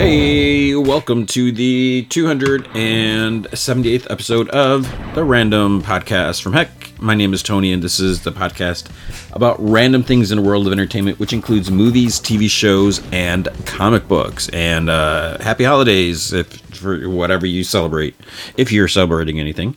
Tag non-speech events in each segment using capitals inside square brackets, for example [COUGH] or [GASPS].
Hey, welcome to the 278th episode of the Random Podcast from Heck. My name is Tony, and this is the podcast about random things in the world of entertainment, which includes movies, TV shows, and comic books. And uh, happy holidays if, for whatever you celebrate, if you're celebrating anything.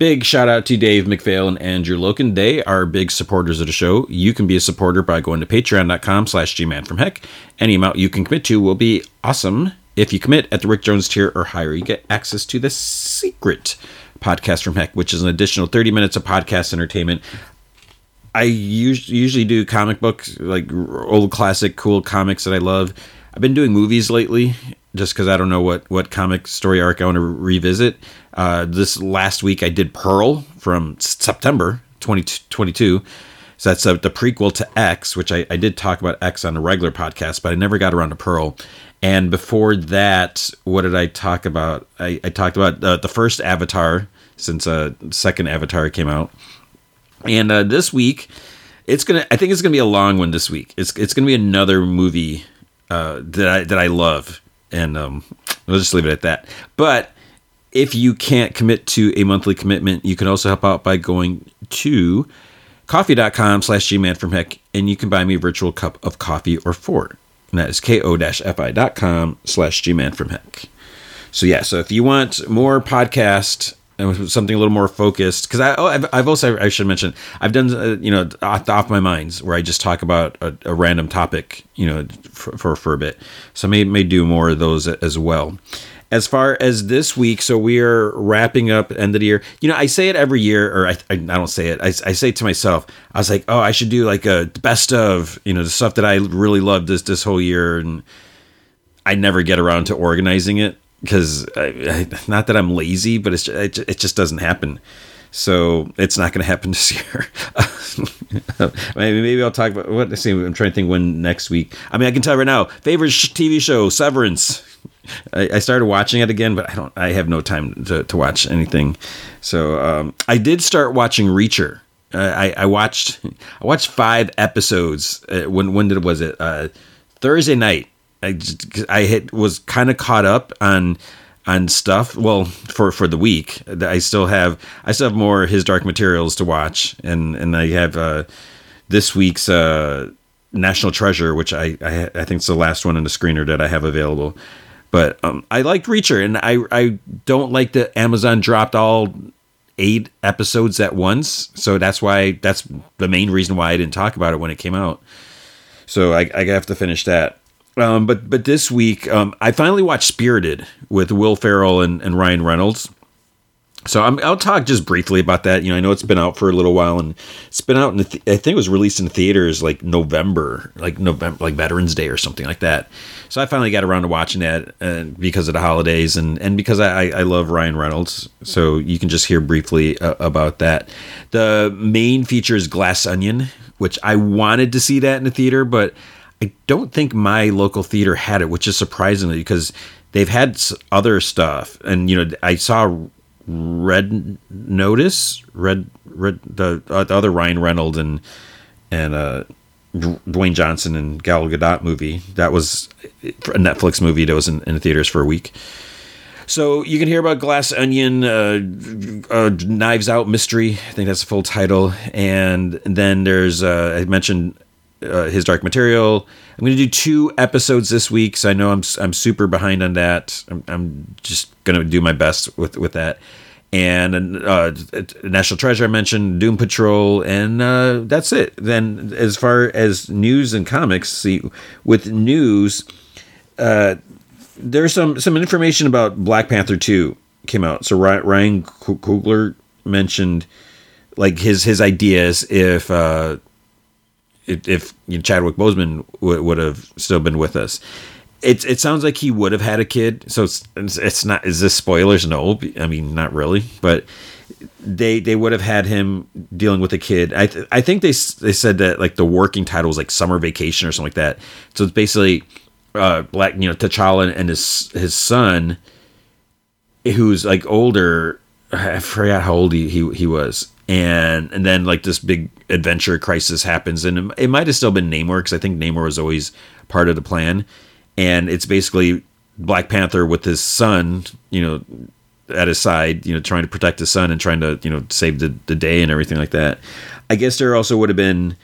Big shout out to Dave McPhail and Andrew Loken. They are big supporters of the show. You can be a supporter by going to patreon.com slash gman from heck. Any amount you can commit to will be awesome. If you commit at the Rick Jones tier or higher, you get access to the secret podcast from heck, which is an additional 30 minutes of podcast entertainment. I usually do comic books, like old classic cool comics that I love. I've been doing movies lately just because I don't know what, what comic story arc I want to revisit. Uh, this last week I did Pearl from September 2022. So that's the prequel to X, which I, I did talk about X on a regular podcast, but I never got around to Pearl. And before that, what did I talk about? I, I talked about uh, the first Avatar since uh second Avatar came out. And uh, this week, it's gonna. I think it's gonna be a long one this week. It's it's gonna be another movie uh, that I that I love, and um, we'll just leave it at that. But if you can't commit to a monthly commitment, you can also help out by going to ko-fi.com slash gman from heck, and you can buy me a virtual cup of coffee or four. And that is ko-fi.com slash gman from heck. So yeah, so if you want more podcast something a little more focused, because I, oh, I've, I've, also I should mention I've done uh, you know off, off, my minds where I just talk about a, a random topic you know for, for, for a bit. So I may may do more of those as well as far as this week, so we are wrapping up end of the year. You know, I say it every year, or I, I, I don't say it. I, I say it to myself. I was like, oh, I should do like a best of, you know, the stuff that I really loved this this whole year, and I never get around to organizing it because not that I'm lazy, but it's it, it just doesn't happen. So it's not going to happen [LAUGHS] this year. [LAUGHS] maybe, maybe I'll talk about what. Let's see. I'm trying to think when next week. I mean, I can tell right now. Favorite TV show: Severance. I, I, started watching it again, but I don't. I have no time to, to watch anything. So um, I did start watching Reacher. I, I watched. I watched five episodes. Uh, when when did was it? Uh, Thursday night. I just, I hit was kind of caught up on on stuff. Well, for for the week, I still have I still have more his Dark Materials to watch, and and I have uh, this week's uh, National Treasure, which I, I I think is the last one in the screener that I have available. But um, I liked Reacher, and I I don't like that Amazon dropped all eight episodes at once. So that's why that's the main reason why I didn't talk about it when it came out. So I, I have to finish that. Um, but but this week um, I finally watched Spirited with Will Ferrell and, and Ryan Reynolds so i will talk just briefly about that. You know, I know it's been out for a little while, and it's been out in. The th- I think it was released in theaters like November, like November, like Veterans Day or something like that. So I finally got around to watching that uh, because of the holidays, and and because I I love Ryan Reynolds. So you can just hear briefly uh, about that. The main feature is Glass Onion, which I wanted to see that in the theater, but I don't think my local theater had it, which is surprisingly because they've had other stuff, and you know I saw Red Notice, Red Red the, uh, the other Ryan Reynolds and and uh, Dwayne Johnson and Gal Gadot movie. That was a Netflix movie that was in, in the theaters for a week. So you can hear about Glass Onion, uh, uh, Knives Out Mystery. I think that's the full title. And then there's uh, I mentioned uh, his Dark Material. I'm going to do two episodes this week, so I know I'm I'm super behind on that. I'm, I'm just going to do my best with with that. And uh, National Treasure I mentioned, Doom Patrol, and uh, that's it. Then as far as news and comics, see with news, uh, there's some some information about Black Panther two came out. So Ryan Coogler mentioned like his his ideas if uh, if, Chadwick Boseman w- would have still been with us. It, it sounds like he would have had a kid, so it's, it's not. Is this spoilers? No, I mean not really, but they they would have had him dealing with a kid. I th- I think they they said that like the working title was like summer vacation or something like that. So it's basically uh black you know T'Challa and his his son, who's like older. I forgot how old he he, he was, and and then like this big adventure crisis happens, and it, might have still been Namor because I think Namor was always part of the plan, and it's basically Black Panther with his son, you know, at his side, you know, trying to protect his son and trying to, you know, save the, the day and everything like that. I guess there also would have been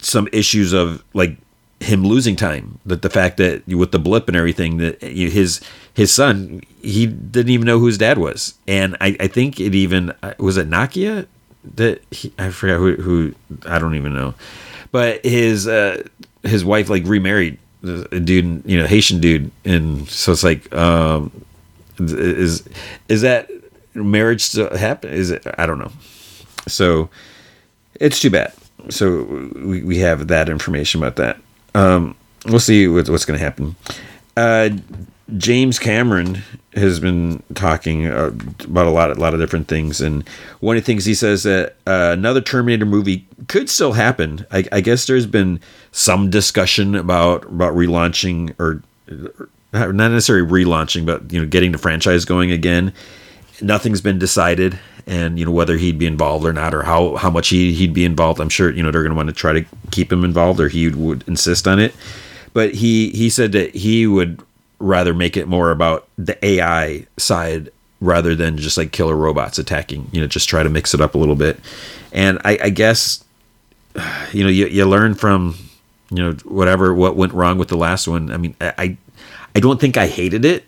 some issues of like him losing time. That the fact that with the blip and everything that eh, his his son he didn't even know who his dad was, and I, I think it even uh, was it Nakia that he, I forgot who, who I don't even know, but his uh, his wife like remarried a dude, you know, Haitian dude, and so it's like, um, is is that marriage still happen? Is it? I don't know. So it's too bad. So we, we have that information about that. Um, we'll see what, what's going to happen. Uh, James Cameron has been talking uh, about a lot, a lot of different things, and one of the things he says that uh, another Terminator movie could still happen. I, I, guess there's been some discussion about about relaunching or, or not necessarily relaunching, but you know, getting the franchise going again. Nothing's been decided, and you know whether he'd be involved or not, or how how much he he'd be involved. I'm sure you know they're going to want to try to keep him involved, or he would insist on it. But he he said that he would rather make it more about the AI side rather than just like killer robots attacking. You know, just try to mix it up a little bit. And I, I guess, [SIGHS] you know, you, you learn from, you know, whatever what went wrong with the last one. I mean, I I don't think I hated it.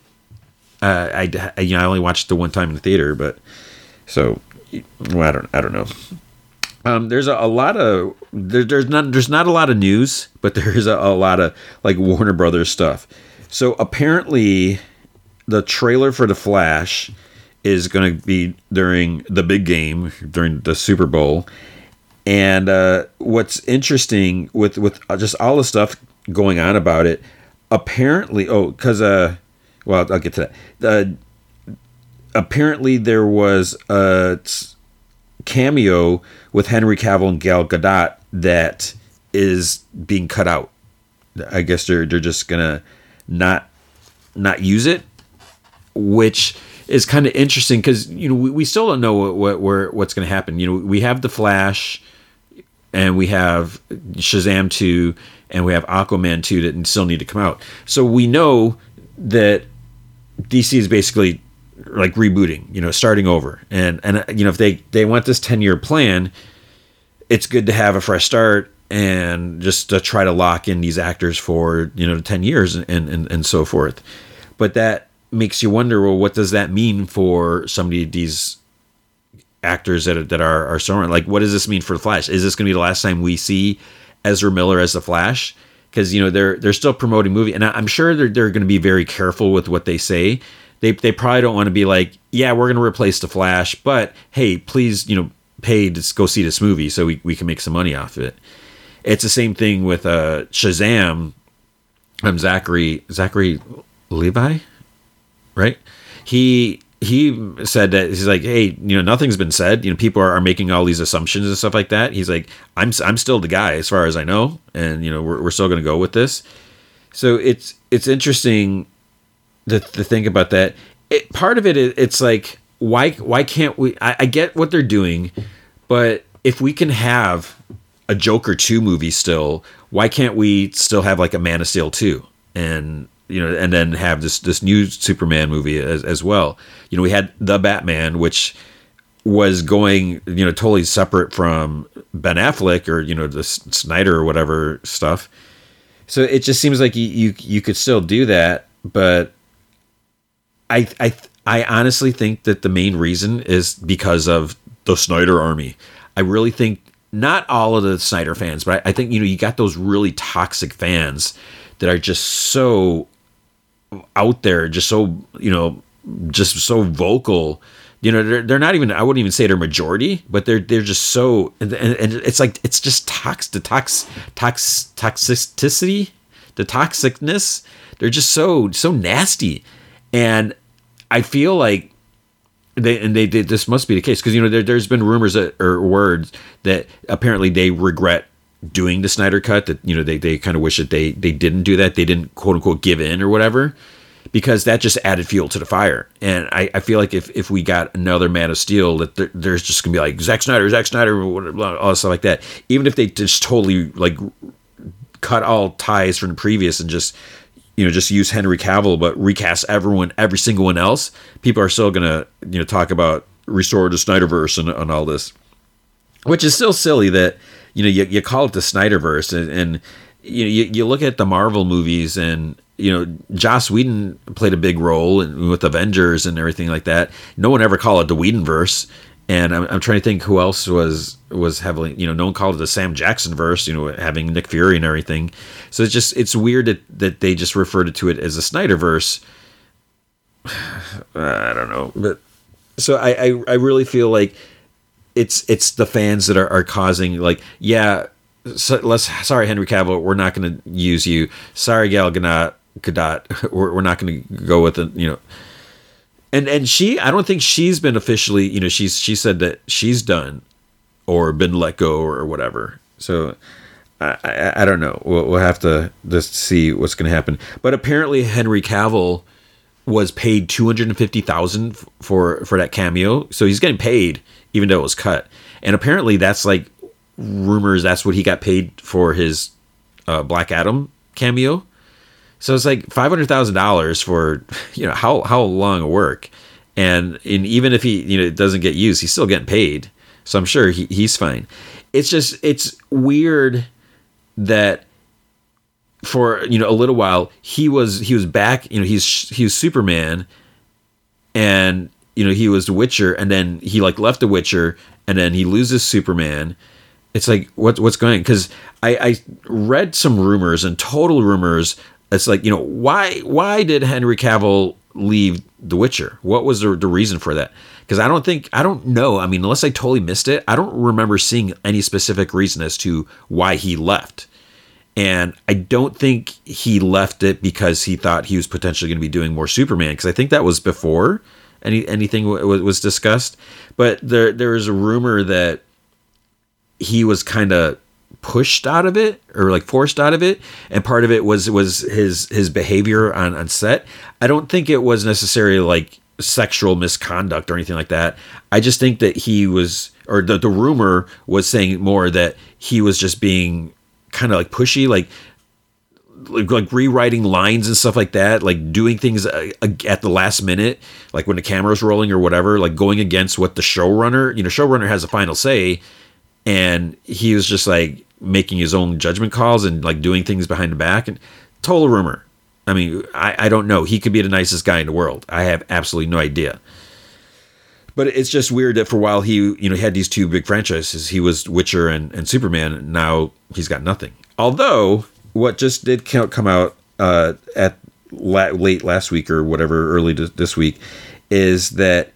Uh, I, I you know I only watched the one time in the theater, but so well, I don't I don't know. Um, there's a, a, lot of there, there's not there's not a lot of news, but [LAUGHS] there is a, a lot of like Warner Brothers stuff. So apparently, the trailer for the Flash is going to be during the big game during the Super Bowl. And uh, what's interesting with with just all the stuff going on about it, apparently, oh, because uh, well, I'll get to that. Uh, apparently, there was a cameo with Henry Cavill and Gal Gadot that is being cut out. I guess they're they're just gonna not not use it, which is kind of interesting because you know we, we still don't know what, what what's to happen. You know, we have the Flash, and we have Shazam two, and we have Aquaman two that still need to come out. So we know that DC is basically like rebooting, you know, starting over, and and you know if they they want this ten year plan, it's good to have a fresh start and just to try to lock in these actors for you know 10 years and and, and so forth. But that makes you wonder well what does that mean for somebody these actors that are, that are are so like what does this mean for the flash? Is this going to be the last time we see ezra miller as the flash? Because you know they're they're still promoting movie and i'm sure they're, they're going to be very careful with what they say they, they probably don't want to be like yeah we're going to replace the flash but hey please you know pay to go see this movie so we, we can make some money off of it it's the same thing with uh, Shazam. I'm Zachary Zachary Levi, right? He he said that he's like, hey, you know, nothing's been said. You know, people are, are making all these assumptions and stuff like that. He's like, I'm I'm still the guy as far as I know, and you know, we're we're still going to go with this. So it's it's interesting to, to think about that. It, part of it, it's like, why why can't we? I, I get what they're doing, but if we can have a Joker 2 movie still, why can't we still have like a Man of Steel 2 and you know and then have this this new Superman movie as, as well. You know, we had The Batman which was going, you know, totally separate from Ben Affleck or you know the Snyder or whatever stuff. So it just seems like you you, you could still do that, but I I I honestly think that the main reason is because of the Snyder Army. I really think not all of the Snyder fans, but I, I think you know you got those really toxic fans that are just so out there, just so you know, just so vocal. You know, they're, they're not even. I wouldn't even say they're majority, but they're they're just so, and, and it's like it's just tox, the tox, tox, toxicity, the toxicness. They're just so so nasty, and I feel like they and they, did. this must be the case because you know there, has been rumors that, or words that apparently they regret doing the Snyder cut that you know they, they kind of wish that they they didn't do that they didn't quote unquote give in or whatever because that just added fuel to the fire and I, I feel like if, if we got another Man of Steel that there, there's just gonna be like Zack Snyder Zack Snyder all stuff like that even if they just totally like cut all ties from the previous and just you know just use Henry Cavill but recast everyone every single one else, people are still gonna you know talk about restore the Snyderverse and, and all this, which is still silly that you know you, you call it the Snyderverse and, and you know you, you look at the Marvel movies and you know Joss Whedon played a big role in, with Avengers and everything like that. No one ever called it the Whedonverse. And I'm, I'm trying to think who else was was heavily, you know, no one called it the Sam Jackson verse, you know, having Nick Fury and everything. So it's just it's weird that, that they just referred to it as a Snyder verse. [SIGHS] I don't know, but so I, I I really feel like it's it's the fans that are, are causing like yeah so let's sorry Henry Cavill we're not going to use you. Sorry Gal Gadot Gadot [LAUGHS] we're, we're not going to go with the you know and and she I don't think she's been officially you know she's she said that she's done or been let go or whatever. So I I, I don't know. We'll, we'll have to just see what's going to happen. But apparently Henry Cavill was paid 250,000 for for that cameo. So he's getting paid even though it was cut. And apparently that's like rumors that's what he got paid for his uh, Black Adam cameo so it's like five hundred thousand dollars for you know how how long a work, and and even if he you know it doesn't get used, he's still getting paid. So I'm sure he, he's fine. It's just it's weird that for you know a little while he was he was back you know he's he was Superman, and you know he was the Witcher, and then he like left the Witcher, and then he loses Superman. It's like what what's going? On? Because I I read some rumors and total rumors it's like you know why why did Henry Cavill leave The Witcher? What was the, the reason for that? Because I don't think I don't know. I mean, unless I totally missed it, I don't remember seeing any specific reason as to why he left. And I don't think he left it because he thought he was potentially going to be doing more Superman. Because I think that was before any anything w- was discussed. But there there is a rumor that he was kind of pushed out of it or like forced out of it and part of it was was his his behavior on on set. I don't think it was necessarily like sexual misconduct or anything like that. I just think that he was or the, the rumor was saying more that he was just being kind of like pushy like like, like rewriting lines and stuff like that, like doing things uh, at the last minute, like when the camera's rolling or whatever, like going against what the showrunner, you know, showrunner has a final say, and he was just like making his own judgment calls and like doing things behind the back and total rumor. I mean, I, I don't know. He could be the nicest guy in the world. I have absolutely no idea. But it's just weird that for a while he, you know, he had these two big franchises. He was Witcher and, and Superman. And now he's got nothing. Although what just did come out uh, at la- late last week or whatever, early this week, is that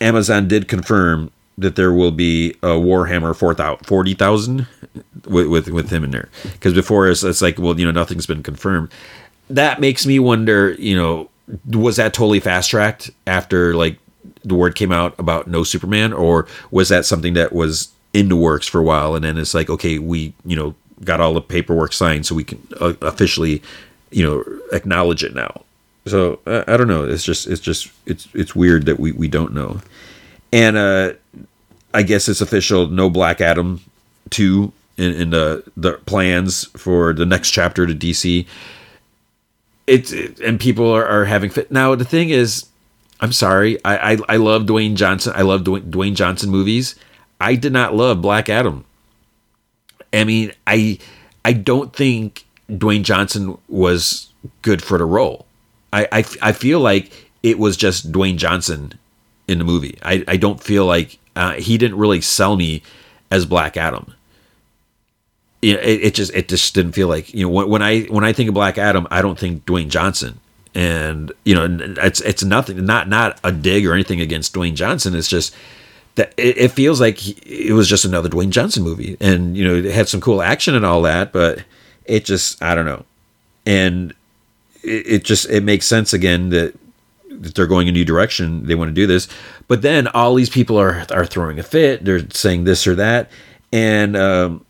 Amazon did confirm that there will be a Warhammer 40,000 with, with, with him in there. Because before it's, it's like, well, you know, nothing's been confirmed. That makes me wonder, you know, was that totally fast tracked after like the word came out about no Superman, or was that something that was in the works for a while and then it's like, okay, we, you know, got all the paperwork signed so we can uh, officially, you know, acknowledge it now. So I, I don't know. It's just, it's just, it's, it's weird that we, we don't know. And uh, I guess it's official. No Black Adam two in, in the the plans for the next chapter to DC. It's it, and people are, are having fit now. The thing is, I'm sorry. I, I I love Dwayne Johnson. I love Dwayne, Dwayne Johnson movies. I did not love Black Adam. I mean, I I don't think Dwayne Johnson was good for the role. I, I, I feel like it was just Dwayne Johnson in the movie. I, I don't feel like uh, he didn't really sell me as Black Adam. It, it, just it just didn't feel like you know when, when I when I think of Black Adam, I don't think Dwayne Johnson, and you know it's it's nothing not not a dig or anything against Dwayne Johnson. It's just that it, it feels like he, it was just another Dwayne Johnson movie, and you know it had some cool action and all that, but it just I don't know, and it, it just it makes sense again that that they're going a new direction. They want to do this, but then all these people are are throwing a fit. They're saying this or that, and um,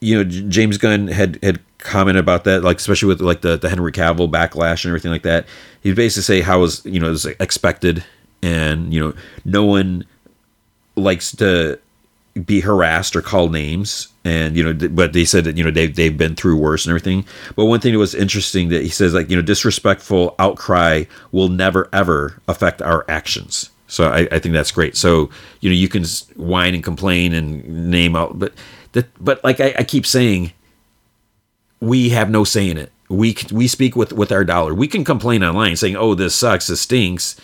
you know James Gunn had had commented about that, like especially with like the the Henry Cavill backlash and everything like that. He basically say how was you know it was expected, and you know no one likes to be harassed or called names. And you know but they said that you know they they've been through worse and everything. But one thing that was interesting that he says like you know disrespectful outcry will never ever affect our actions. So I, I think that's great. So you know you can whine and complain and name out but that but like I, I keep saying we have no say in it. We we speak with with our dollar. We can complain online saying oh this sucks. This stinks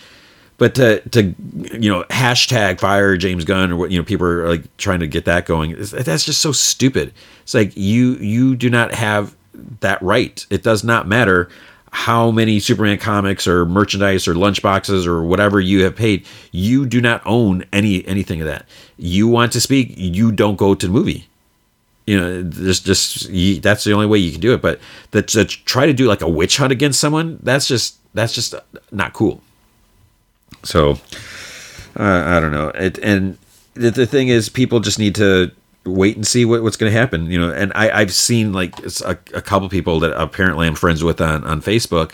but to to you know hashtag fire James Gunn or what you know people are like trying to get that going. That's just so stupid. It's like you you do not have that right. It does not matter how many Superman comics or merchandise or lunchboxes or whatever you have paid. You do not own any anything of that. You want to speak, you don't go to the movie. You know, just just you, that's the only way you can do it. But that to try to do like a witch hunt against someone, that's just that's just not cool. So uh, I don't know. It, and the, the, thing is, people just need to wait and see what, what's going to happen. You know, and I, I've seen like a, a couple people that apparently I'm friends with on, on Facebook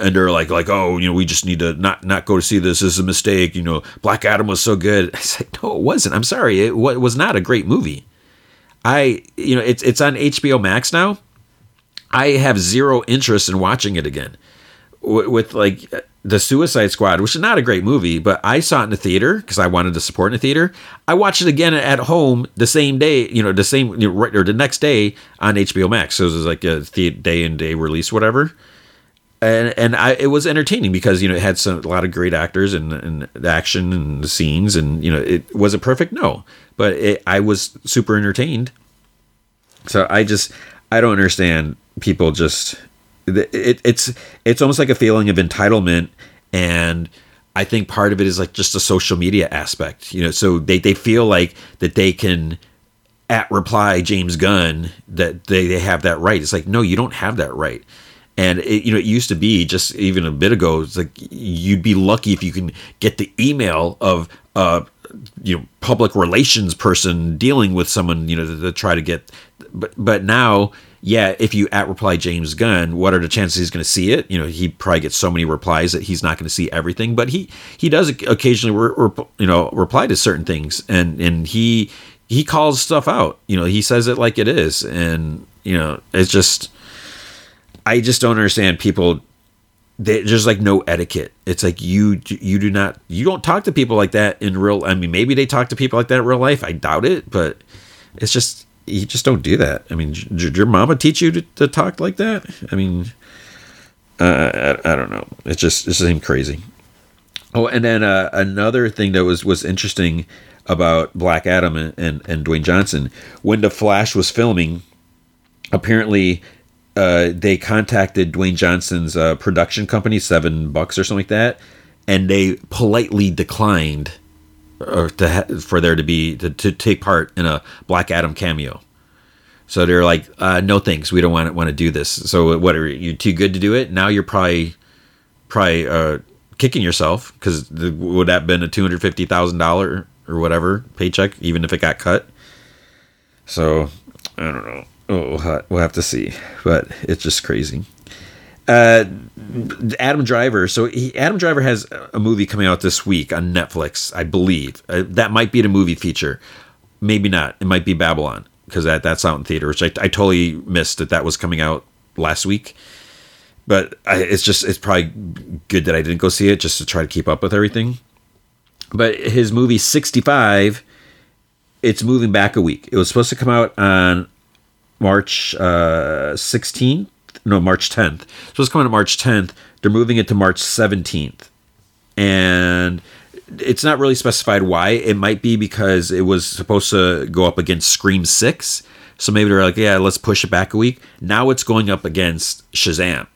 and they're like like oh you know we just need to not not go to see this, this is a mistake you know. Black adam was so good. [LAUGHS] I said no it wasn't. I'm sorry. It was not a great movie. I you know it's it's on hbo max now. I have zero interest in watching it again. With, with like the Suicide Squad, which is not a great movie, but I saw it in the theater because I wanted to support in the theater. I watched it again at home the same day, you know, the same or the next day on HBO Max. So it was like a day and day release, whatever. And and I it was entertaining because you know it had some a lot of great actors and and the action and the scenes and you know it was it perfect no, but it, I was super entertained. So I just I don't understand people just it, it's it's almost like a feeling of entitlement and I think part of it is like just a social media aspect, you know. So they, they feel like that they can at reply James Gunn that they, they have that right. It's like no, you don't have that right. And it, you know, it used to be just even a bit ago. It's like you'd be lucky if you can get the email of uh, you know public relations person dealing with someone you know to, to try to get. But but now yeah, if you at reply James Gunn, what are the chances he's going to see it? You know, he probably gets so many replies that he's not going to see everything, but he he does occasionally re, you know reply to certain things, and and he he calls stuff out. You know, he says it like it is, and you know, it's just I just don't understand people. They, there's like no etiquette. It's like you you do not you don't talk to people like that in real. I mean, maybe they talk to people like that in real life. I doubt it, but it's just you just don't do that. I mean, did your mama teach you to, to talk like that? I mean, uh, I, I, don't know. It just it seemed crazy. Oh, and then uh, another thing that was was interesting about Black Adam and, and, and Dwayne Johnson when the Flash was filming, apparently uh, they contacted Dwayne Johnson's uh, production company, Seven Bucks or something like that, and they politely declined or to ha- for there to be to, to take part in a Black Adam cameo. So they're like, uh, no thanks, we don't want to want to do this. So what are you too good to do it? Now you're probably probably uh, kicking yourself because would that have been a two hundred fifty thousand dollar or whatever paycheck, even if it got cut. So I don't know. Oh, we'll have to see, but it's just crazy uh, Adam Driver. So he, Adam Driver has a movie coming out this week on Netflix, I believe. Uh, that might be the movie feature. Maybe not. It might be Babylon because that that's out in theater, which I, I totally missed that that was coming out last week. But I, it's just it's probably good that I didn't go see it just to try to keep up with everything. But his movie 65 it's moving back a week. It was supposed to come out on March uh, 16th no March 10th. So it's coming to March 10th. They're moving it to March 17th, and it's not really specified why. It might be because it was supposed to go up against Scream Six, so maybe they're like, yeah, let's push it back a week. Now it's going up against Shazam,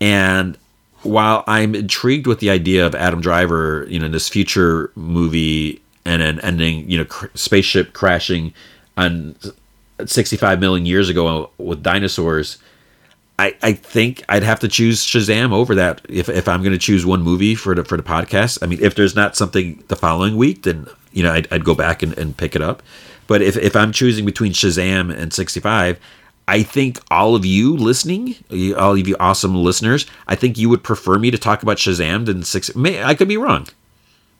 and while I'm intrigued with the idea of Adam Driver, you know, in this future movie and an ending, you know, cr- spaceship crashing on 65 million years ago with dinosaurs I, I think I'd have to choose Shazam over that if, if I'm going to choose one movie for the for the podcast. I mean, if there's not something the following week, then you know I'd, I'd go back and, and pick it up. But if, if I'm choosing between Shazam and 65, I think all of you listening, all of you awesome listeners, I think you would prefer me to talk about Shazam than six. May, I could be wrong.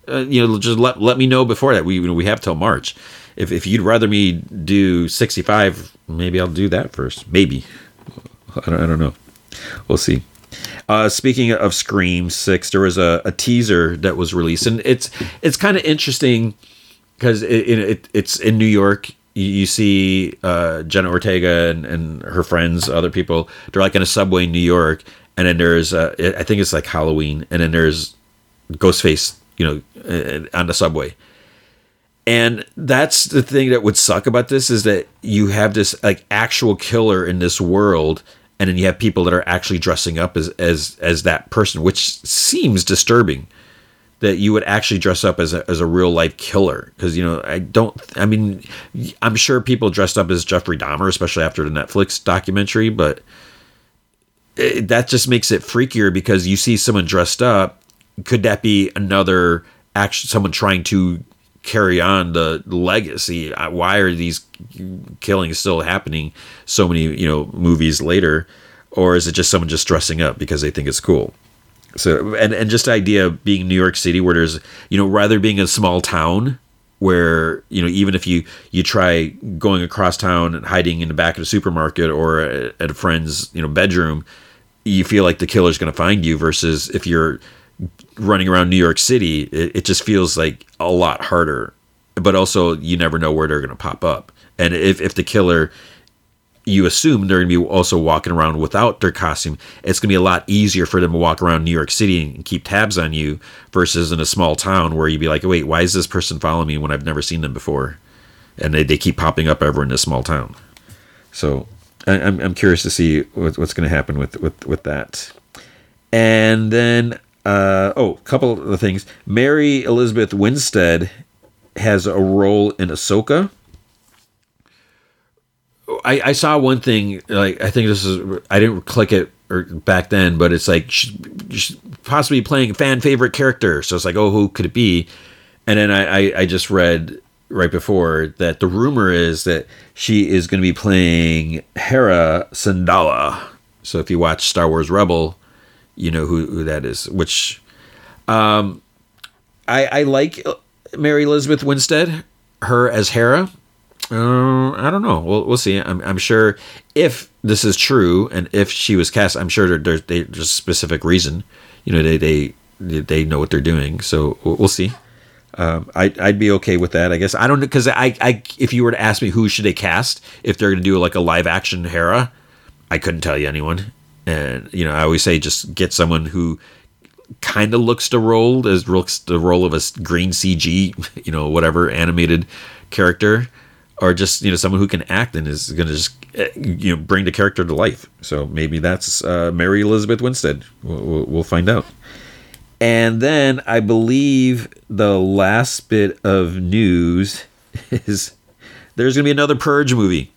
uh, you know, just let let me know before that. We you know, we have till March. If if you'd rather me do 65, maybe I'll do that first. Maybe. I don't, I don't know. We'll see. Uh, speaking of Scream Six, there was a, a teaser that was released, and it's it's kind of interesting because it, it, it's in New York. You, see uh, Jenna Ortega and, and her friends, other people. They're like in a subway in New York, and then there's uh, I think it's like Halloween, and then there's Ghostface, you know, uh, on the subway. And that's the thing that would suck about this is that you have this like actual killer in this world, and then you have people that are actually dressing up as as as that person, which seems disturbing. That you would actually dress up as a as a real life killer, because you know I don't. I mean, I'm sure people dressed up as Jeffrey Dahmer, especially after the Netflix documentary, but it, that just makes it freakier because you see someone dressed up. Could that be another action? Someone trying to carry on the legacy? Why are these killings still happening so many you know movies later, or is it just someone just dressing up because they think it's cool? So and and just the idea of being New York City where there's you know rather being a small town where you know even if you you try going across town and hiding in the back of the supermarket or at a friend's you know bedroom you feel like the killer's going to find you versus if you're running around New York City, it, it, just feels like a lot harder. But also, you never know where they're going to pop up. And if, if the killer, you assume they're going to be also walking around without their costume, it's going to be a lot easier for them to walk around New York City and keep tabs on you versus in a small town where you'd be like, wait, why is this person following me when I've never seen them before? And they, they keep popping up ever in this small town. So I'm, I'm curious to see what's going to happen with, with, with that. And then, uh, oh, a couple of things. Mary Elizabeth Winstead has a role in Ahsoka. I, I saw one thing, like, I think this is, I didn't click it or back then, but it's like she's, she's possibly playing a fan favorite character. So it's like, oh, who could it be? And then I, I, I just read right before that the rumor is that she is going to be playing Hera Syndulla. So if you watch Star Wars Rebel, you know who, who that is. Which um, I, I like Mary Elizabeth Winstead, her as Hera. Uh, I don't know. We'll, we'll see. I'm, I'm sure if this is true and if she was cast, I'm sure there, there's a specific reason. You know, they, they they know what they're doing. So we'll see. Um, I, I'd be okay with that, I guess. I don't know because I, I, if you were to ask me who should they cast if they're going to do like a live action Hera, I couldn't tell you anyone. And you know, I always say just get someone who kind of looks the role as looks the role of a green CG, [LAUGHS] you know, whatever animated character, or just you know someone who can act and is going to just eh, you know bring the character to life. So maybe that's uh, Mary Elizabeth Winstead. We'll, we'll find out. And then I believe the last bit of news [LAUGHS] is there's going to be another Purge movie.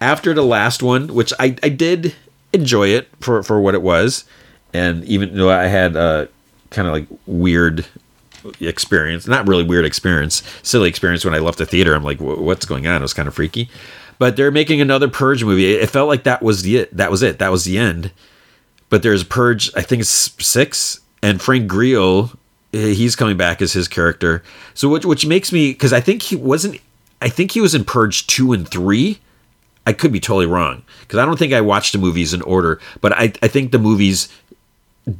After the last one, which I, I did enjoy it for, for what it was. And even though I had a kind of like weird experience, not really weird experience, silly experience when I left the theater, I'm like, what's going on? It was kind of freaky. But they're making another Purge movie. It felt like that was the that was it. That was the end. But there's Purge. I think it's six and Frank Grillo, eh, he's coming back as his character. So which which makes me because I think he wasn't. I think he was in Purge two and three. I could be totally wrong because I don't think I watched the movies in order, but I I think the movies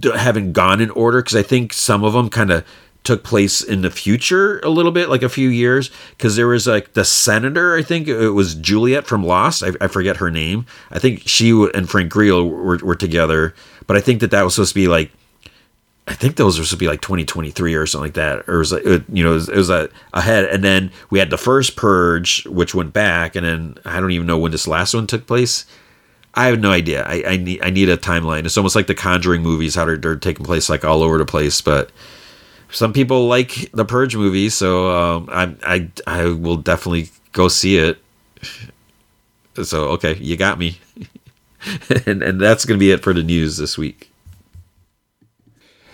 haven't gone in order because I think some of them kind of took place in the future a little bit, like a few years, because there was like the senator, I think it was Juliet from Lost. I, I forget her name. I think she and Frank Grillo were, were together, but I think that that was supposed to be like I think those were supposed to be like 2023 or something like that, or it was like, you know, it was, it was a, ahead. And then we had the first purge, which went back, and then I don't even know when this last one took place. I have no idea. I, I need I need a timeline. It's almost like the Conjuring movies, how they're, they're taking place like all over the place. But some people like the Purge movie, so um, I I I will definitely go see it. [LAUGHS] So okay, you got me, [LAUGHS] and and that's gonna be it for the news this week.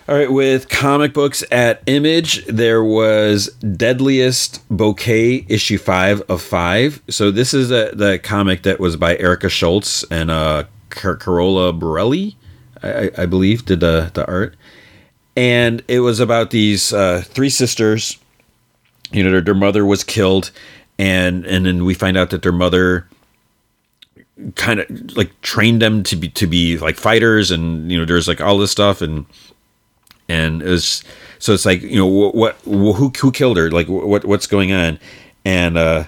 All right, with comic books at Image, there was Deadliest Bouquet issue five of five. So this is a, the comic that was by Erica Schultz and uh, Car- Carola Borelli, I, I, believe, did the the art. and it was about these uh, three sisters. You know, their, their mother was killed, and and then we find out that their mother kind of like trained them to be to be like fighters, and you know, there's like all this stuff, and and it was so it's like you know what, what who who killed her, like what what's going on, and uh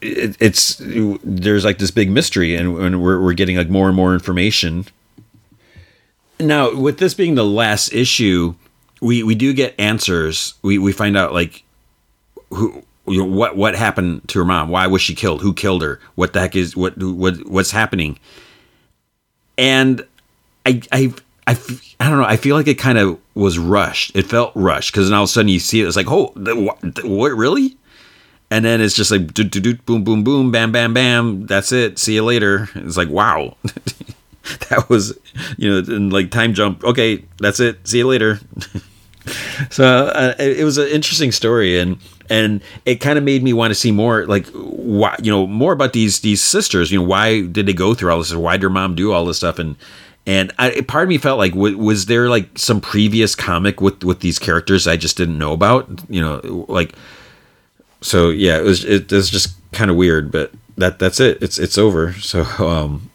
it, it's there's like this big mystery and, and we're, we're getting like more and more information. Now with this being the last issue we we do get answers. We we find out like who you know, what what happened to her mom? Why was she killed? Who killed her? What the heck is what what what's happening? And i i I, I don't know. I feel like it kind of was rushed. It felt rushed because then all of a sudden you see it. It's like, oh, what, what really? and then it's just like do, do, do, boom boom boom bam bam bam that's it see you later it's like wow [LAUGHS] that was you know and like time jump okay that's it see you later [LAUGHS] so uh, it, it, was an interesting story and and it kind of made me want to see more like why you know more about these these sisters you know why did they go through all this why did their mom do all this stuff and and I, part of me felt like w- was there like some previous comic with with these characters I just didn't know about you know like so yeah, it was it was just kind of weird, but that that's it. It's it's over. [LAUGHS] So um,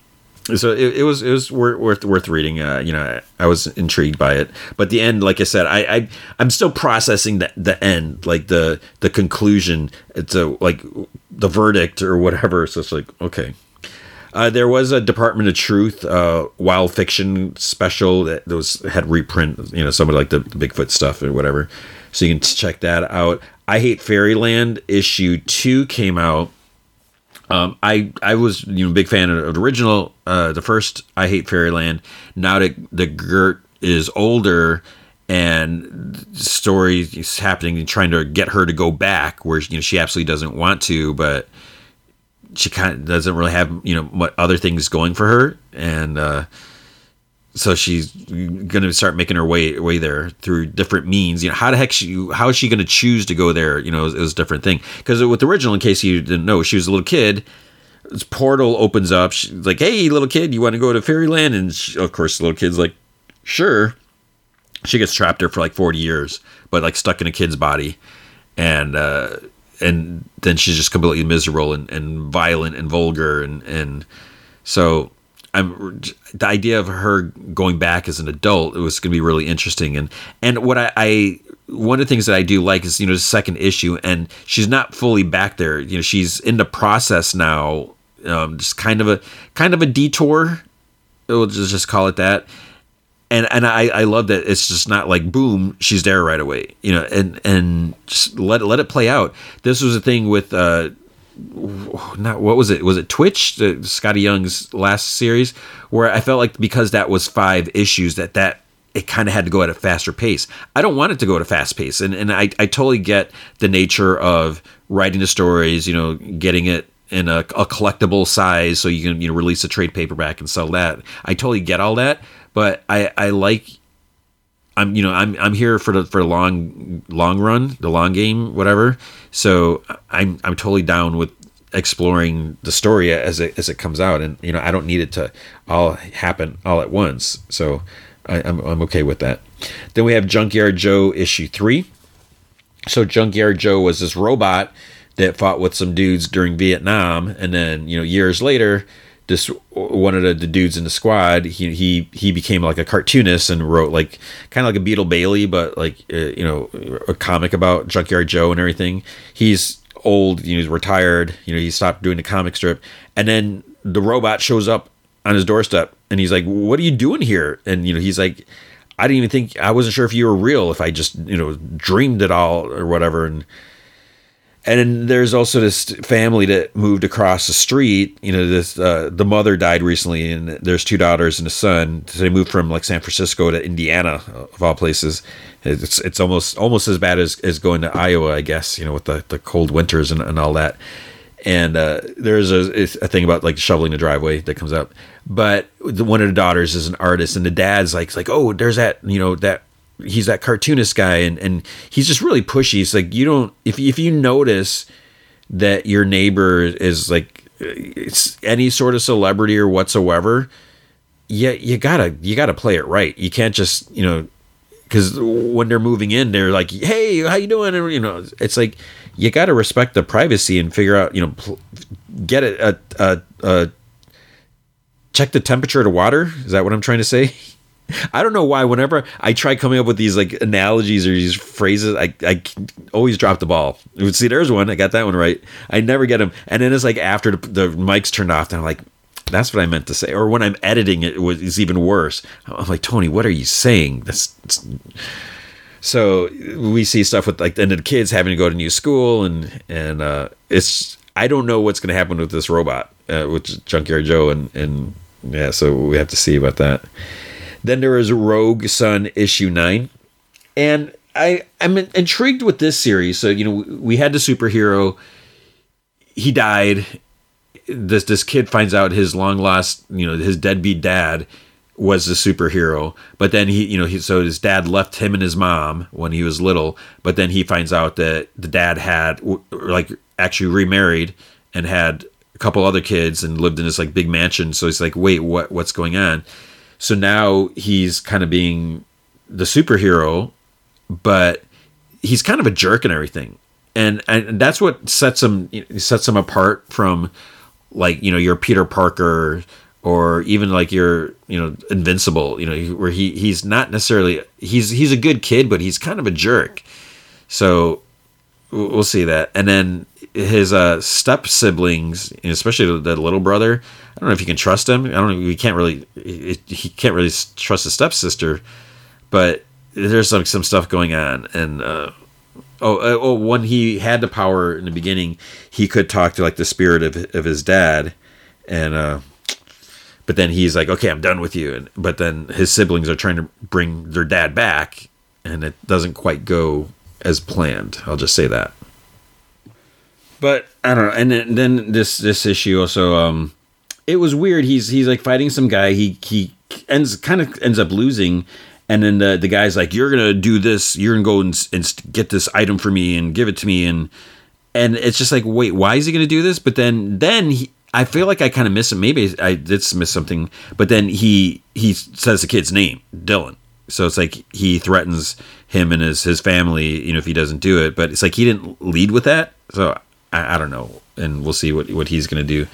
so it, it was it was worth worth, worth reading. Uh, you know, I, I, was intrigued by it, but the end, like I said, I, I I'm still processing the the end, like the the conclusion. It's a like the verdict or whatever. So it's like okay. Uh, there was a Department of Truth uh, Wild Fiction special that was had reprint, you know, some of like the, the Bigfoot stuff or whatever. So you can check that out. I Hate Fairyland issue two came out. Um, I I was you know big fan of the original, uh, the first I Hate Fairyland. Now that the Gert is older and story is happening and trying to get her to go back where you know she absolutely doesn't want to, but she kind of doesn't really have you know what other things going for her and. Uh, so she's going to start making her way way there through different means. You know, how the heck she how is she going to choose to go there? You know, it was a different thing. Because with the original, in case you didn't know, she was a little kid. This portal opens up. She's like, "Hey, little kid, you want to go to fairyland?" And she, of course, the little kid's like, "Sure." She gets trapped there for like forty years, but like stuck in a kid's body, and uh, and then she's just completely miserable and, and violent and vulgar and and so I'm the idea of her going back as an adult it was going to be really interesting. And and what I, I one of the things that I do like is you know the second issue and she's not fully back there. You know she's in the process now um, just kind of a kind of a detour. We'll just, just call it that and and I, I love that it's just not like boom she's there right away you know and and just let let it play out this was a thing with uh not what was it? Was it Twitch, the Skottie Young's last series, where I felt like because that was five issues that that it kind of had to go at a faster pace. I don't want it to go at a fast pace, and and I I totally get the nature of writing the stories, you know, getting it in a, a collectible size so you can you know release a trade paperback and sell that. I totally get all that, but I I like I'm you know I'm I'm here for the for the long long run, the long game, whatever. So I'm I'm totally down with exploring the story as it as it comes out, and you know I don't need it to all happen all at once. So I, I'm I'm okay with that. Then we have Junkyard Joe issue three. So Junkyard Joe was this robot that fought with some dudes during Vietnam, and then you know years later this one of the, the, dudes in the squad he he he became like a cartoonist and wrote like kind of like a Beetle Bailey but like uh, you know a comic about Junkyard Joe and everything. He's old, you know, he's retired, you know, he stopped doing the comic strip and then the robot shows up on his doorstep and he's like, "What are you doing here?" And you know, he's like, "I didn't even think I wasn't sure if you were real if I just, you know, dreamed it all or whatever." And and there's also this family that moved across the street. You know, this uh, the mother died recently, and there's two daughters and a son. So they moved from like San Francisco to Indiana, of all places. It's it's almost almost as bad as, as going to Iowa, I guess. You know, with the, the cold winters and, and all that. And uh, there's a, a thing about like shoveling the driveway that comes up. But the, one of the daughters is an artist, and the dad's like, like, oh, there's that you know that he's that cartoonist guy and and he's just really pushy It's like you don't if if you notice that your neighbor is like it's any sort of celebrity or whatsoever yeah you, you gotta you gotta play it right you can't just you know because when they're moving in, they're like, "Hey, how you doing?" And you know, it's like you got to respect the privacy and figure out, you know, pl- get it a, a, a check the temperature of the water. Is that what I'm trying to say? [LAUGHS] I don't know why. Whenever I try coming up with these like analogies or these phrases, I I always drop the ball. See, there's one. I got that one right. I never get them, and then it's like after the, the mic's turned off, and I'm like, that's what I meant to say. Or when I'm editing it, it's even worse. I'm like, Tony, what are you saying? That's. So we see stuff with like and the kids having to go to new school and and uh, it's I don't know what's going to happen with this robot uh, with Junkyard Joe and and yeah so we have to see about that. Then there is Rogue Sun issue nine, and I I'm intrigued with this series. So you know we had the superhero, he died. This this kid finds out his long lost you know his deadbeat dad was the superhero. But then he you know he so his dad left him and his mom when he was little. But then he finds out that the dad had like actually remarried and had a couple other kids and lived in this like big mansion. So he's like wait what what's going on so now he's kind of being the superhero, but he's kind of a jerk and everything. And and that's what sets him sets him apart from like, you know, your Peter Parker or even like your, you know, Invincible, you know, where he he's not necessarily he's he's a good kid, but he's kind of a jerk. So we'll see that. And then his uh, step siblings, especially the, little brother. I don't know if you can trust him. I don't know. He can't really. He can't really trust his stepsister, but there's some some stuff going on. And uh, oh, uh, oh, when he had the power in the beginning, he could talk to like the spirit of of his dad, and uh, but then he's like, okay, I'm done with you. And but then his siblings are trying to bring their dad back, and it doesn't quite go as planned. I'll just say that but I don't know. And then, then this this issue also, um, it was weird. He's he's like fighting some guy. He he ends kind of ends up losing, and then the the guy's like, "You're gonna do this. You're gonna go and, and get this item for me and give it to me." And and it's just like, wait, why is he gonna do this? But then then he, I feel like I kind of miss him. Maybe I did miss something. But then he he says the kid's name, Dylan. So it's like he threatens him and his his family, you know, if he doesn't do it. But it's like he didn't lead with that. So I, I don't know, and we'll see what what he's going to do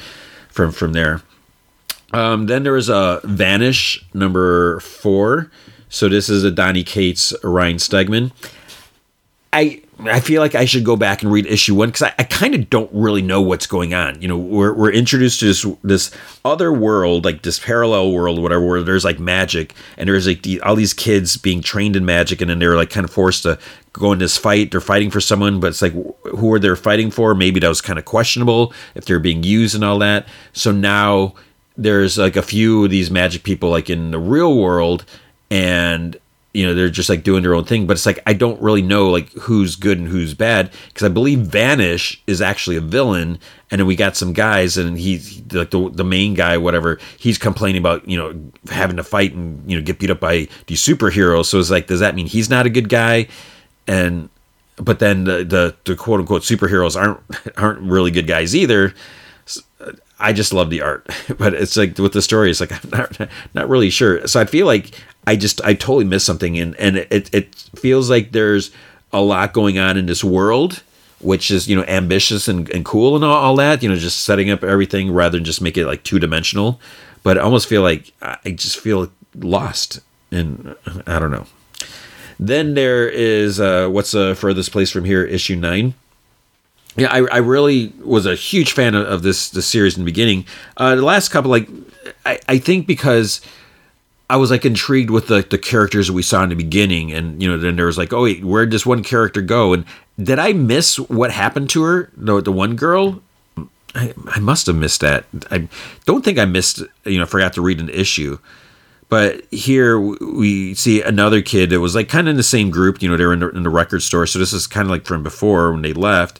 from from there. Um, then there is a Vanish number four. So this is a Donny Cates, Ryan Stegman. I I feel like I should go back and read issue one because I, I kind of don't really know what's going on. You know, we're, we're introduced to this this other world, like this parallel world, whatever, where there's like magic and there's like the, all these kids being trained in magic, and then they're like kind of forced to go in this fight. They're fighting for someone, but it's like who are they fighting for? Maybe that was kind of questionable if they're being used and all that. So now there's like a few of these magic people like in the real world, and you know they're just like doing their own thing but it's like i don't really know like who's good and who's bad because i believe vanish is actually a villain and then we got some guys and he's like the, the main guy whatever he's complaining about you know having to fight and you know get beat up by these superheroes so it's like does that mean he's not a good guy? And but then the the, the quote unquote superheroes aren't [LAUGHS] aren't really good guys either I just love the art, [LAUGHS] but it's like with the story, it's like [LAUGHS] I'm not not really sure. So I feel like I just I totally missed something, and and it it feels like there's a lot going on in this world, which is you know ambitious and, and cool and all, all that. You know, just setting up everything rather than just make it like two dimensional. But I almost feel like I just feel lost, and I don't know. Then there is uh, what's the furthest place from here? Issue nine yeah, I, I really was a huge fan of, of this the series in the beginning. Uh, the last couple, like, I, I think because I was like intrigued with the, the characters we saw in the beginning, and you know, then there was like, oh wait, where'd this one character go? And did I miss what happened to her? The the one girl. I, I must have missed that. I don't think I missed. You know, forgot to read an issue. But here we see another kid that was like kind of in the same group. You know, they were in the, in the record store. So this is kind of like from before when they left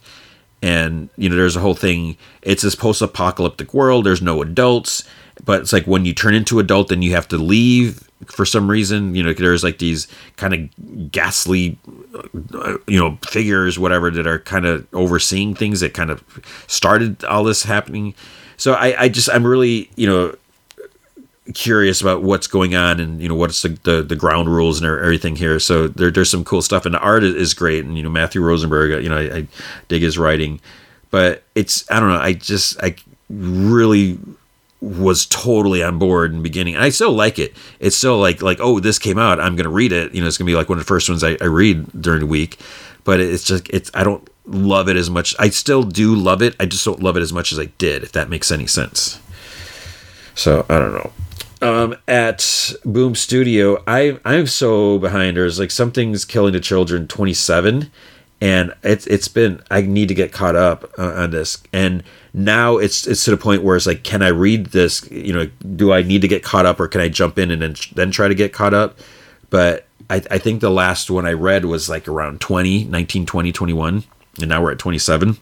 and you know there's a whole thing it's this post-apocalyptic world there's no adults but it's like when you turn into adult then you have to leave for some reason you know there's like these kind of ghastly uh, you know figures whatever that are kind of overseeing things that kind of started all this happening. So i i just i'm really you know curious about what's going on and you know what's the, the, the ground rules and er, everything here. So there, there's some cool stuff, and the art is great. And you know Matthew Rosenberg, uh, you know I, I dig his writing, but it's I don't know. I just I really was totally on board in the beginning. And I still like it. It's still like like oh this came out, I'm gonna read it. You know it's gonna be like one of the first ones I, I read during the week. But it's just it's I don't love it as much. I still do love it. I just don't love it as much as I did. If that makes any sense. So I don't know. Um, at Boom Studio, I I'm so behind. There's like something's killing the children 27, and it's it's been I need to get caught up uh, on this. And now it's it's to the point where it's like can i read this? You know do i need to get caught up or can i jump in and then, then try to get caught up? But I, I think the last one i read was like around 20 19 20 21 and now we're at 27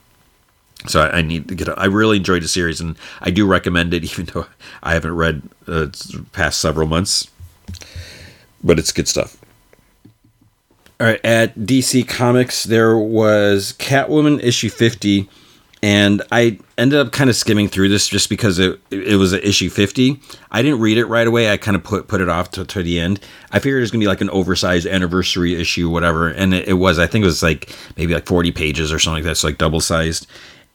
so I, I need to get i really enjoyed the series and i do recommend it [LAUGHS] even though i haven't read uh, past several months but it's good stuff all right, at DC Comics, there was Catwoman issue 50, and I ended up kind of skimming through this just because it it was an issue 50. I didn't read it right away. I kind of put put it off to, to the end. I figured it was to be like an oversized anniversary issue, whatever, and it, it, was. I think it was like maybe like 40 pages or something like that, so like double sized.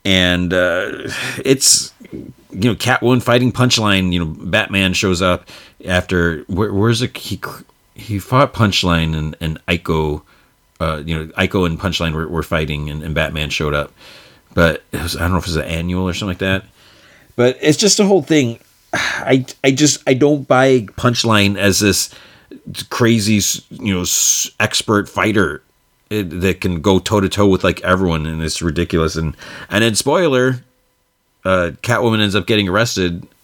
And uh, it's you know Catwoman fighting Punchline. You know Batman shows up after where, where's? He he fought Punchline and and Eiko, uh, you know, Eiko and Punchline were, were fighting, and, and Batman showed up. But was, I don't know if it was an annual or something like that. But it's just a whole thing. I I just I don't buy Punchline as this crazy you know expert fighter eh, that can go toe to toe with like everyone, and it's ridiculous. And and then spoiler, uh, Catwoman ends up getting arrested. [LAUGHS]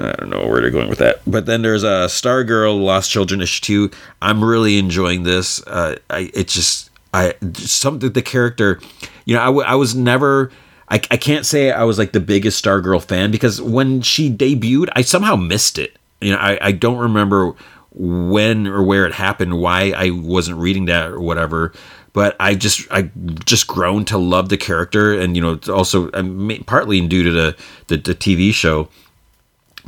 I don't know where they're going with that. But then there's a uh, Stargirl Lost Children issue two. I'm really enjoying this. Uh, I it just I something the character, you know, I, w- I was never. I, I can't say I was like the biggest Stargirl fan because when she debuted, I somehow missed it. You know, I, I don't remember when or where it happened, why I wasn't reading that or whatever. But I just I just grown to love the character, and you know, also partly due to the, the the TV show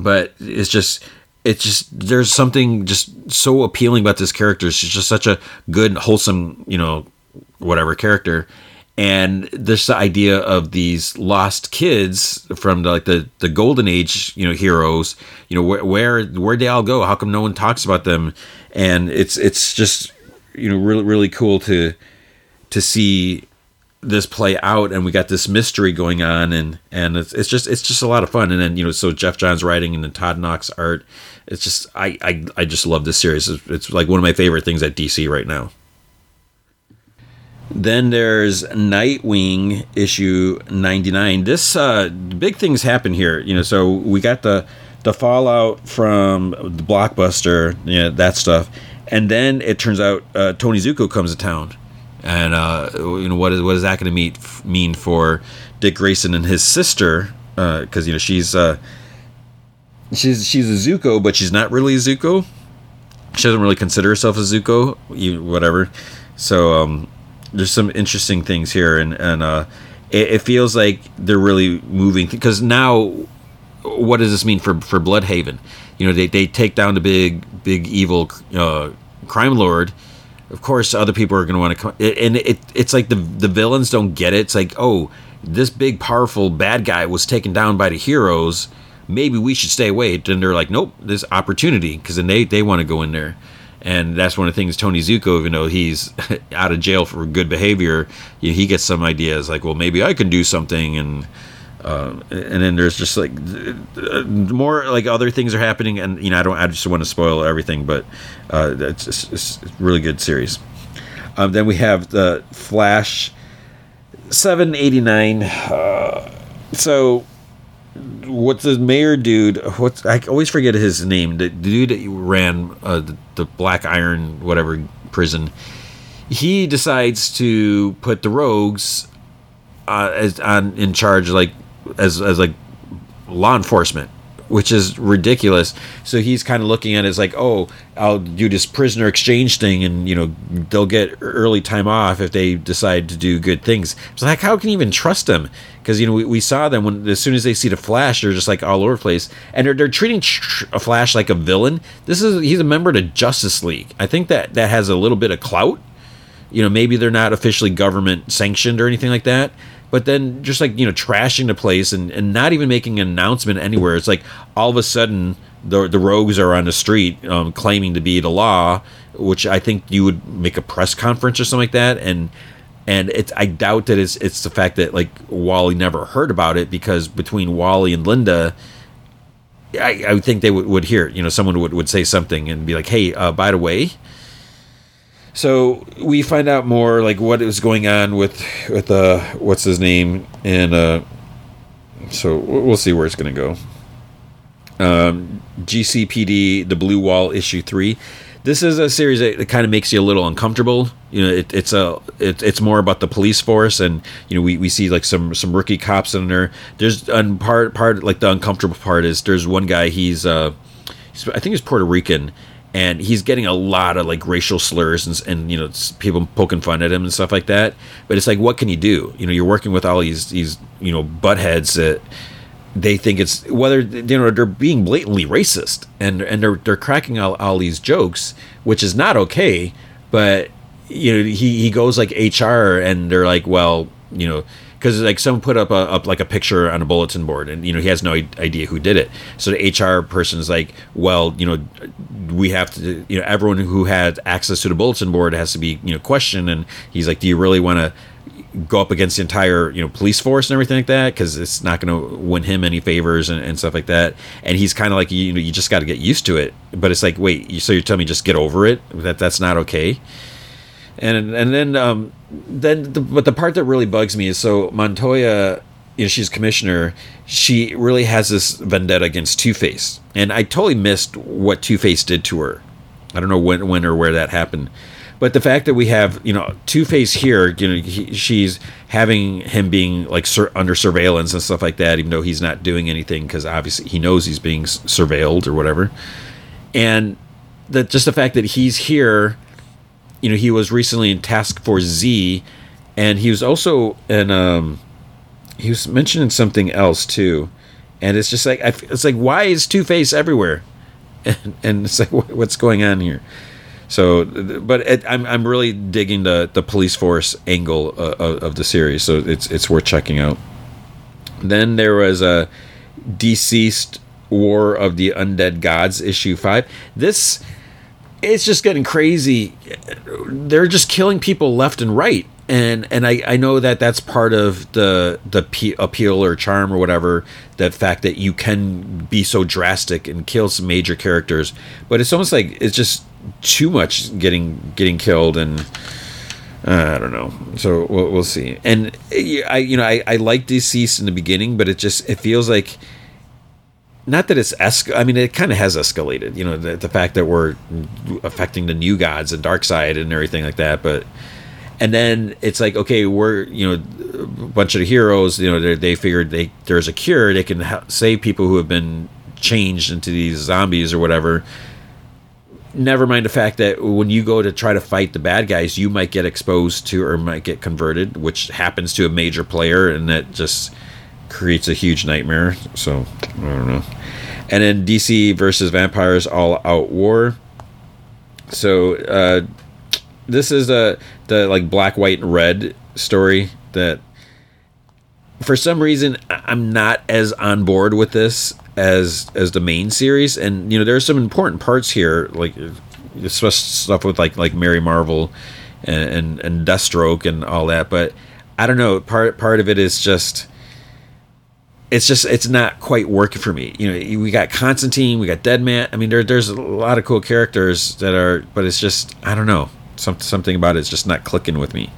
but it's just it's just there's something just so appealing about this character. She's just such a good, wholesome, you know, whatever character. And this idea of these lost kids from the, like the, the golden age, you know, heroes, you know, where where where they all go? How come no one talks about them? And it's it's just you know really really cool to to see this play out. And we got this mystery going on and and it's, it's just it's just a lot of fun. And then you know so Geoff Johns writing and then Todd Nauck art. It's just i i, I just love this series. It's, it's like one of my favorite things at dc right now then there's nightwing issue 99 this uh big things happen here you know so we got the the fallout from the blockbuster you know that stuff and then it turns out uh, tony Zucco comes to town and uh, you know what is what is that going to mean for Dick Grayson and his sister? Because uh, you know she's uh, she's she's a Zucco, but she's not really a Zucco. She doesn't really consider herself a Zucco, whatever. So um, there's some interesting things here, and and uh, it, it feels like they're really moving because now, what does this mean for for Blüdhaven? You know, they they take down the big big evil uh, crime lord. Of course other people are going to want to come and it, it's like the the villains don't get it. It's like oh this big powerful bad guy was taken down by the heroes. Maybe we should stay away. And they're like nope this opportunity because then they they want to go in there and that's one of the things Tony Zucco, even though he's [LAUGHS] out of jail for good behavior, he gets some ideas like, well, maybe I can do something, and um, and then there's just like more like other things are happening, and you know I don't I just want to spoil everything, but uh, it's, it's, it's really good series. Um, then we have the Flash 789. Uh, so what's the mayor dude? What's I always forget his name. The, dude that ran uh, the, the Black Iron whatever prison. He decides to put the rogues uh, as on in charge like as as like law enforcement which is ridiculous. So he's kind of looking at it as like, oh, I'll do this prisoner exchange thing, and you know they'll get early time off if they decide to do good things. So like, how can you even trust them? Because you know we, we saw them when as soon as they see the Flash, they're just like all over the place, and they're, they're treating a Flash like a villain. This is he's a member of the Justice League. I think that that has a little bit of clout. You know, maybe they're not officially government sanctioned or anything like that but then just like you know trashing the place and, and not even making an announcement anywhere. It's like all of a sudden the the rogues are on the street um, claiming to be the law which i think you would make a press conference or something like that. And and it's i doubt that it's it's the fact that like wally never heard about it because between wally and linda i, I think they would, would hear you know someone would, would say something and be like hey uh, by the way so we find out more like what is going on with with uh what's his name? And uh so we'll see where it's gonna go. Um gcpd the blue wall issue three. This is a series that, kind of makes you a little uncomfortable. You know it, it's a it, it's more about the police force and you know we, we see like some some rookie cops in there. There's and part part like the uncomfortable part is there's one guy he's uh he's, i think he's puerto rican and he's getting a lot of like racial slurs and, and you know people poking fun at him and stuff like that. But it's like what can you do? You know you're working with all these these you know buttheads that they think it's whether you know they're being blatantly racist and and they're they're cracking all, all these jokes which is not okay but you know he he goes like hr and they're like well you know because like someone put up a up like a picture on a bulletin board and you know he has no idea who did it. So the hr person's like well you know we have to you know everyone who had access to the bulletin board has to be you know questioned. And he's like do you really want to go up against the entire you know police force and everything like that? Because it's not going to win him any favors and, and stuff like that. And he's kind of like you know you just got to get used to it. But it's like wait so you're telling me just get over it? That that's not okay and and then um, then the, but the part that really bugs me is so Montoya, you know, she's commissioner. She really has this vendetta against Two Face, and I totally missed what Two Face did to her. I don't know when when or where that happened. But the fact that we have, you know, Two Face here, you know, he, she's having him being like sur- under surveillance and stuff like that, even though he's not doing anything because obviously he knows he's being surveilled or whatever. And that just the fact that he's here you know, he was recently in Task Force Z, and he was also in. Um, he was mentioning something else too, and it's just like it's like why is Two Face everywhere, [LAUGHS] and, and it's like [LAUGHS] what's going on here. So, but it, I'm I'm really digging the the police force angle uh, of the series, so it's it's worth checking out. Then there was a DCeased War of the Undead Gods issue five. This it's just getting crazy. They're just killing people left and right, and and I, I know that that's part of the the p- appeal or charm or whatever. That fact that you can be so drastic and kill some major characters, but it's almost like it's just too much getting getting killed and. Uh, I don't know. So we'll, we'll see. And I, you know, I, I like DCeased in the beginning, but it just it feels like not that it's esc- I mean, it kind of has escalated. You know, the, the fact that we're affecting the new gods and Darkseid and everything like that. But and then it's like, okay, we're you know a bunch of heroes. You know, they figured they there's a cure. They can ha- save people who have been changed into these zombies or whatever. Never mind the fact that when you go to try to fight the bad guys, you might get exposed to or might get converted, which happens to a major player, and that just creates a huge nightmare. So I don't know. And then DC versus Vampires All Out War. So uh, this is a the like black, white, and red story that for some reason I'm not as on board with this as as the main series. And you know there's some important parts here, like especially stuff with like like Mary Marvel and, and and Deathstroke and all that. But I don't know. Part part of it is just it's just it's not quite working for me. You know, we got Constantine, we got Deadman. I mean, there there's a lot of cool characters that are, but it's just I don't know. Some, something about it's just not clicking with me.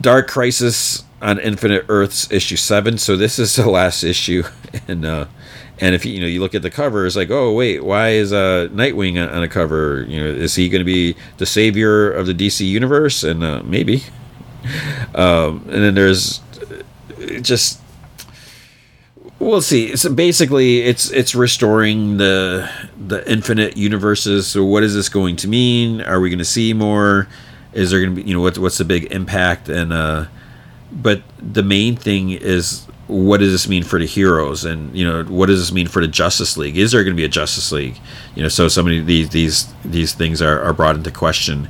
Dark Crisis on Infinite Earths issue seven. So this is [LAUGHS] the last issue, [LAUGHS] and uh, and if you, you know you look at the cover, it's like, oh wait, why is uh, Nightwing on, on a cover? You know, is he going to be the savior of the DC universe? And uh, maybe. [LAUGHS] Um, and then there's uh, just we'll see. So basically, it's it's restoring the the infinite universes. So what is this going to mean? Are we going to see more? Is there going to be you know what's what's the big impact? And uh, but the main thing is what does this mean for the heroes and you know what does this mean for the justice league is there going to be a justice league you know so so many these these these things are, are brought into question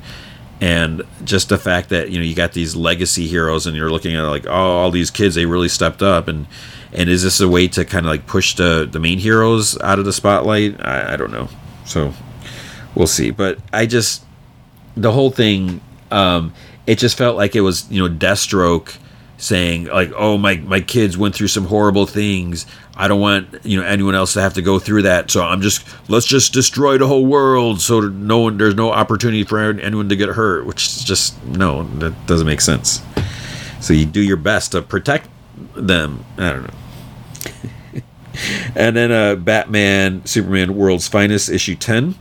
and just the fact that you know you got these legacy heroes and you're looking at like oh all these kids they really stepped up and and is this a way to kind of like push the the main heroes out of the spotlight? I, I don't know. So we'll see. But i just the whole thing um it just felt like it was you know deathstroke saying like oh my my kids went through some horrible things. I don't want you know anyone else to have to go through that. So i'm just let's just destroy the whole world so no one there's no opportunity for anyone to get hurt which is just no that doesn't make sense. So you do your best to protect them. I don't know [LAUGHS] and then uh batman superman world's finest issue 10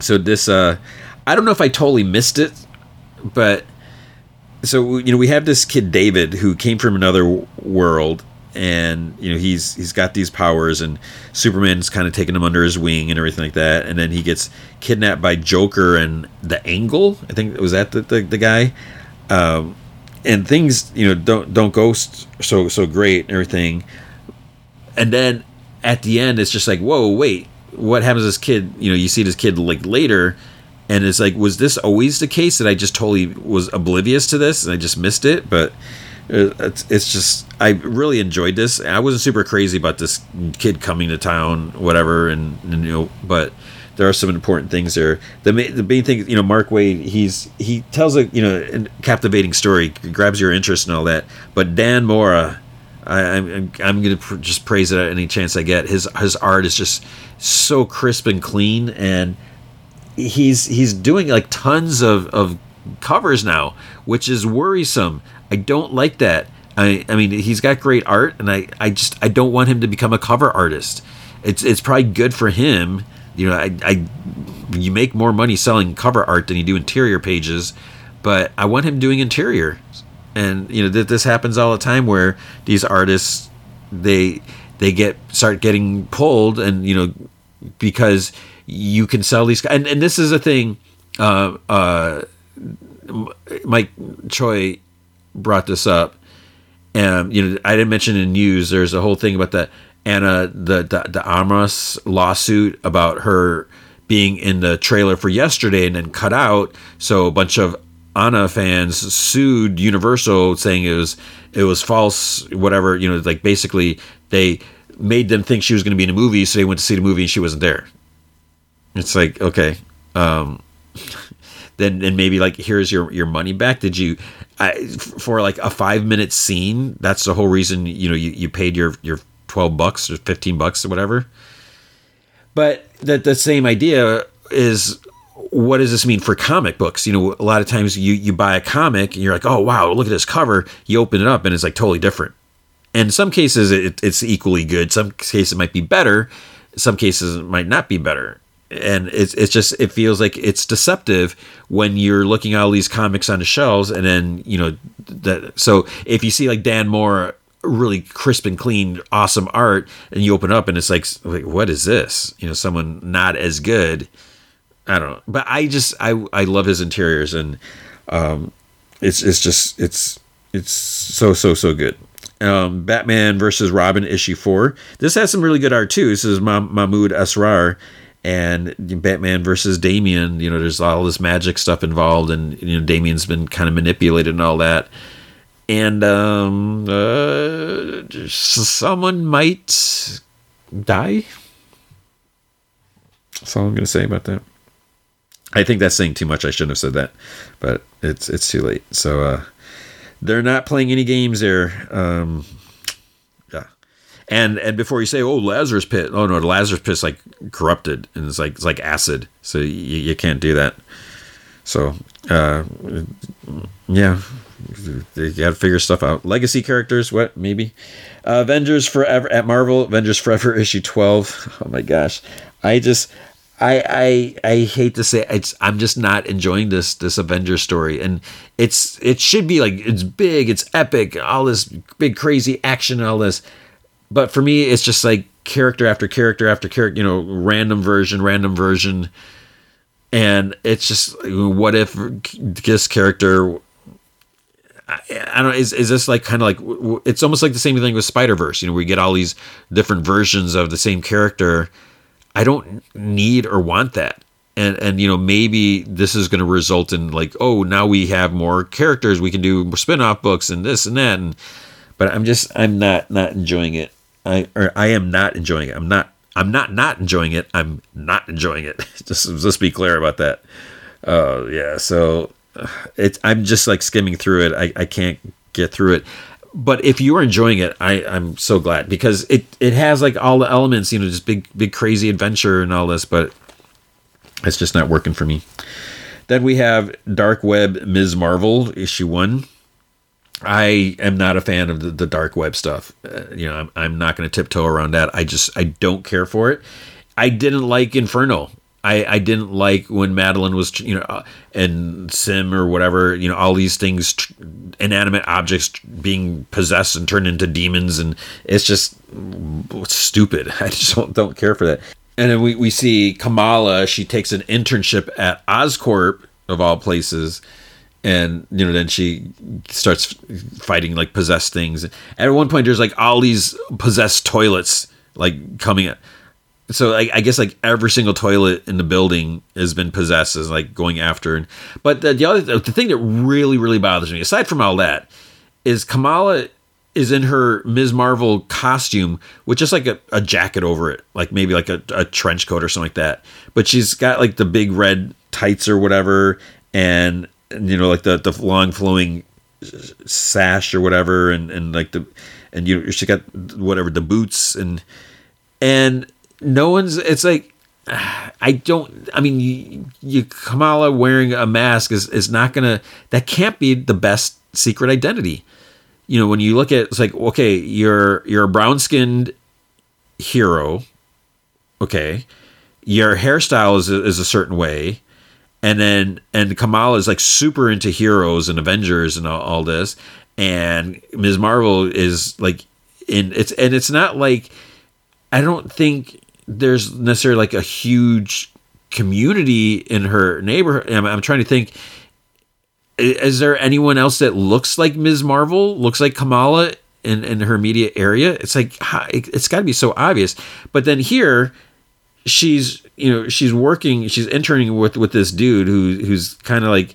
so this uh i don't know if i totally missed it but so you know we have this kid David who came from another world and you know he's he's got these powers and Superman's kind of taking him under his wing and everything like that. And then he gets kidnapped by Joker and the Angle I think was that the the, the guy? Um, and things you know don't don't go so so great and everything and then at the end it's just like whoa wait what happens to this kid? You know you see this kid like later and it's like was this always the case that i just totally was oblivious to this and i just missed it? But uh, it's, it's just i really enjoyed this. I wasn't super crazy about this kid coming to town whatever and, and you know but there are some important things there. The main, the main thing you know mark Waid, he's he tells a you know captivating story grabs your interest and all that. But dan mora I, am I'm, I'm gonna pr- just praise it at any chance I get. His his art is just so crisp and clean, and he's he's doing like tons of, of covers now, which is worrisome. I don't like that. I I mean he's got great art and I, I just I don't want him to become a cover artist. It's it's probably good for him. You know, I, I you make more money selling cover art than you do interior pages, but I want him doing interior. And you know, th- this happens all the time where these artists they they get start getting pulled and you know because you can sell these and, and this is a thing uh, uh, mike choi brought this up. And you know i didn't mention in news there's a whole thing about the Ana the the, the Armas lawsuit about her being in the trailer for yesterday and then cut out. So a bunch of Ana fans sued Universal saying it was it was false, whatever. You know, like basically they made them think she was going to be in a movie, so they went to see the movie and she wasn't there. It's like okay, um, [LAUGHS] then then maybe like here's your your money back. Did you I, for like a five minute scene? That's the whole reason you know you, you paid your your twelve bucks or fifteen bucks or whatever. But that the same idea is what does this mean for comic books? You know, a lot of times you you buy a comic and you're like, oh wow, look at this cover. You open it up and it's like totally different. And in some cases it, it's equally good. Some cases it might be better. Some cases it might not be better and it's it's just it feels like it's deceptive when you're looking at all these comics on the shelves and then you know that so if you see like Dan Mora really crisp and clean awesome art and you open up and it's like like what is this you know someone not as good I don't know but I just I I love his interiors and um it's it's just it's it's so so so good um, Batman versus Robin issue four. This has some really good art too. This is Mahmoud Asrar, and Batman versus Damian, you know, there's all this magic stuff involved, and you know, Damian's been kind of manipulated and all that. And um, uh, someone might die. That's all I'm to say about that. I think that's saying too much. I shouldn't have said that, but it's it's too late. So uh, they're not playing any games there. Um, and and before you say, "Oh, Lazarus Pit," oh no, Lazarus Pit's like corrupted and it's like it's like acid, so you, you can't do that. So, uh, yeah, you got to figure stuff out. Legacy characters, what maybe? Uh, Avengers Forever at Marvel, Avengers Forever [LAUGHS] issue twelve. Oh my gosh, I just. I, I I hate to say it's I'm just not enjoying this this Avengers story and it's it should be like it's big it's epic all this big crazy action all this but for me, it's just like character after character after character, you know, random version, random version. And it's just, what if this character I, I, don't know. Is, is this like kind of like it's almost like the same thing with Spider Verse? You know, we get all these different versions of the same character. I don't need or want that. And and you know maybe this is going to result in like oh now we have more characters we can do spin-off books and this and that and but I'm just I'm not not enjoying it. I or I am not enjoying it. I'm not I'm not not enjoying it. I'm not enjoying it. [LAUGHS] just let's be clear about that. Oh uh, yeah, so it's I'm just like skimming through it. I, I can't get through it. But if you are enjoying it, I, I'm so glad because it, it has like all the elements, you know, just big big crazy adventure and all this, but it's just not working for me. Then we have Dark Web Ms. Marvel issue one. I am not a fan of the, the dark web stuff. Uh, you know, I'm, I'm not going to tiptoe around that. I just I don't care for it. I didn't like Inferno. I, I didn't like when Madelyne was, you know, uh, and Sim or whatever, you know, all these things, inanimate objects being possessed and turned into demons. And it's just stupid. [LAUGHS] I just don't, don't care for that. And then we, we see Kamala, she takes an internship at Oscorp, of all places. And, you know, then she starts fighting like possessed things. And at one point, there's like all these possessed toilets like coming at so I guess like every single toilet in the building has been possessed as like going after and but the, the other the thing that really really bothers me aside from all that is Kamala is in her Ms. Marvel costume with just like a, a jacket over it like maybe like a, a trench coat or something like that but she's got like the big red tights or whatever and, and you know like the the long flowing sash or whatever and and like the and you she got whatever the boots and and no one's. It's like I don't. I mean, you, you Kamala wearing a mask is is not gonna. That can't be the best secret identity. You know, when you look at it's like okay, you're you're a brown skinned hero. Okay, your hairstyle is is a certain way, and then and Kamala is like super into heroes and Avengers and all, all this, and Ms. Marvel is like in it's and it's not like I don't think there's necessarily like a huge community in her neighborhood. I'm, I'm trying to think. Is there anyone else that looks like Ms. Marvel, looks like Kamala in, in her media area? It's like it's got to be so obvious. But then here, she's you know she's working, she's interning with with this dude who who's kind of like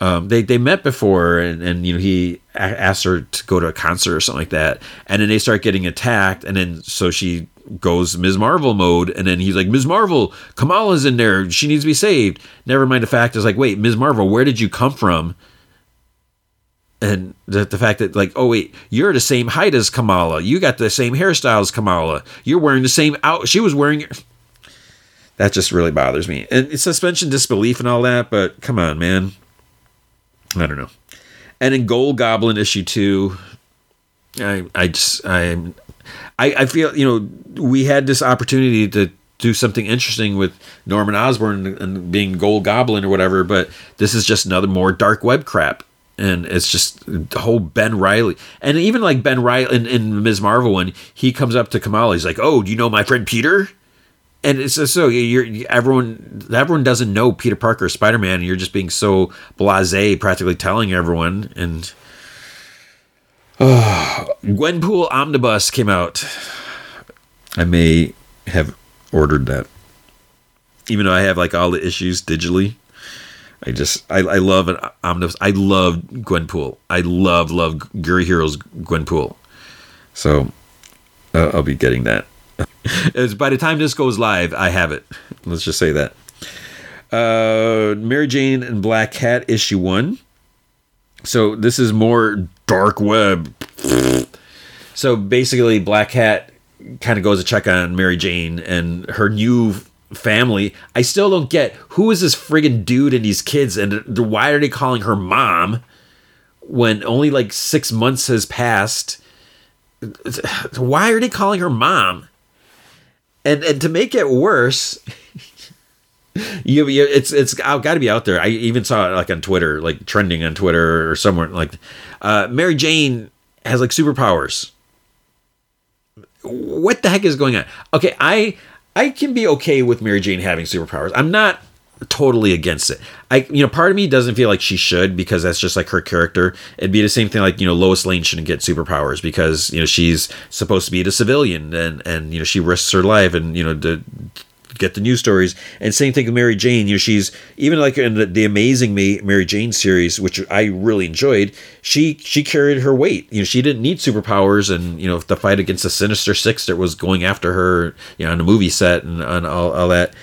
um, they they met before, and and you know he asked her to go to a concert or something like that, and then they start getting attacked, and then so she goes Ms. Marvel mode, and then he's like, Ms. Marvel, Kamala's in there. She needs to be saved. Never mind the fact is like, wait, Ms. Marvel, where did you come from? And the, the fact that, like, oh, wait, you're the same height as Kamala. You got the same hairstyle as Kamala. You're wearing the same out. She was wearing. That just really bothers me. And it's suspension disbelief and all that, but come on, man. I don't know. And in Gold Goblin issue two, I I just I'm I, I feel you know we had this opportunity to do something interesting with Norman Osborn and being Gold Goblin or whatever, but this is just another more dark web crap. And it's just the whole Ben Riley. and even like Ben Riley in, in Ms. Marvel when he comes up to Kamala. He's like, "Oh, do you know my friend Peter?" And it's just so you're everyone everyone doesn't know Peter Parker, Spider Man, and you're just being so blasé, practically telling everyone. And [SIGHS] Gwenpool Omnibus came out. I may have ordered that. Even though I have like all the issues digitally. I just I, I love an omnibus. I love Gwenpool. I love love Gurihiru Gwenpool. So uh, I'll be getting that. [LAUGHS] As by the time this goes live, I have it. Let's just say that. Uh, Mary Jane and Black Cat issue one. So this is more dark web. So basically, Black Hat kind of goes to check on Mary Jane and her new family. I still don't get who is this friggin' dude and these kids, and why are they calling her mom when only like six months has passed? Why are they calling her mom? And and to make it worse. You, you it's it's got to be out there. I even saw it like on Twitter, like trending on Twitter or somewhere. Like uh, Mary Jane has like superpowers. what the heck is going on? Okay, I I can be okay with Mary Jane having superpowers. I'm not totally against it. I you know, part of me doesn't feel like she should because that's just like her character. It'd be the same thing like, you know, Lois Lane shouldn't get superpowers because, you know, she's supposed to be the civilian and and you know, she risks her life and, you know, to get the news stories. And same thing with Mary Jane. You know, she's even like in the, the Amazing Me Mary Jane series, which I really enjoyed. She she carried her weight. You know, she didn't need superpowers, and you know, the fight against the Sinister Six that was going after her, you know, on the movie set and, and all, all that.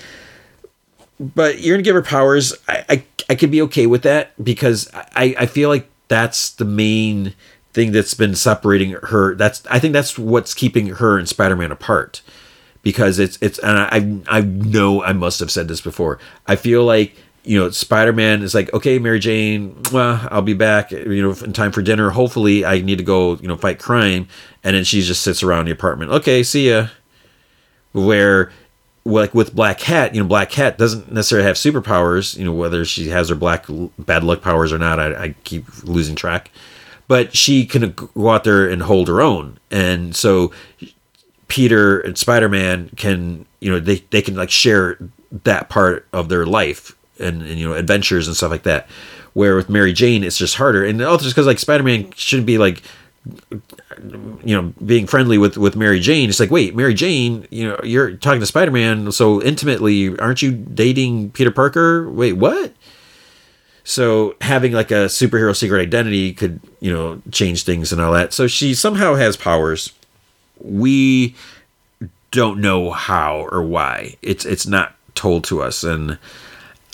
But you're gonna give her powers. I, I I could be okay with that because I I feel like that's the main thing that's been separating her. That's I think that's what's keeping her and Spider-Man apart because it's it's and I I know I must have said this before. I feel like you know Spider-Man is like okay Mary Jane, well I'll be back you know in time for dinner. Hopefully I need to go you know fight crime, and then she just sits around the apartment. Okay, see ya. Where like with Black Cat, you know, Black Cat doesn't necessarily have superpowers. You know, whether she has her black bad luck powers or not, I, I keep losing track. But she can go out there and hold her own, and so Peter and Spider Man can you know they they can like share that part of their life and, and you know adventures and stuff like that. Where with Mary Jane, it's just harder, and also just because like Spider Man shouldn't be like you know being friendly with with Mary Jane. It's like wait, Mary Jane, you know you're talking to Spider Man so intimately. Aren't you dating Peter Parker? Wait, what? So having like a superhero secret identity could, you know, change things and all that. So she somehow has powers we don't know how or why. It's it's not told to us, and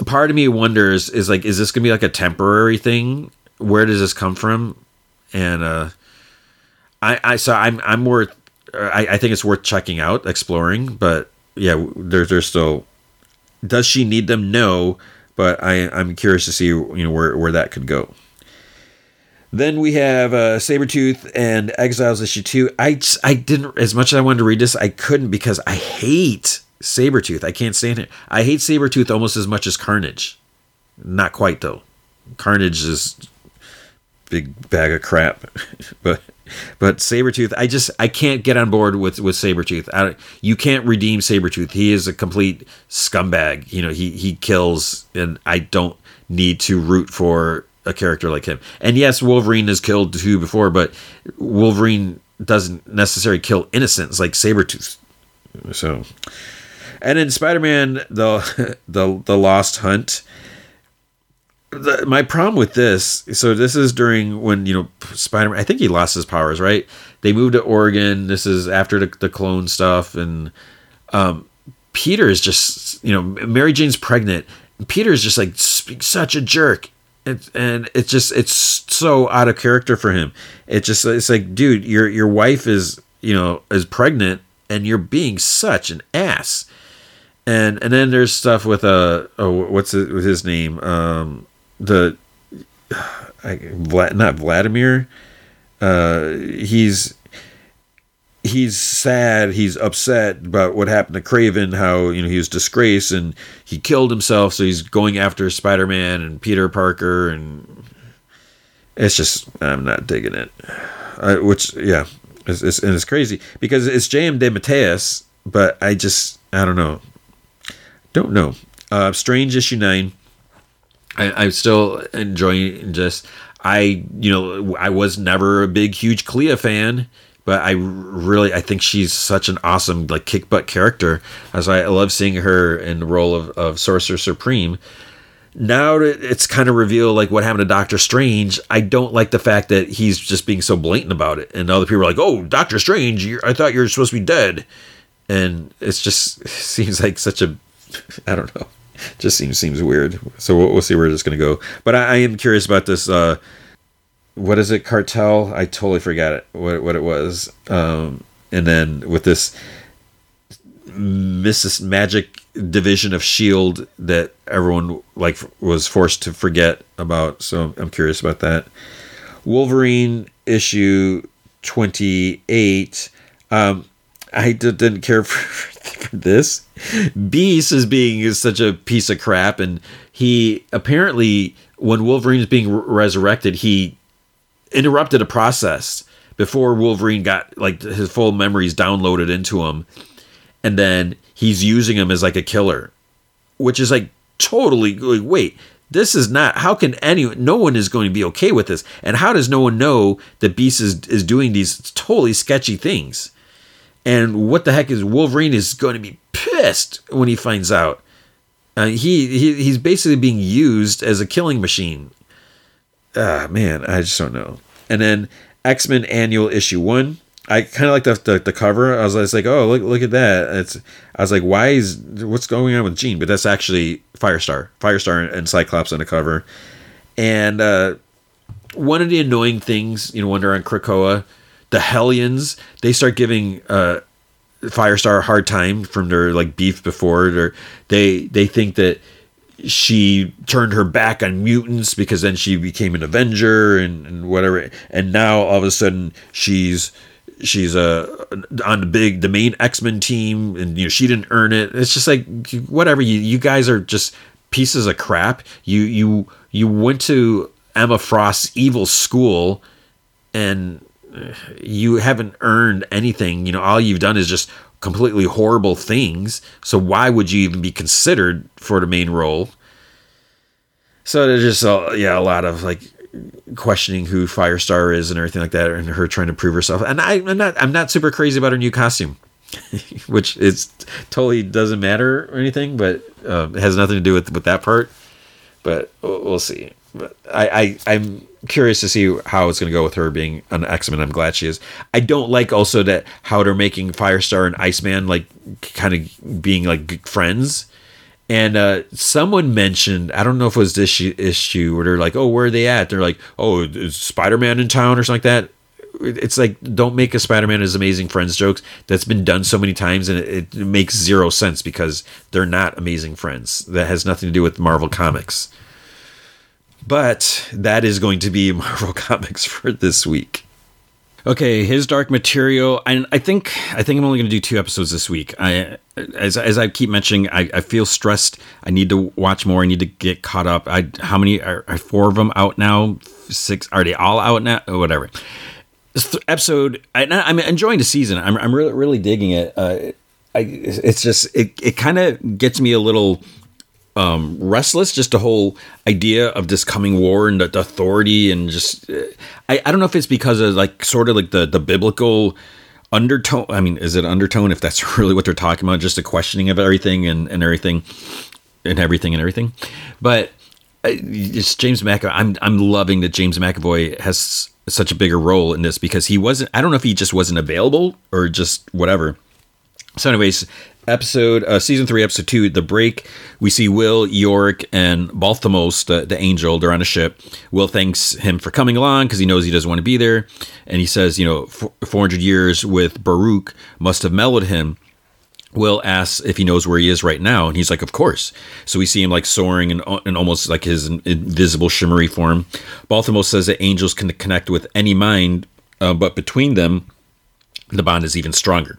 part of me wonders is like, is this gonna be like a temporary thing? Where does this come from? And uh, I I so I'm I'm worth. I, I think it's worth checking out, exploring, but yeah, there's there's still. Does she need them? No, but I I'm curious to see you know where where that could go. Then we have uh, Sabretooth and Exiles issue two. I, I didn't, as much as I wanted to read this, I couldn't because I hate Sabretooth. I can't stand it. I hate Sabretooth almost as much as Carnage. Not quite, though. Carnage is big bag of crap. [LAUGHS] but but Sabretooth, I just I can't get on board with with Sabretooth. I, you can't redeem Sabretooth. He is a complete scumbag. You know, he he kills and I don't need to root for a character like him. And yes, Wolverine has killed two before, but Wolverine doesn't necessarily kill innocents like Sabretooth. So and in Spider-Man the [LAUGHS] the the Lost Hunt the, my problem with this so this is during when you know Spider-Man I think he lost his powers, right? They moved to Oregon. This is after the, the clone stuff and um Peter is just, you know, Mary Jane's pregnant. Peter is just like such a jerk it's, and it's just it's so out of character for him. It just it's like, dude, your your wife is you know is pregnant, and you're being such an ass. And and then there's stuff with uh oh what's it, with his name um the [SIGHS] I, Vlad, not Vladimir uh he's he's sad, he's upset about what happened to Kraven, how you know he was disgraced and he killed himself, so he's going after Spider Man and Peter Parker, and it's just I'm not digging it. I, which yeah, it's, it's, and it's crazy because it's J.M. DeMatteis, but I just I don't know, don't know. Uh, Strange issue nine. I, I'm still enjoying just I you know I was never a big huge Clea fan but I really I think she's such an awesome like kick butt character. As I love seeing her in the role of, of Sorcerer Supreme. Now it's kind of revealed like what happened to Doctor Strange. I don't like the fact that he's just being so blatant about it, and other people are like, "Oh, Doctor Strange, I thought you were supposed to be dead," and it's just [LAUGHS] it seems like such a [LAUGHS] I don't know, just seems seems weird. So we'll, we'll see where it's going to go. But I, I, am curious about this. Uh, what is it cartel? I totally forgot it what, what it was. Um, and then with this mrs magic division of shield that everyone like was forced to forget about so i'm curious about that. Wolverine issue 28 um, i d- didn't care [LAUGHS] for, for this. Beast is being such a piece of crap and he apparently when wolverine is being resurrected he interrupted a process before Wolverine got like his full memories downloaded into him, and then he's using him as like a killer, which is like totally like, wait. This is not. How can any? No one is going to be okay with this. And how does no one know that Beast is is doing these totally sketchy things? And what the heck is Wolverine is going to be pissed when he finds out. Uh, he, he he's basically being used as a killing machine. Ah man, I just don't know. And then X Men Annual Issue One. I kind of like the, the, the cover. I was, I was like, oh look look at that. It's I was like, why is what's going on with Jean? But that's actually Firestar, Firestar and Cyclops on the cover. And uh, one of the annoying things, you know, when they're on Krakoa, the Hellions they start giving uh, Firestar a hard time from their like beef before. Or they they think that she turned her back on mutants because then she became an Avenger and, and whatever. And now all of a sudden she's she's uh, on the big the main x-men team and you know she didn't earn it. It's just like whatever. You you guys are just pieces of crap. You you you went to emma frost's evil school and you haven't earned anything. You know all you've done is just completely horrible things so why would you even be considered for the main role so there's just a, yeah a lot of like questioning who Firestar is and everything like that, and her trying to prove herself. And I, am not I'm not super crazy about her new costume, [LAUGHS] which it's totally doesn't matter or anything, but um, it has nothing to do with with that part. But we'll see. I, I I'm curious to see how it's going to go with her being an X Men. I'm glad she is. I don't like also that how they're making Firestar and Iceman like kind of being like friends and uh, someone mentioned, I don't know if it was this issue, where they're like, "Oh, where are they at?" They're like, "Oh, is Spider-Man in town or something like that." It's like, don't make a Spider-Man as Amazing Friends jokes. That's been done so many times, and it, it makes zero sense because they're not Amazing Friends. That has nothing to do with Marvel Comics. But that is going to be [LAUGHS] Marvel Comics for this week. Okay, his dark material, and I think I think I'm only going to do two episodes this week. I, as as I keep mentioning, I, I feel stressed. I need to watch more. I need to get caught up. I how many are, are four of them out now? Six are they all out now? Or whatever. This episode, I, am enjoying the season. I'm I'm really really digging it. Uh, I, it's just it it kind of gets me a little um, restless. Just the whole idea of this coming war and the, the authority, and just uh, I, I don't know if it's because of like sort of like the the biblical undertone. I mean, is it undertone? If that's [LAUGHS] really what they're talking about, just a questioning of everything and and everything and everything and everything. But uh, it's James McAvoy. I'm I'm loving that James McAvoy has such a bigger role in this because he wasn't. I don't know if he just wasn't available or just whatever. So, anyways, episode, uh, season three, episode two, the break. We see Will, Iorek, and Balthamos, the, the angel. They're on a ship. Will thanks him for coming along because he knows he doesn't want to be there, and he says, you know, 400 years with Baruch must have mellowed him. Will asks if he knows where he is right now, and he's like, "Of course." So we see him like soaring in, in almost like his invisible, shimmery form. Balthamos says that angels can connect with any mind, uh, but between them, the bond is even stronger.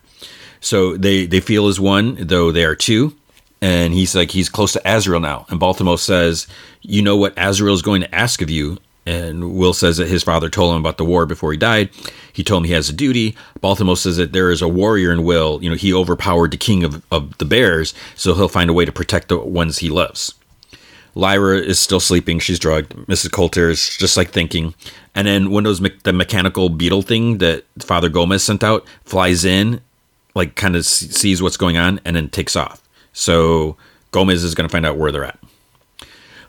So they they feel as one, though they are two. And he's like he's close to Asriel now. And Balthamos says, "You know what Asriel is going to ask of you." And Will says that his father told him about the war before he died. He told him he has a duty. Balthamos says that there is a warrior in Will. You know, he overpowered the king of, of the bears, so he'll find a way to protect the ones he loves. Lyra is still sleeping. She's drugged. Mrs. Coulter is just like thinking. And then when those me- the mechanical beetle thing that Father Gomez sent out flies in like kind of sees what's going on and then takes off. So Gomez is going to find out where they're at.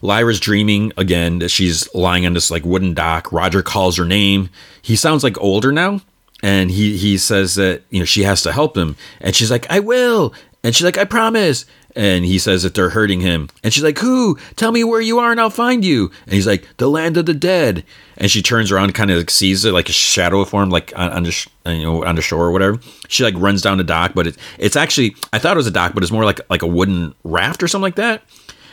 Lyra's dreaming again that she's lying on this like wooden dock. Roger calls her name. He sounds like older now, and he he says that you know she has to help him, and she's like, "I will," and she's like, "I promise." And he says that they're hurting him. And she's like, Who? Tell me where you are and I'll find you. And he's like, The land of the dead. And she turns around kind of like sees it like a shadow form, like on, on the you know on the shore or whatever. She like runs down the dock, but it's it's actually I thought it was a dock, but it's more like like a wooden raft or something like that.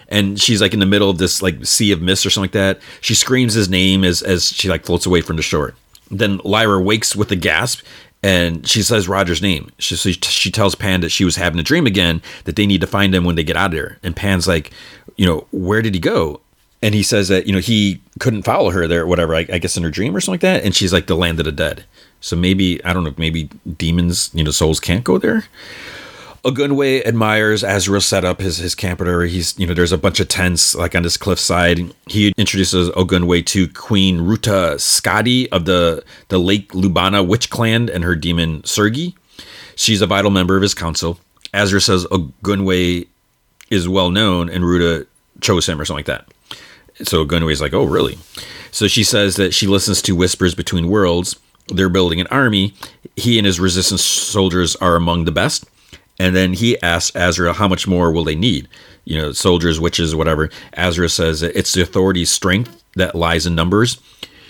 And she's like in the middle of this like sea of mist or something like that. She screams his name as as she like floats away from the shore. Then Lyra wakes with a gasp and she says Roger's name. She, she tells Pan that she was having a dream again, that they need to find him when they get out of there. And Pan's like, you know, where did he go? and he says that you know he couldn't follow her there, whatever. I, I, guess in her dream or something like that. And she's like the land of the dead. So maybe I don't know. Maybe demons, you know, souls can't go there. Ogunwe admires Asriel set up his his camp there. He's you know there's a bunch of tents like on this cliffside. He introduces Ogunwe to Queen Ruta Skadi of the the Lake Lubana witch clan and her demon Sergi. She's a vital member of his council. Asriel says Ogunwe is well known and Ruta chose him or something like that. So Ogunwe's like, oh really? So she says that she listens to whispers between worlds. They're building an army. He and his resistance soldiers are among the best and then he asks Asriel, how much more will they need? You know, soldiers, witches, whatever. Asriel says it's the authority's strength that lies in numbers.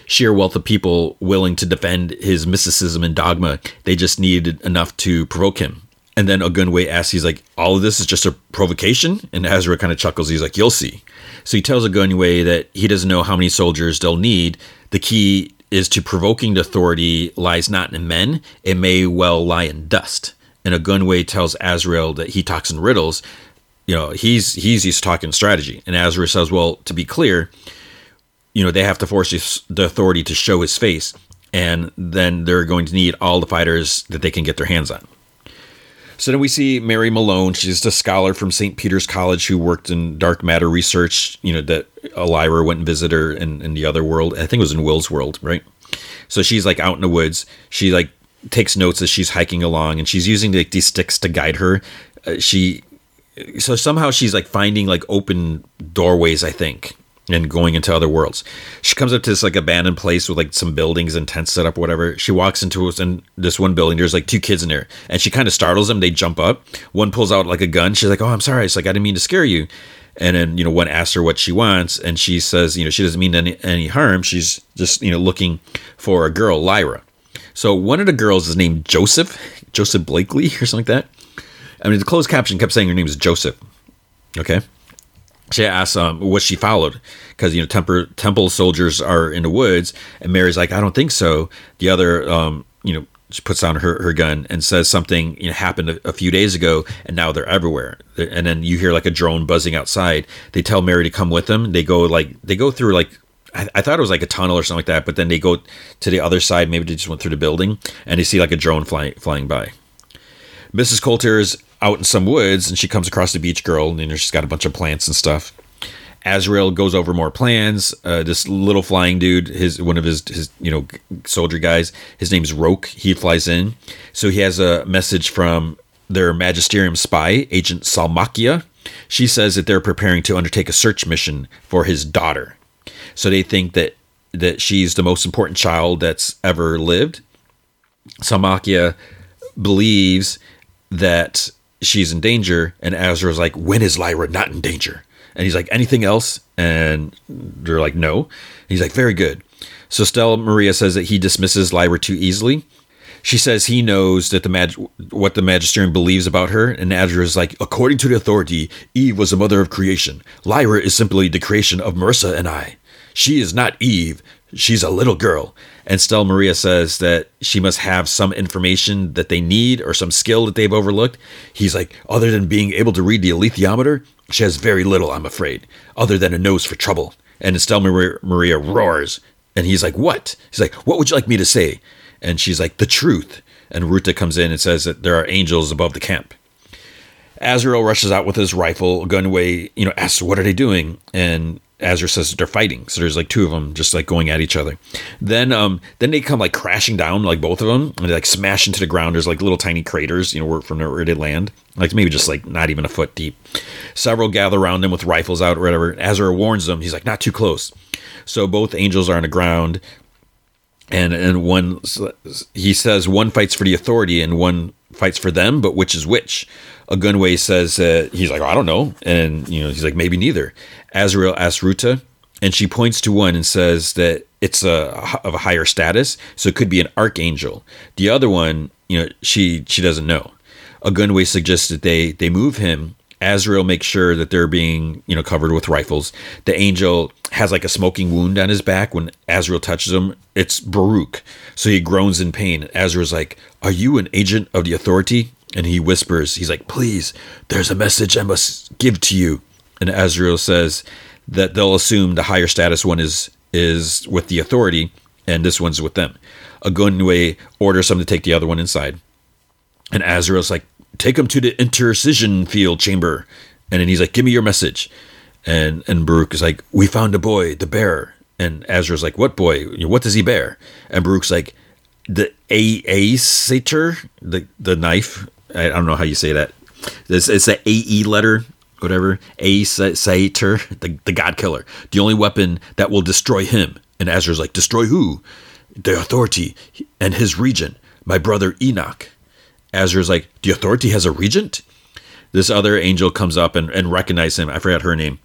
Sheer wealth of people willing to defend his mysticism and dogma. They just needed enough to provoke him. And then Ogunwe asks, he's like, all of this is just a provocation? And Asriel kind of chuckles. He's like, you'll see. So he tells Ogunwe that he doesn't know how many soldiers they'll need. The key is to provoking the authority lies not in men. It may well lie in dust and Ogunwe tells Asriel that he talks in riddles, you know, he's he's to talking strategy. And Asriel says, well, to be clear, you know, they have to force the authority to show his face, and then they're going to need all the fighters that they can get their hands on. So then we see Mary Malone. She's a scholar from St. Peter's College who worked in dark matter research. You know that Lyra went and visited her in, in the other world. I think it was in Will's world, right? So she's like out in the woods. She like takes notes as she's hiking along, and she's using like, these sticks to guide her. Uh, she so somehow she's like finding like open doorways, I think, and going into other worlds. She comes up to this like abandoned place with like some buildings and tents set up, whatever. She walks into in this one building. There's like two kids in there, and she kind of startles them. They jump up. One pulls out like a gun. She's like, "Oh, I'm sorry." It's like I didn't mean to scare you. And then you know one asks her what she wants, and she says, you know, she doesn't mean any any harm. She's just you know looking for a girl, Lyra. So one of the girls is named Joseph, Joseph Blakely [LAUGHS] or something like that. I mean, the closed caption kept saying her name is Joseph. Okay. She asks um, what she followed because you know temple temple soldiers are in the woods, and Mary's like, I don't think so. The other, um, you know, she puts down her, her gun and says something you know, happened a, a, few days ago, and now they're everywhere. And then you hear like a drone buzzing outside. They tell Mary to come with them. They go like they go through like I, I, thought it was like a tunnel or something like that, but then they go to the other side. Maybe they just went through the building and they see like a drone flying flying by. Mrs. Coulter is out in some woods and she comes across the beach girl and she's got a bunch of plants and stuff. Asriel goes over more plans. Uh, this little flying dude, his one of his his you know soldier guys, his name's Roke. He flies in, so he has a message from their magisterium spy, Agent Salmakia. She says that they're preparing to undertake a search mission for his daughter. So they think that that she's the most important child that's ever lived. Salmakia believes that she's in danger, and Asriel's like, "When is Lyra not in danger?" And he's like, "Anything else?" And they're like, "No." And he's like, "Very good." So Stelmaria says that he dismisses Lyra too easily. She says he knows that the mag- what the magisterium believes about her, and Azra is like, according to the authority, Eve was the mother of creation. Lyra is simply the creation of Marissa and I. She is not Eve. She's a little girl. And Stelmaria says that she must have some information that they need or some skill that they've overlooked. He's like, other than being able to read the alethiometer, she has very little, I'm afraid, other than a nose for trouble. And Stelmaria, Maria roars. And he's like, What? He's like, What would you like me to say? And she's like, The truth. And Ruta comes in and says that there are angels above the camp. Asriel rushes out with his rifle. Gunway, you know, asks, What are they doing? And Asriel says they're fighting. So there's like two of them just like going at each other. Then um then they come like crashing down like both of them and they like smash into the ground. There's like little tiny craters, you know, from where they land. Like maybe just like not even a foot deep. Several gather around them with rifles out or whatever. Asriel warns them. He's like not too close. So both angels are on the ground. And and one he says one fights for the authority and one fights for them, but which is which? Ogunwe says uh, he's like, I don't know, and you know he's like maybe neither. Asriel asks Ruta, and she points to one and says that it's a of a higher status, so it could be an archangel. The other one, you know, she she doesn't know. Ogunwe suggests that they they move him. Asriel makes sure that they're being you know covered with rifles. The angel has like a smoking wound on his back when Asriel touches him. It's Baruch, so he groans in pain. Asriel's like, "Are you an agent of the authority?" and he whispers, he's like, Please, there's a message I must give to you. And Asriel says that they'll assume the higher status one is is with the authority, and this one's with them. Ogunwe orders them to take the other one inside, and Asriel's like, "Take him to the intercision field chamber," and then he's like, "Give me your message," and and Baruch is like, "We found a boy, the bearer," and Asriel's like, "What boy? What does he bear?" And Baruch's like, "The a a sater, the the knife. I don't know how you say that. It's, it's the A E letter." Whatever, a sater, [LAUGHS] the, the God killer, the only weapon that will destroy him. And Asriel's like, destroy who? the authority and his regent, my brother Enoch. Asriel's like, the authority has a regent? This other angel comes up and, and recognizes him. I forgot her name.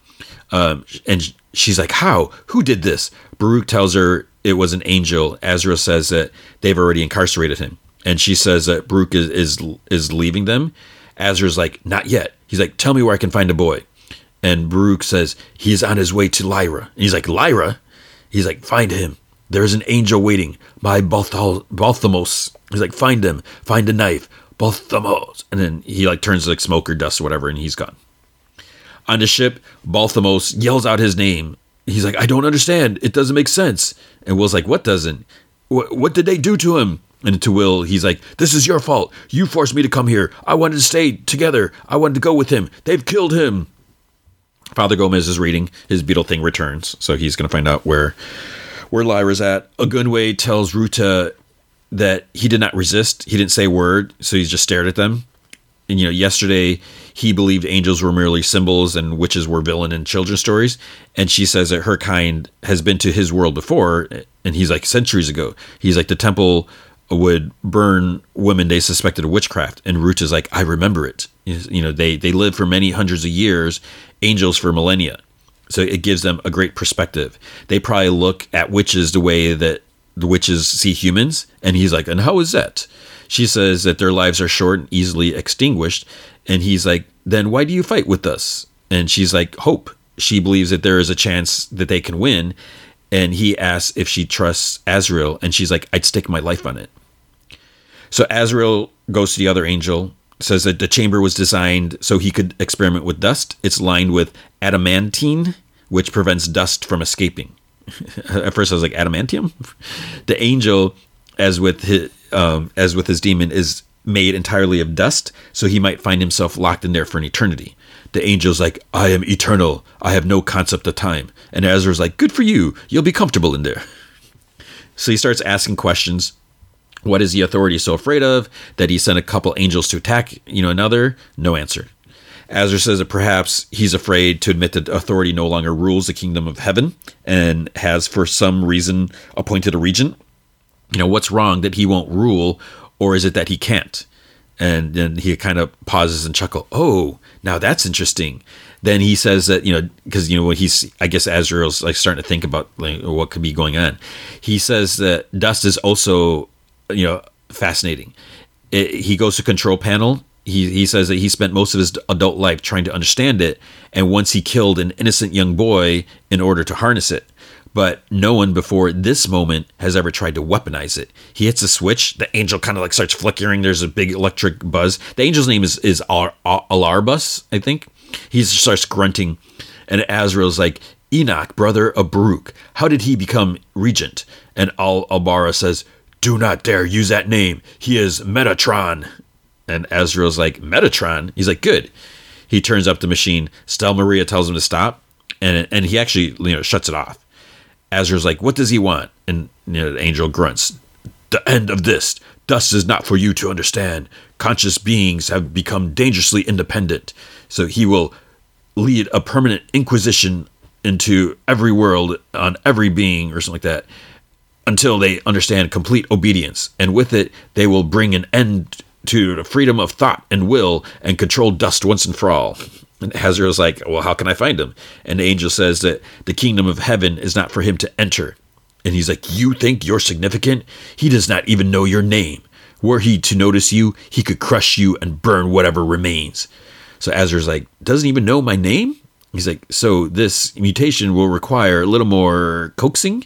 Um, and she's like, how? Who did this? Baruch tells her it was an angel. Azra says that they've already incarcerated him. And she says that Baruch is, is, is leaving them. Asriel's like, not yet. He's like, tell me where I can find a boy. And Baruch says, he's on his way to Lyra. And he's like, Lyra? He's like, find him. There's an angel waiting by Balthamos. He's like, find him, find a knife, Balthamos. And then he like turns like smoke or dust or whatever, and he's gone. On the ship, Balthamos yells out his name. He's like, I don't understand. It doesn't make sense. And Will's like, What doesn't? What, what did they do to him? And to Will, he's like, This is your fault. You forced me to come here. I wanted to stay together. I wanted to go with him. They've killed him. Father Gomez is reading. His beetle thing returns. So he's going to find out where where Lyra's at. Ogunwe tells Ruta that he did not resist. He didn't say a word, so he just stared at them. And you know, yesterday he believed angels were merely symbols and witches were villain in children's stories. And she says that her kind has been to his world before, and he's like centuries ago. He's like the temple would burn women they suspected of witchcraft, and Ruta's like, I remember it. You know, they they lived for many hundreds of years, angels for millennia. So it gives them a great perspective. They probably look at witches the way that the witches see humans. And he's like, and how is that? She says that their lives are short and easily extinguished. And he's like, then why do you fight with us? And she's like, hope. She believes that there is a chance that they can win. And he asks if she trusts Asriel. And she's like, I'd stake my life on it. So Asriel goes to the other angel says that the chamber was designed so he could experiment with dust. It's lined with adamantine, which prevents dust from escaping. [LAUGHS] At first, I was like adamantium. [LAUGHS] The angel, as with his um, as with his demon, is made entirely of dust, so he might find himself locked in there for an eternity. The angel's like, I am eternal. I have no concept of time. And Ezra's like, Good for you. You'll be comfortable in there. [LAUGHS] So he starts asking questions what is the authority so afraid of that he sent a couple angels to attack, you know, another? No answer. Azra says that perhaps he's afraid to admit that authority no longer rules the kingdom of heaven and has for some reason appointed a regent. You know, what's wrong that he won't rule, or is it that he can't? And then he kind of pauses and chuckle. Oh, now that's interesting. Then he says that you know because you know when he's I guess Asriel's like starting to think about like what could be going on. He says that dust is also you know fascinating. It, he goes to control panel. He he says that he spent most of his adult life trying to understand it, and once he killed an innocent young boy in order to harness it. But no one before this moment has ever tried to weaponize it. He hits a switch. The angel kind of like starts flickering. There's a big electric buzz. The angel's name is is Al- Al- Alarbus, I think. He starts grunting, and Asriel's like, Enoch, brother of Baruch, how did he become regent? And Al Albara says, do not dare use that name. He is Metatron. And Asriel's like, Metatron? He's like, good. He turns up the machine. Stelmaria tells him to stop, and and he actually you know shuts it off. Asriel's like, what does he want? And you know, the angel grunts, the end of this. Dust is not for you to understand. Conscious beings have become dangerously independent. So he will lead a permanent inquisition into every world on every being or something like that until they understand complete obedience, and with it, they will bring an end to the freedom of thought and will and control dust once and for all. And Asriel's like, Well, how can I find him? And the angel says that the kingdom of heaven is not for him to enter. And he's like, You think you're significant? He does not even know your name. Were he to notice you, he could crush you and burn whatever remains. So Asriel's like, Doesn't even know my name? He's like, So this mutation will require a little more coaxing.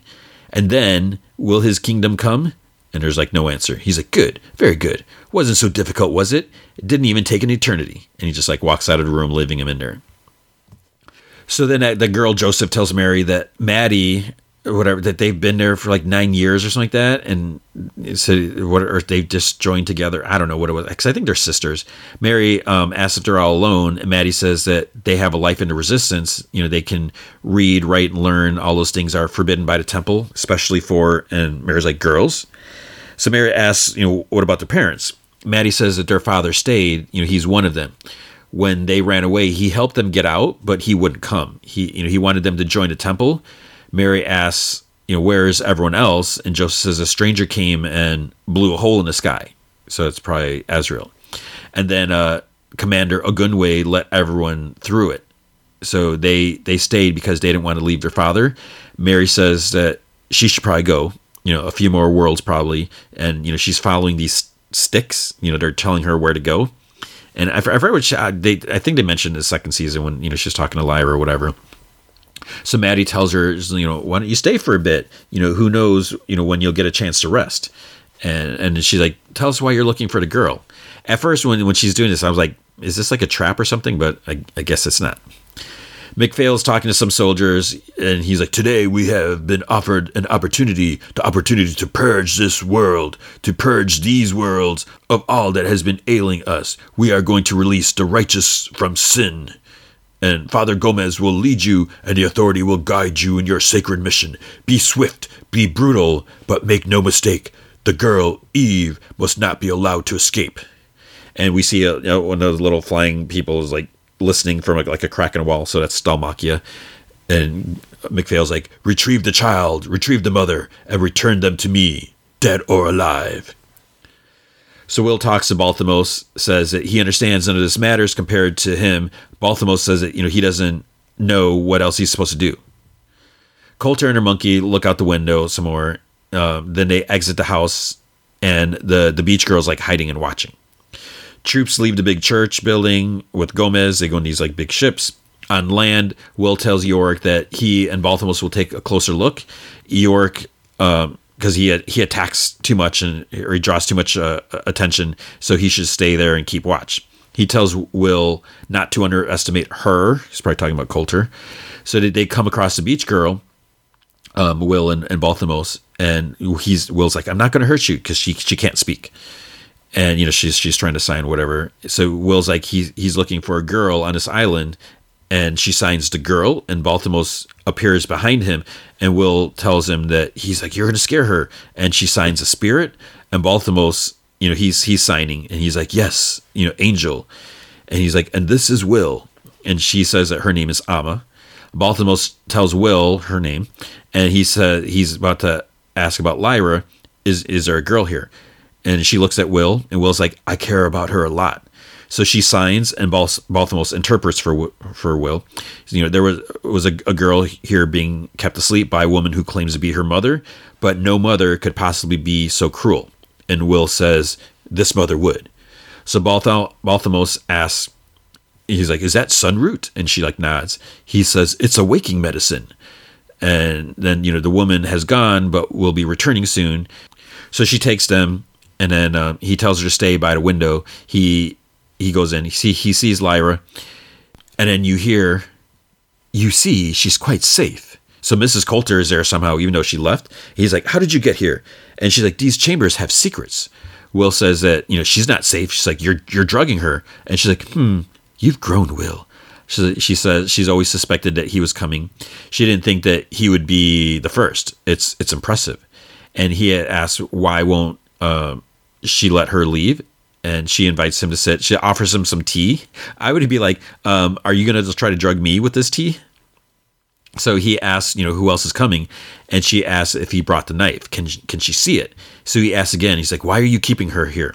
And then Will his kingdom come? And there's like no answer. He's like, Good, very good. Wasn't so difficult, was it? It didn't even take an eternity. And he just like walks out of the room, leaving him in there. So then uh, the girl Joseph tells Mary that Maddie, whatever, that they've been there for like nine years or something like that, and so what, or they've just joined together. I don't know what it was because I think they're sisters. Mary um, asks if they're all alone, and Maddie says that they have a life into resistance. You know, they can read, write, and learn. All those things are forbidden by the temple, especially for and Mary's like girls. So Mary asks, you know, what about their parents? Maddie says that their father stayed. You know, he's one of them when they ran away, he helped them get out, but he wouldn't come. He, you know, he wanted them to join the temple. Mary asks, you know, where is everyone else? And Joseph says a stranger came and blew a hole in the sky. So it's probably Asriel. And then uh, Commander Ogunwe let everyone through it. So they they stayed because they didn't want to leave their father. Mary says that she should probably go. You know, a few more worlds probably, and you know she's following these sticks. You know, they're telling her where to go. And I, I forget which they I think they mentioned the second season when you know she's talking to Lyra or whatever. So Maddie tells her, you know, why don't you stay for a bit? You know, who knows, you know, when you'll get a chance to rest. And and she's like, tell us why you're looking for the girl. At first, when when she's doing this, I was like, is this like a trap or something? But I, I guess it's not. MacPhail's talking to some soldiers, and he's like, Today we have been offered an opportunity, the opportunity to purge this world, to purge these worlds of all that has been ailing us. We are going to release the righteous from sin. And Father Gomez will lead you, and the authority will guide you in your sacred mission. Be swift, be brutal, but make no mistake, the girl, Eve, must not be allowed to escape. And we see a, you know, one of those little flying people is like listening from a, like a crack in a wall. So that's Salmakia. And MacPhail's like, retrieve the child, retrieve the mother, and return them to me, dead or alive. So Will talks to Balthamos, says that he understands none of this matters compared to him. Balthamos says that, you know, he doesn't know what else he's supposed to do. Coulter and her monkey look out the window some more. Um, then they exit the house, and the, the beach girl's like hiding and watching. Troops leave the big church building with Gomez. They go in these like big ships. On land, Will tells Iorek that he and Balthamos will take a closer look. Iorek, because he he attacks too much and or he draws too much uh, attention, so he should stay there and keep watch. He tells Will not to underestimate her. He's probably talking about Coulter. So they come across the beach girl, um, Will and, and Balthamos, and he's Will's like, "I'm not going to hurt you because she she can't speak." and you know she's she's trying to sign whatever. So Will's like he's he's looking for a girl on this island, and she signs the girl, and Balthamos appears behind him, and Will tells him that he's like you're gonna scare her, and she signs a spirit, and Balthamos you know he's he's signing, and he's like yes you know angel, and he's like and this is Will, and she says that her name is Amma. Balthamos tells Will her name, and he said he's about to ask about Lyra. Is is there a girl here? and she looks at Will, and Will's like, "I care about her a lot." So she signs, and Balthamos interprets for for Will. You know, there was was a, a, girl here being kept asleep by a woman who claims to be her mother, but no mother could possibly be so cruel. And Will says this mother would. So Balthamos asks, he's like, "Is that sunroot?" And she like nods. He says, "It's a waking medicine." And then you know the woman has gone, but will be returning soon. So she takes them and then uh, he tells her to stay by the window. He he goes in. He see he sees Lyra, and then you hear, you see she's quite safe. So Mrs. Coulter is there somehow, even though she left. He's like, "How did you get here?" And she's like, "These chambers have secrets." Will says that you know she's not safe. She's like, "You're you're drugging her," and she's like, "Hmm, you've grown, Will." She, she says she's always suspected that he was coming. She didn't think that he would be the first. It's it's impressive. And he had asked why won't uh, she let her leave and she invites him to sit. She offers him some tea. I would be like, um, "Are you going to just try to drug me with this tea?" So he asks, you know, who else is coming, and she asks if he brought the knife. Can can she see it? So he asks again. He's like, "Why are you keeping her here?"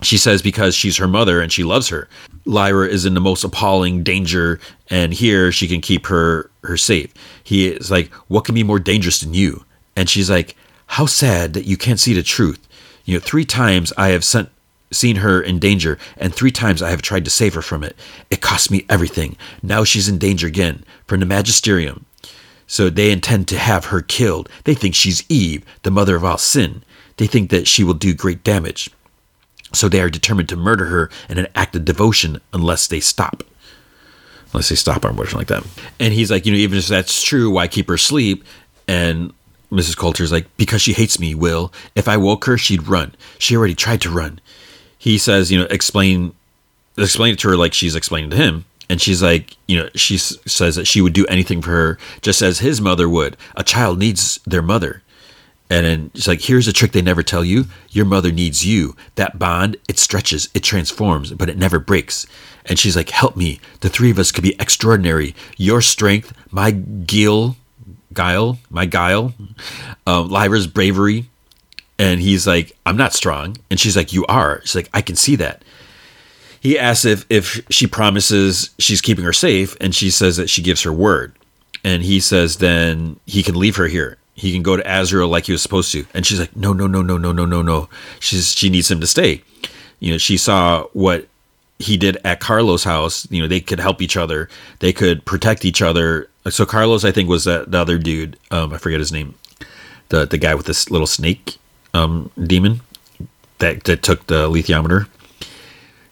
She says because she's her mother and she loves her. Lyra is in the most appalling danger, and here she can keep her her safe. He is like, "What can be more dangerous than you?" And she's like, "How sad that you can't see the truth." You know, three times I have sent seen her in danger, and three times I have tried to save her from it. It cost me everything. Now she's in danger again from the magisterium. So they intend to have her killed. They think she's Eve, the mother of all sin. They think that she will do great damage. So they are determined to murder her in an act of devotion unless they stop. unless they stop arm motion like that. And he's like, you know, even if that's true, why keep her asleep? And Mrs. Coulter's like, because she hates me, Will. If I woke her, she'd run. She already tried to run. He says, you know, explain, explain it to her like she's explaining to him. And she's like, you know, she says that she would do anything for her, just as his mother would. A child needs their mother. And then she's like, here's a trick they never tell you. Your mother needs you. That bond, it stretches, it transforms, but it never breaks. And she's like, help me. The three of us could be extraordinary. Your strength, my guile, guile, my guile, um, Lyra's bravery. And he's like, I'm not strong. And she's like, You are. She's like, I can see that. He asks if, if she promises she's keeping her safe, and she says that she gives her word. And he says, Then he can leave her here. He can go to Asriel like he was supposed to. And she's like, No, no, no, no, no, no, no, no. She's she needs him to stay. You know, she saw what he did at Carlo's house. You know, they could help each other. They could protect each other. So Carlos, I think, was that the other dude. Um, I forget his name. The the guy with this little snake um, demon that that took the alethiometer.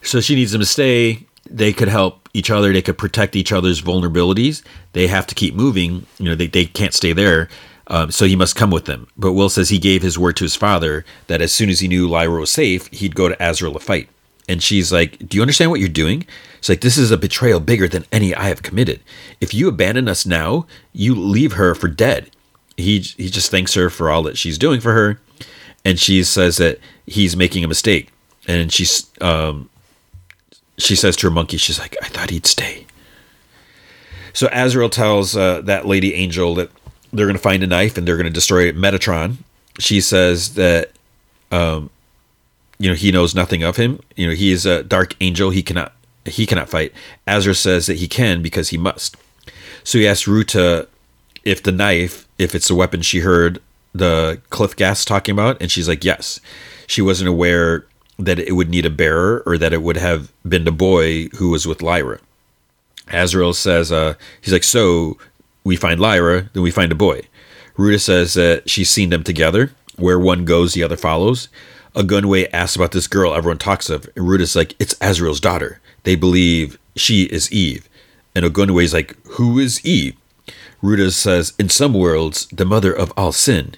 So she needs them to stay. They could help each other. They could protect each other's vulnerabilities. They have to keep moving. You know, they, they can't stay there. Um, so he must come with them. But Will says he gave his word to his father that as soon as he knew Lyra was safe, he'd go to Asriel to fight. And she's like, Do you understand what you're doing? It's like, This is a betrayal bigger than any I have committed. If you abandon us now, you leave her for dead. He, he just thanks her for all that she's doing for her. And she says that he's making a mistake. And she's, um, she says to her monkey, she's like, I thought he'd stay. So Asriel tells uh, that lady angel that they're going to find a knife and they're going to destroy Metatron. She says that, um, you know, he knows nothing of him. You know, he is a dark angel. He cannot, he cannot fight. Asriel says that he can because he must. So he asks Ruta if the knife, if it's the weapon she heard the Cliff Gas talking about, and she's like, yes. She wasn't aware that it would need a bearer or that it would have been the boy who was with Lyra. Asriel says, uh, he's like, so we find Lyra, then we find a boy. Ruta says that she's seen them together. Where one goes, the other follows. Ogunwe asks about this girl everyone talks of. And Ruta's like, it's Asriel's daughter. They believe she is Eve. And Ogunwe's like, who is Eve? Ruta says, in some worlds, the mother of all sin.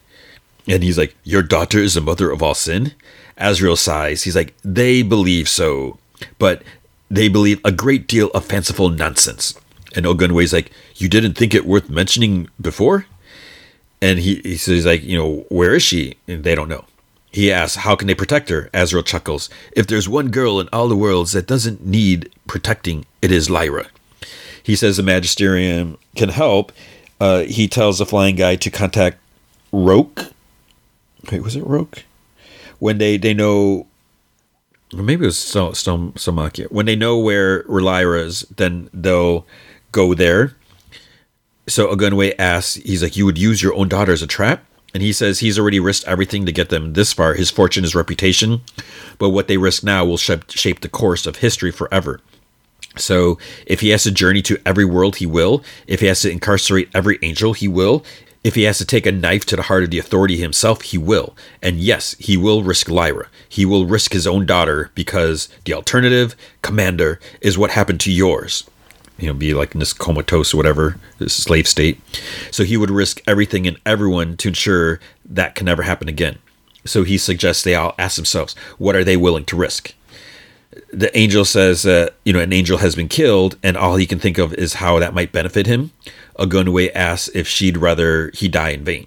And he's like, your daughter is the mother of all sin? Asriel sighs. He's like, they believe so, but they believe a great deal of fanciful nonsense. And Ogunwe's like, you didn't think it worth mentioning before? And he, he says, like, you know, where is she? And they don't know. He asks, how can they protect her? Asriel chuckles. If there's one girl in all the worlds that doesn't need protecting, it is Lyra. He says the Magisterium can help. Uh, he tells the flying guy to contact Roke. Wait, was it Roke? When they, they know maybe it was so, so, Salmakia. When they know where, Lyra is, then they'll go there. So Ogunwe asks, he's like, You would use your own daughter as a trap? And he says he's already risked everything to get them this far his fortune, his reputation. But what they risk now will shape the course of history forever. So if he has to journey to every world, he will. If he has to incarcerate every angel, he will. If he has to take a knife to the heart of the authority himself, he will. And yes, he will risk Lyra. He will risk his own daughter because the alternative, Commander, is what happened to yours. You know, be like in this comatose or whatever, this slave state. So he would risk everything and everyone to ensure that can never happen again. So he suggests they all ask themselves, what are they willing to risk? The angel says that, you know, an angel has been killed and all he can think of is how that might benefit him. Ogunwe asks if she'd rather he die in vain.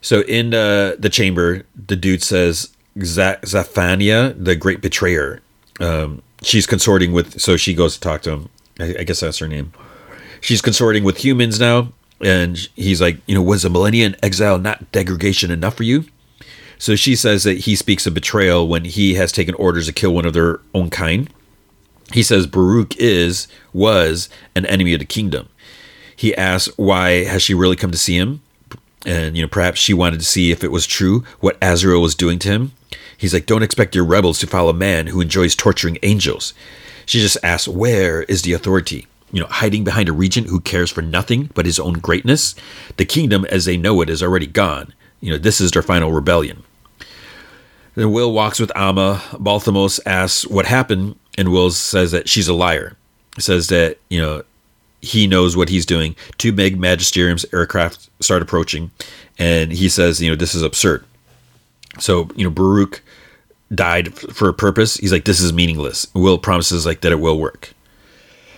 So in the chamber, the dude says Xaphania, the great betrayer. Um, she's consorting with, so she goes to talk to him. I, I, guess that's her name. She's consorting with humans now, and he's like, you know, was a millennia exile not degradation enough for you? So she says that he speaks of betrayal when he has taken orders to kill one of their own kind. He says Baruch is, was, an enemy of the kingdom. He asks why has she really come to see him? And, you know, perhaps she wanted to see if it was true what Asriel was doing to him. He's like, don't expect your rebels to follow a man who enjoys torturing angels. She just asks, where is the authority? You know, hiding behind a regent who cares for nothing but his own greatness? The kingdom as they know it is already gone. You know, this is their final rebellion. Then Will walks with Amma. Balthamos asks what happened, and Will says that she's a liar. says that you know he knows what he's doing. Two Meg Magisterium's aircraft start approaching, and he says, you know, this is absurd. So you know, Baruch died for a purpose. He's like, this is meaningless. Will promises like that it will work.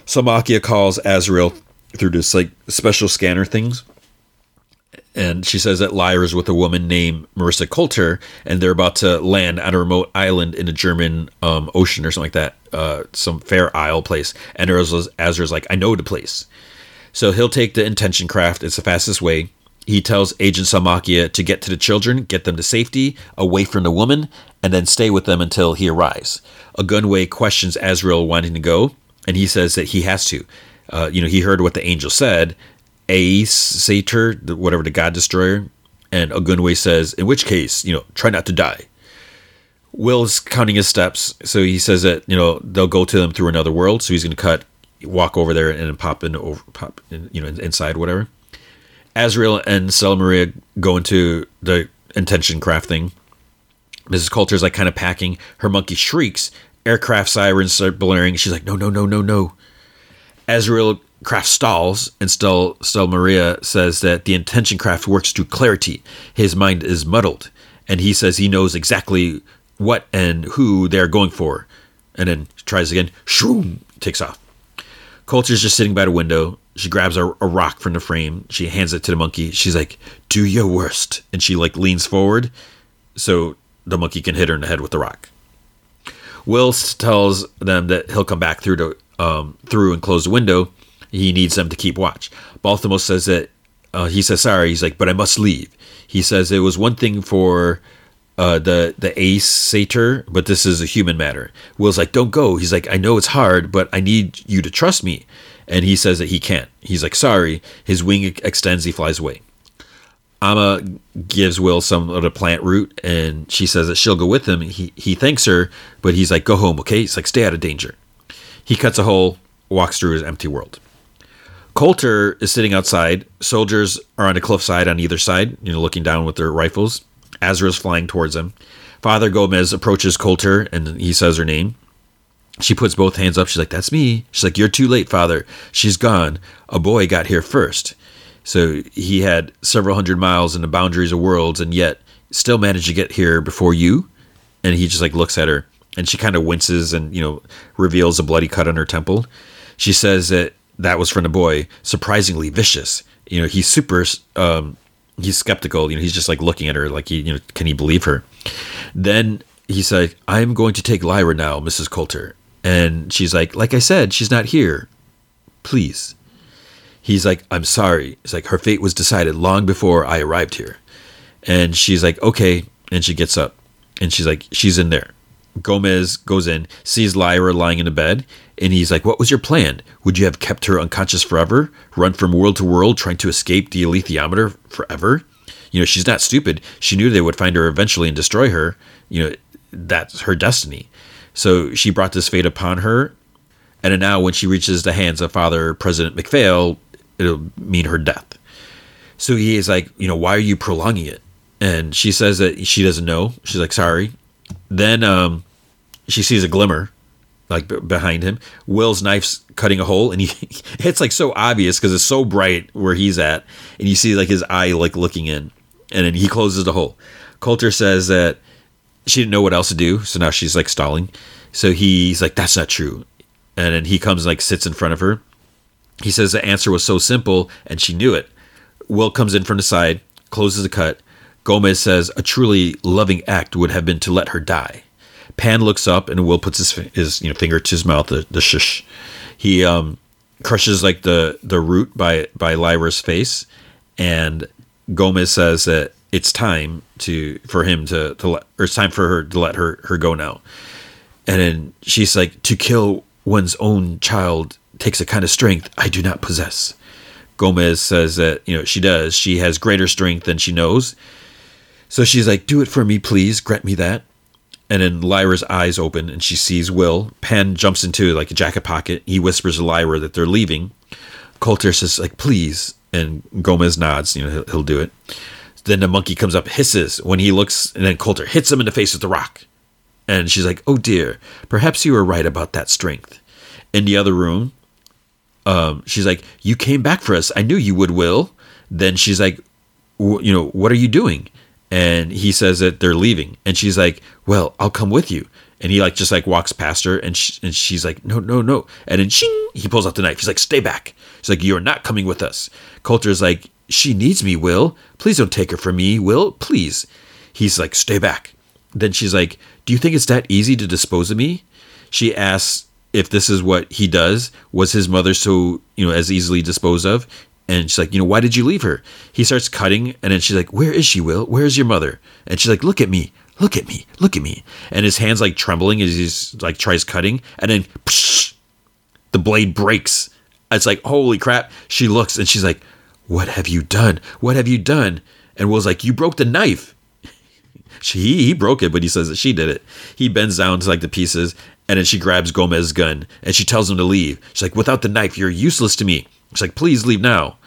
So Salmakia calls Asriel through this like special scanner things. And she says that Lyra is with a woman named Marissa Coulter, and they're about to land on a remote island in a German um, ocean or something like that, uh, some fair isle place. And Asriel's like, I know the place. So he'll take the intention craft. It's the fastest way. He tells Agent Salmakia to get to the children, get them to safety, away from the woman, and then stay with them until he arrives. Ogunwe questions Asriel wanting to go, and he says that he has to. Uh, you know, he heard what the angel said, Ace Sator, whatever the God Destroyer, and Ogunwe says, in which case, you know, try not to die. Will's counting his steps, so he says that you know they'll go to them through another world. So he's going to cut, walk over there, and pop in over, pop, in, you know, inside whatever. Asriel and Stelmaria go into the intention craft thing. Mrs. Coulter's like kind of packing. Her monkey shrieks. Aircraft sirens start blaring. She's like, no, no, no, no, no. Asriel craft stalls, and Stella, Stelmaria says that the intention craft works through clarity. His mind is muddled, and he says he knows exactly what and who they're going for. And then tries again. Shroom takes off. Coulter's just sitting by the window. She grabs a, a, rock from the frame. She hands it to the monkey. She's like, "Do your worst," and she like leans forward so the monkey can hit her in the head with the rock. Will tells them that he'll come back through to um, through and close the window. He needs them to keep watch. Balthamo says that uh, he says sorry. He's like, "But I must leave." He says it was one thing for uh, the the ace satyr, but this is a human matter. Will's like, don't go. He's like, I know it's hard, but I need you to trust me. And he says that he can't. He's like, sorry. His wing extends. He flies away. Amma gives Will some of the plant root, and she says that she'll go with him. He he thanks her, but he's like, go home, okay? He's like, stay out of danger. He cuts a hole, walks through his empty world. Coulter is sitting outside. Soldiers are on a cliffside on either side, you know, looking down with their rifles. Asriel's flying towards him. Father Gomez approaches Coulter and he says her name. She puts both hands up. She's like, That's me. She's like, You're too late, Father. She's gone. A boy got here first. So he had several hundred miles in the boundaries of worlds and yet still managed to get here before you. And he just like looks at her and she kind of winces and, you know, reveals a bloody cut on her temple. She says that that was from the boy, surprisingly vicious. You know, he's super um, he's skeptical. You know, he's just like looking at her, like he, you know, can he believe her? Then he's like, "I'm going to take Lyra now, Mrs. Coulter," and she's like, "Like I said, she's not here. Please." He's like, "I'm sorry." It's like her fate was decided long before I arrived here, and she's like, "Okay," and she gets up, and she's like, "She's in there." Gomez goes in, sees Lyra lying in the bed, and he's like, What was your plan? Would you have kept her unconscious forever? Run from world to world trying to escape the alethiometer forever? You know, she's not stupid. She knew they would find her eventually and destroy her. You know, that's her destiny. So she brought this fate upon her. And now, when she reaches the hands of Father President MacPhail, it'll mean her death. So he is like, You know, why are you prolonging it? And she says that she doesn't know. She's like, Sorry. Then um, she sees a glimmer like b- behind him. Will's knife's cutting a hole, and he [LAUGHS] it's like so obvious because it's so bright where he's at, and you see like his eye like looking in, and then he closes the hole. Coulter says that she didn't know what else to do, so now she's like stalling. So he's like, "That's not true," and then he comes like sits in front of her. He says the answer was so simple, and she knew it. Will comes in from the side, closes the cut. Gomez says a truly loving act would have been to let her die. Pan looks up and Will puts his his you know finger to his mouth, the, the shush. He um, crushes like the the root by by Lyra's face, and Gomez says that it's time to for him to to let or it's time for her to let her her go now. And then she's like, to kill one's own child takes a kind of strength I do not possess. Gomez says that you know she does. She has greater strength than she knows. So she's like, "Do it for me, please. Grant me that." And then Lyra's eyes open and she sees Will. Pan jumps into like a jacket pocket. He whispers to Lyra that they're leaving. Coulter says like, "Please," and Gomez nods. You know, he'll, he'll do it. Then the monkey comes up, hisses when he looks, and then Coulter hits him in the face with the rock. And she's like, "Oh dear, perhaps you were right about that strength." In the other room, um, she's like, "You came back for us. I knew you would, Will." Then she's like, "You know, what are you doing?" And he says that they're leaving, and she's like, "Well, I'll come with you." And he like just like walks past her, and she, and she's like, "No, no, no!" And then shing, he pulls out the knife. He's like, "Stay back!" she's like, "You're not coming with us." Coulter's like, "She needs me, Will. Please don't take her from me, Will. Please." He's like, "Stay back." Then she's like, "Do you think it's that easy to dispose of me?" She asks if this is what he does. Was his mother so you know as easily disposed of? And she's like, you know, why did you leave her? He starts cutting, and then she's like, where is she, Will? Where is your mother? And she's like, look at me, look at me, look at me. And his hands like trembling as he's like tries cutting, and then psh, the blade breaks. It's like, holy crap. She looks and she's like, what have you done? What have you done? And Will's like, you broke the knife. [LAUGHS] She he broke it, but he says that she did it. He bends down to like the pieces, and then she grabs Gomez's gun and she tells him to leave. She's like, "Without the knife, you're useless to me." She's like, "Please leave now."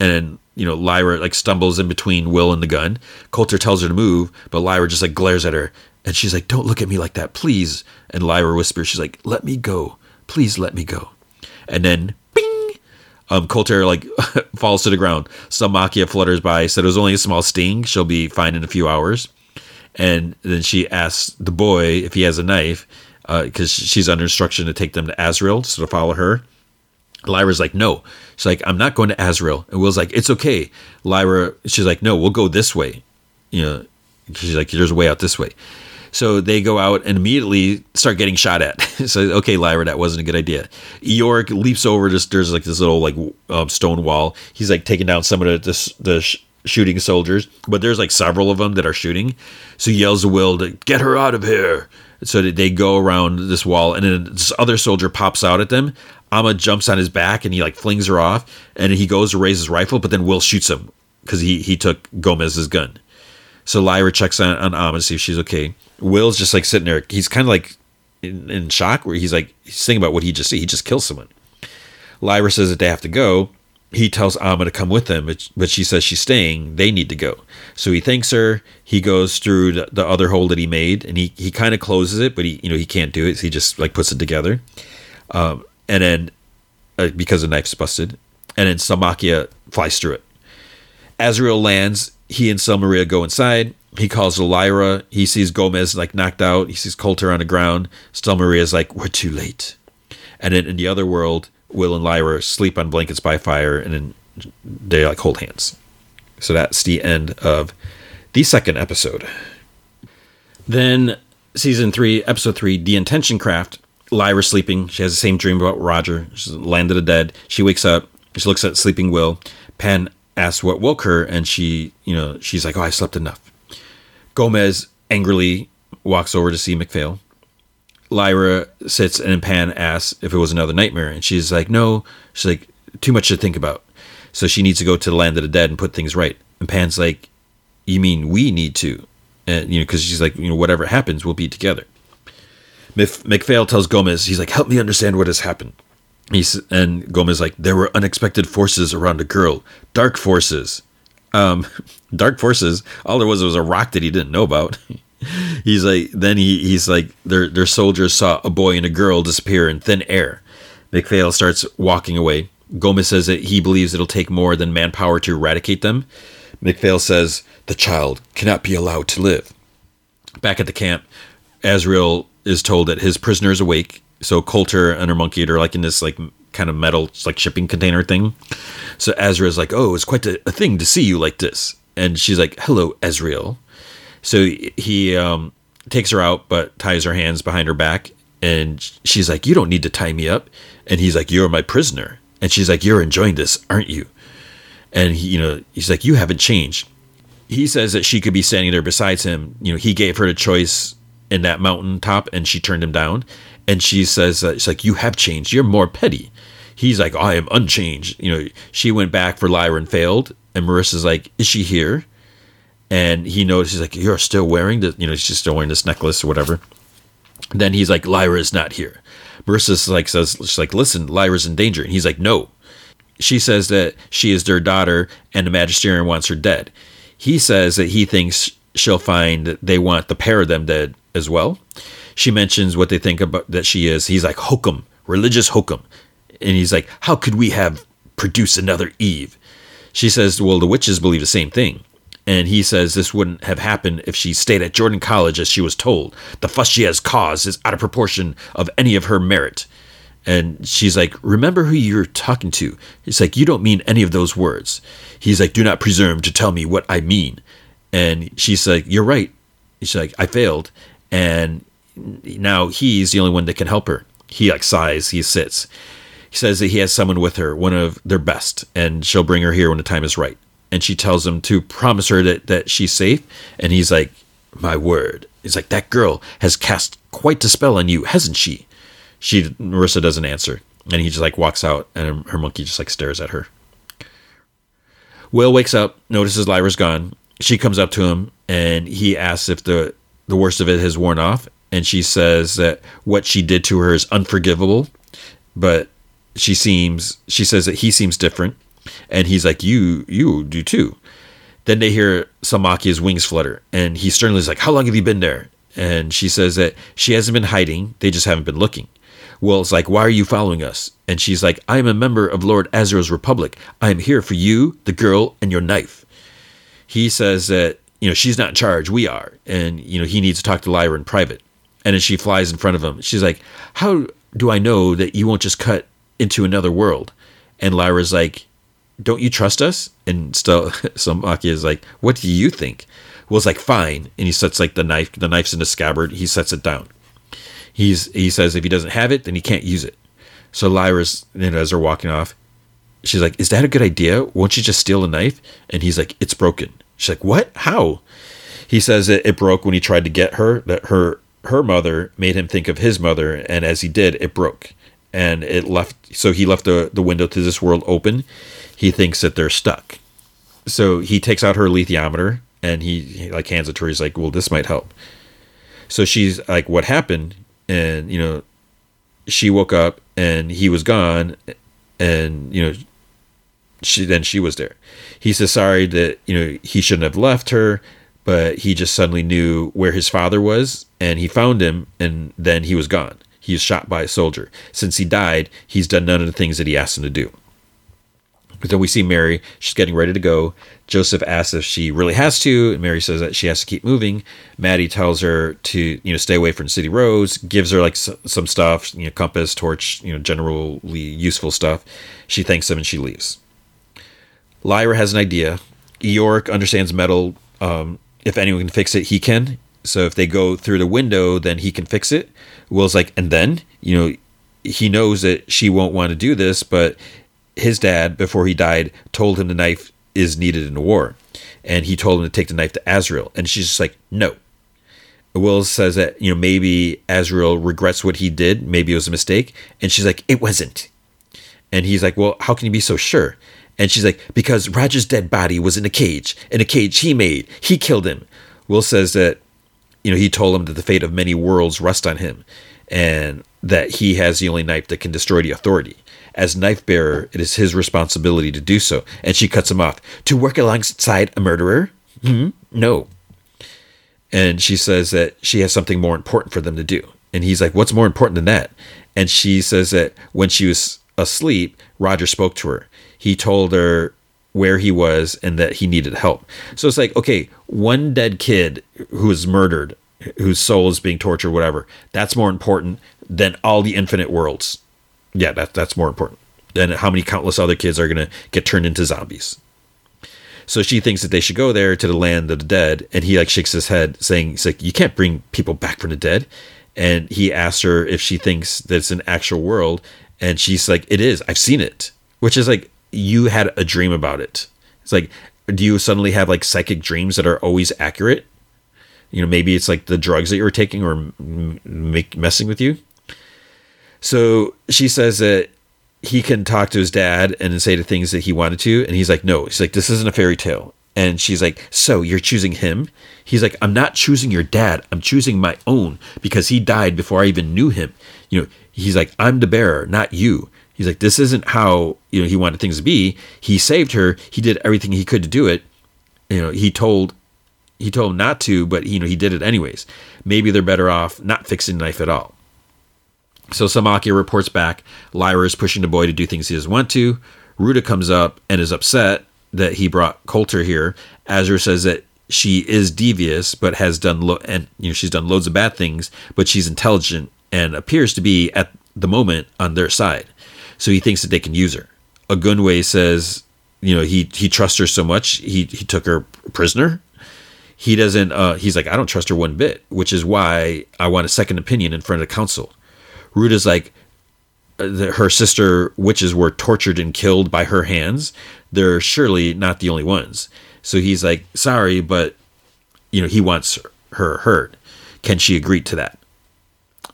And you know Lyra like stumbles in between Will and the gun. Coulter tells her to move, but Lyra just like glares at her, and she's like, "Don't look at me like that, please." And Lyra whispers, "She's like, let me go, please let me go." And then bing, um, Coulter like [LAUGHS] falls to the ground. Salmakia flutters by, said it was only a small sting. She'll be fine in a few hours. And then she asks the boy if he has a knife because uh, she's under instruction to take them to Asriel, so to follow her. Lyra's like, no. She's like, I'm not going to Asriel. And Will's like, it's okay. Lyra, she's like, no, we'll go this way. You know, she's like, there's a way out this way. So they go out and immediately start getting shot at. [LAUGHS] so okay, Lyra, that wasn't a good idea. Iorek leaps over. Just there's like this little like um, stone wall. He's like taking down some of the the, the sh- shooting soldiers, but there's like several of them that are shooting. So he yells to Will to get her out of here. So they go around this wall, and then this other soldier pops out at them. Amma jumps on his back and he like flings her off, and he goes to raise his rifle, but then Will shoots him because he he took Gomez's gun. So Lyra checks on, on Amma to see if she's okay. Will's just like sitting there. He's kind of like in, in, shock, where he's like he's thinking about what he just see. He just killed someone. Lyra says that they have to go, he tells Amma to come with him, but she says she's staying. They need to go. So he thanks her. He goes through the, the other hole that he made, and he, he kind of closes it, but he you know he can't do it. So he just like puts it together, um, and then uh, because the knife's busted, and then Salmakia flies through it. Asriel lands. He and Stelmaria go inside. He calls Lyra. He sees Gomez like knocked out. He sees Coulter on the ground. Stelmaria's like, "We're too late." And then in the other world, Will and Lyra sleep on blankets by fire, and then they like hold hands. So that's the end of the second episode. Then season three, episode three, the intention craft. Lyra sleeping. She has the same dream about Roger. She's landed a dead. She wakes up. She looks at sleeping Will. Pan asks what woke her, and she, you know, she's like, "Oh, I slept enough." Gomez angrily walks over to see MacPhail. Lyra sits and Pan asks if it was another nightmare, and she's like, "No." She's like, "Too much to think about." So she needs to go to the land of the dead and put things right. And Pan's like, "You mean we need to?" And you know, because she's like, "You know, whatever happens, we'll be together." Mif- MacPhail tells Gomez, he's like, "Help me understand what has happened." He's and Gomez like, "There were unexpected forces around a girl, dark forces." Um, [LAUGHS] dark forces. All there was was a rock that he didn't know about. [LAUGHS] he's like then he, he's like their their soldiers saw a boy and a girl disappear in thin air. MacPhail starts walking away. Gomez says that he believes it'll take more than manpower to eradicate them. MacPhail says the child cannot be allowed to live. Back at the camp, Asriel is told that his prisoner is awake. So Coulter and her monkey are like in this like kind of metal like shipping container thing. So Asriel's like, "Oh, it's quite a, a thing to see you like this." And she's like, "Hello, Asriel." So he um, takes her out, but ties her hands behind her back. And she's like, You don't need to tie me up. And he's like, You're my prisoner. And she's like, You're enjoying this, aren't you? And he, you know, he's like, You haven't changed. He says that she could be standing there besides him. You know, he gave her the choice in that mountaintop and she turned him down. And she says that she's like, You have changed. You're more petty. He's like, I am unchanged. You know, she went back for Lyra and failed. And Marissa's like, Is she here? and he notices he's like you're still wearing the you know she's still wearing this necklace or whatever then he's like lyra is not here marissa's like says she's like listen lyra's in danger and he's like no she says that she is their daughter and the magisterium wants her dead he says that he thinks she'll find they want the pair of them dead as well she mentions what they think about that she is he's like hokum religious hokum And he's like, How could we have produced another Eve? She says, Well, the witches believe the same thing. And he says this wouldn't have happened if she stayed at Jordan College as she was told. The fuss she has caused is out of proportion of any of her merit. And she's like, Remember who you're talking to. He's like, You don't mean any of those words. He's like, Do not presume to tell me what I mean. And she's like, You're right. She's like, I failed. And now he's the only one that can help her. He like sighs, he sits. He says that he has someone with her, one of their best, and she'll bring her here when the time is right. And she tells him to promise her that, that she's safe. And he's like, My word. He's like, That girl has cast quite a spell on you, hasn't she? She Marissa doesn't answer. And he just like walks out and her monkey just like stares at her. Will wakes up, notices Lyra's gone. She comes up to him and he asks if the the worst of it has worn off. And she says that what she did to her is unforgivable but she seems she says that he seems different. And he's like you you do too. Then they hear Salmakia's wings flutter and he sternly is like how long have you been there? And she says that she hasn't been hiding. They just haven't been looking. Well it's like why are you following us? And she's like i am a member of lord asriel's republic. I am here for you the girl and your knife he says that you know she's not in charge we are. And you know he needs to talk to lyra in private. And as she flies in front of him. She's like how do i know that you won't just cut into another world? And lyra's like don't you trust us? And still [LAUGHS] Salmakia is like what do you think? Will's like fine. And he sets like the knife the knife's in the scabbard. He sets it down. He's he says if he doesn't have it then he can't use it. So lyra's you know as they're walking off she's like is that a good idea? Won't you just steal a knife? And he's like it's broken. She's like what? How? He says that it broke when he tried to get her that her her mother made him think of his mother and as he did it broke. And it left so he left the, the window to this world open. He thinks that they're stuck. So he takes out her alethiometer and he, he like hands it to her. He's like well this might help. So she's like what happened? And you know she woke up and he was gone and you know she then she was there he says sorry that you know he shouldn't have left her but he just suddenly knew where his father was and he found him and then he was gone he was shot by a soldier since he died he's done none of the things that he asked him to do but then we see Mary. She's getting ready to go. Joseph asks if she really has to, and Mary says that she has to keep moving. Maddie tells her to, you know, stay away from city roads. Gives her like some stuff, you know, compass, torch, you know, generally useful stuff. She thanks him and she leaves. Lyra has an idea. Iorek understands metal. Um, if anyone can fix it, he can. So if they go through the window, then he can fix it. Will's like, and then, you know, he knows that she won't want to do this, but his dad, before he died, told him the knife is needed in the war. And he told him to take the knife to Asriel. And she's just like, no. Will says that, you know, maybe Asriel regrets what he did. Maybe it was a mistake. And she's like, it wasn't. And he's like, well, how can you be so sure? And she's like, because Roger's dead body was in a cage, in a cage he made. He killed him. Will says that, you know, he told him that the fate of many worlds rest on him and that he has the only knife that can destroy the authority. As knife bearer, it is his responsibility to do so. And she cuts him off. To work alongside a murderer? Hmm? No. And she says that she has something more important for them to do. And he's like, What's more important than that? And she says that when she was asleep, Roger spoke to her. He told her where he was and that he needed help. So it's like, okay, one dead kid who was murdered, whose soul is being tortured, whatever, that's more important than all the infinite worlds. Yeah, that, that's more important than how many countless other kids are going to get turned into zombies. So she thinks that they should go there to the land of the dead, and he like shakes his head, saying, "He's like, you can't bring people back from the dead." And he asks her if she thinks that it's an actual world, and she's like, "It is. I've seen it." Which is like, you had a dream about it. It's like, do you suddenly have like psychic dreams that are always accurate? You know, maybe it's like the drugs that you were taking or messing with you. So she says that he can talk to his dad and say the things that he wanted to. And he's like, no, he's like, this isn't a fairy tale. And she's like, so you're choosing him? He's like, I'm not choosing your dad. I'm choosing my own because he died before I even knew him. You know, he's like, I'm the bearer, not you. He's like, this isn't how, you know, he wanted things to be. He saved her. He did everything he could to do it. You know, he told, he told him not to, but, you know, he did it anyways. Maybe they're better off not fixing the knife at all. So Salmakia reports back. Lyra is pushing the boy to do things he doesn't want to. Ruta comes up and is upset that he brought Coulter here. Azra says that she is devious, but has done lo- and you know she's done loads of bad things, but she's intelligent and appears to be at the moment on their side. So he thinks that they can use her. Ogunwe says, you know, he he trusts her so much, he he took her prisoner. He doesn't. Uh, he's like, I don't trust her one bit, which is why I want a second opinion in front of the council. Ruta's like, uh, her sister witches were tortured and killed by her hands. They're surely not the only ones. So he's like, sorry, but you know, he wants her hurt. Can she agree to that?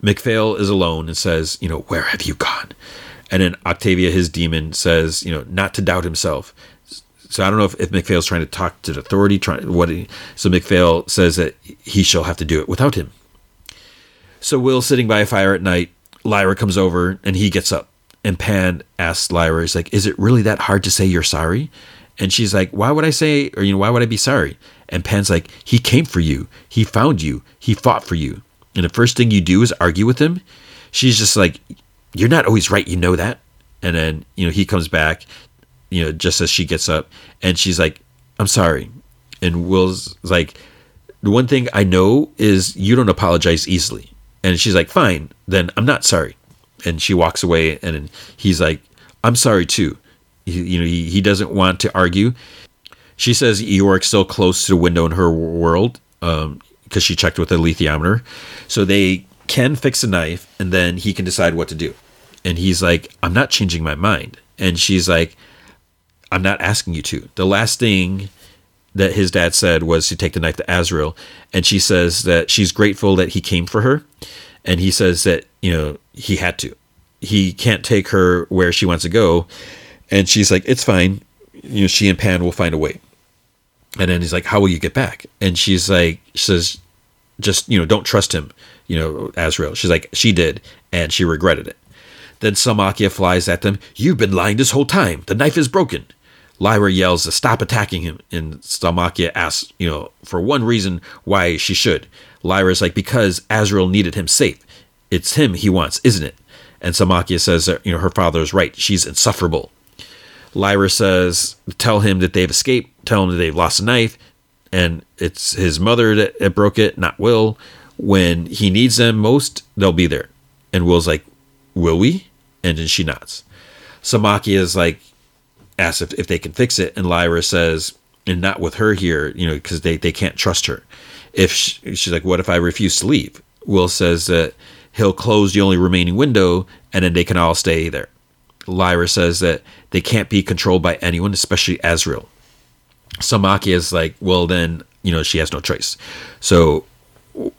MacPhail is alone and says, you know, where have you gone? And then Octavia, his demon, says, you know, not to doubt himself. So I don't know if, if MacPhail's trying to talk to the authority, trying what he, so MacPhail says that he shall have to do it without him. So Will sitting by a fire at night, Lyra comes over and he gets up. And Pan asks Lyra, he's like, Is it really that hard to say you're sorry? And she's like, Why would I say, or, you know, why would I be sorry? And Pan's like, He came for you. He found you. He fought for you. And the first thing you do is argue with him. She's just like, You're not always right. You know that. And then, you know, he comes back, you know, just as she gets up and she's like, I'm sorry. And Will's like, The one thing I know is you don't apologize easily. And she's like, Fine, then I'm not sorry. And she walks away and he's like, I'm sorry too. He, you know, he, he doesn't want to argue. She says Iorek's still close to the window in her world because um, she checked with the alethiometer. So they can fix a knife and then he can decide what to do. And he's like, I'm not changing my mind. And she's like, I'm not asking you to. The last thing that his dad said was to take the knife to Asriel. And she says that she's grateful that he came for her. And he says that, you know, he had to. He can't take her where she wants to go and she's like, it's fine. You know, she and Pan will find a way. And then he's like, how will you get back? And she's like, she says, just, you know, don't trust him, you know, Asriel. She's like, she did. And she regretted it. Then Salmakia flies at them. You've been lying this whole time. The knife is broken. Lyra yells to stop attacking him. And Salmakia asks, you know, for one reason why she should. Lyra's like, because Asriel needed him safe. It's him he wants, isn't it? And Salmakia says you know, her father is right. She's insufferable. Lyra says, tell him that they've escaped, tell him that they've lost a knife, and it's his mother that, that broke it, not Will. When he needs them most, they'll be there. And Will's like, Will we? And then she nods. Salmakia is like, asks if, if they can fix it, and Lyra says, and not with her here, you know, because they, they can't trust her. If she, she's like, what if I refuse to leave? Will says that he'll close the only remaining window, and then they can all stay there. Lyra says that they can't be controlled by anyone, especially Asriel. Salmakia is like, well, then, you know, she has no choice. So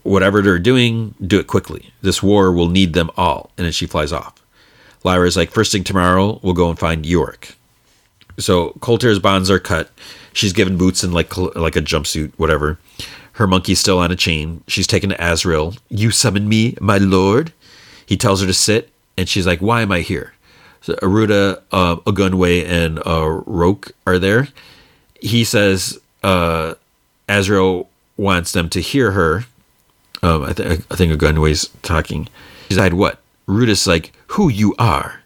whatever they're doing, do it quickly. This war will need them all. And then she flies off. Lyra is like, first thing tomorrow, we'll go and find Iorek. So Coulter's bonds are cut. She's given boots and like like a jumpsuit, whatever. Her monkey's still on a chain. She's taken to Asriel. You summon me, my lord? He tells her to sit, and she's like, Why am I here? So Aruda, uh, Ogunwe, and uh, Roke are there. He says uh, Asriel wants them to hear her. Um, I, th- I think Ogunwe's talking. He's like, what? Ruta's like, who you are.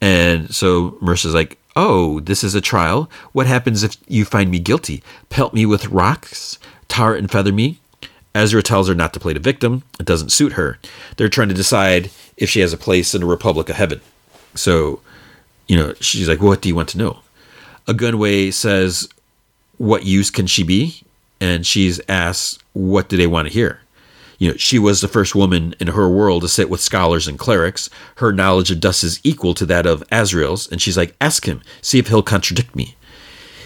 And so Mercer's like, oh, this is a trial. What happens if you find me guilty? Pelt me with rocks, tar and feather me? Ezra tells her not to play the victim. It doesn't suit her. They're trying to decide if she has a place in the Republic of Heaven. So, you know, she's like, What do you want to know? Ogunwe says, What use can she be? And she's asked, What do they want to hear? You know, she was the first woman in her world to sit with scholars and clerics. Her knowledge of dust is equal to that of Asriel's. And she's like, Ask him, see if he'll contradict me.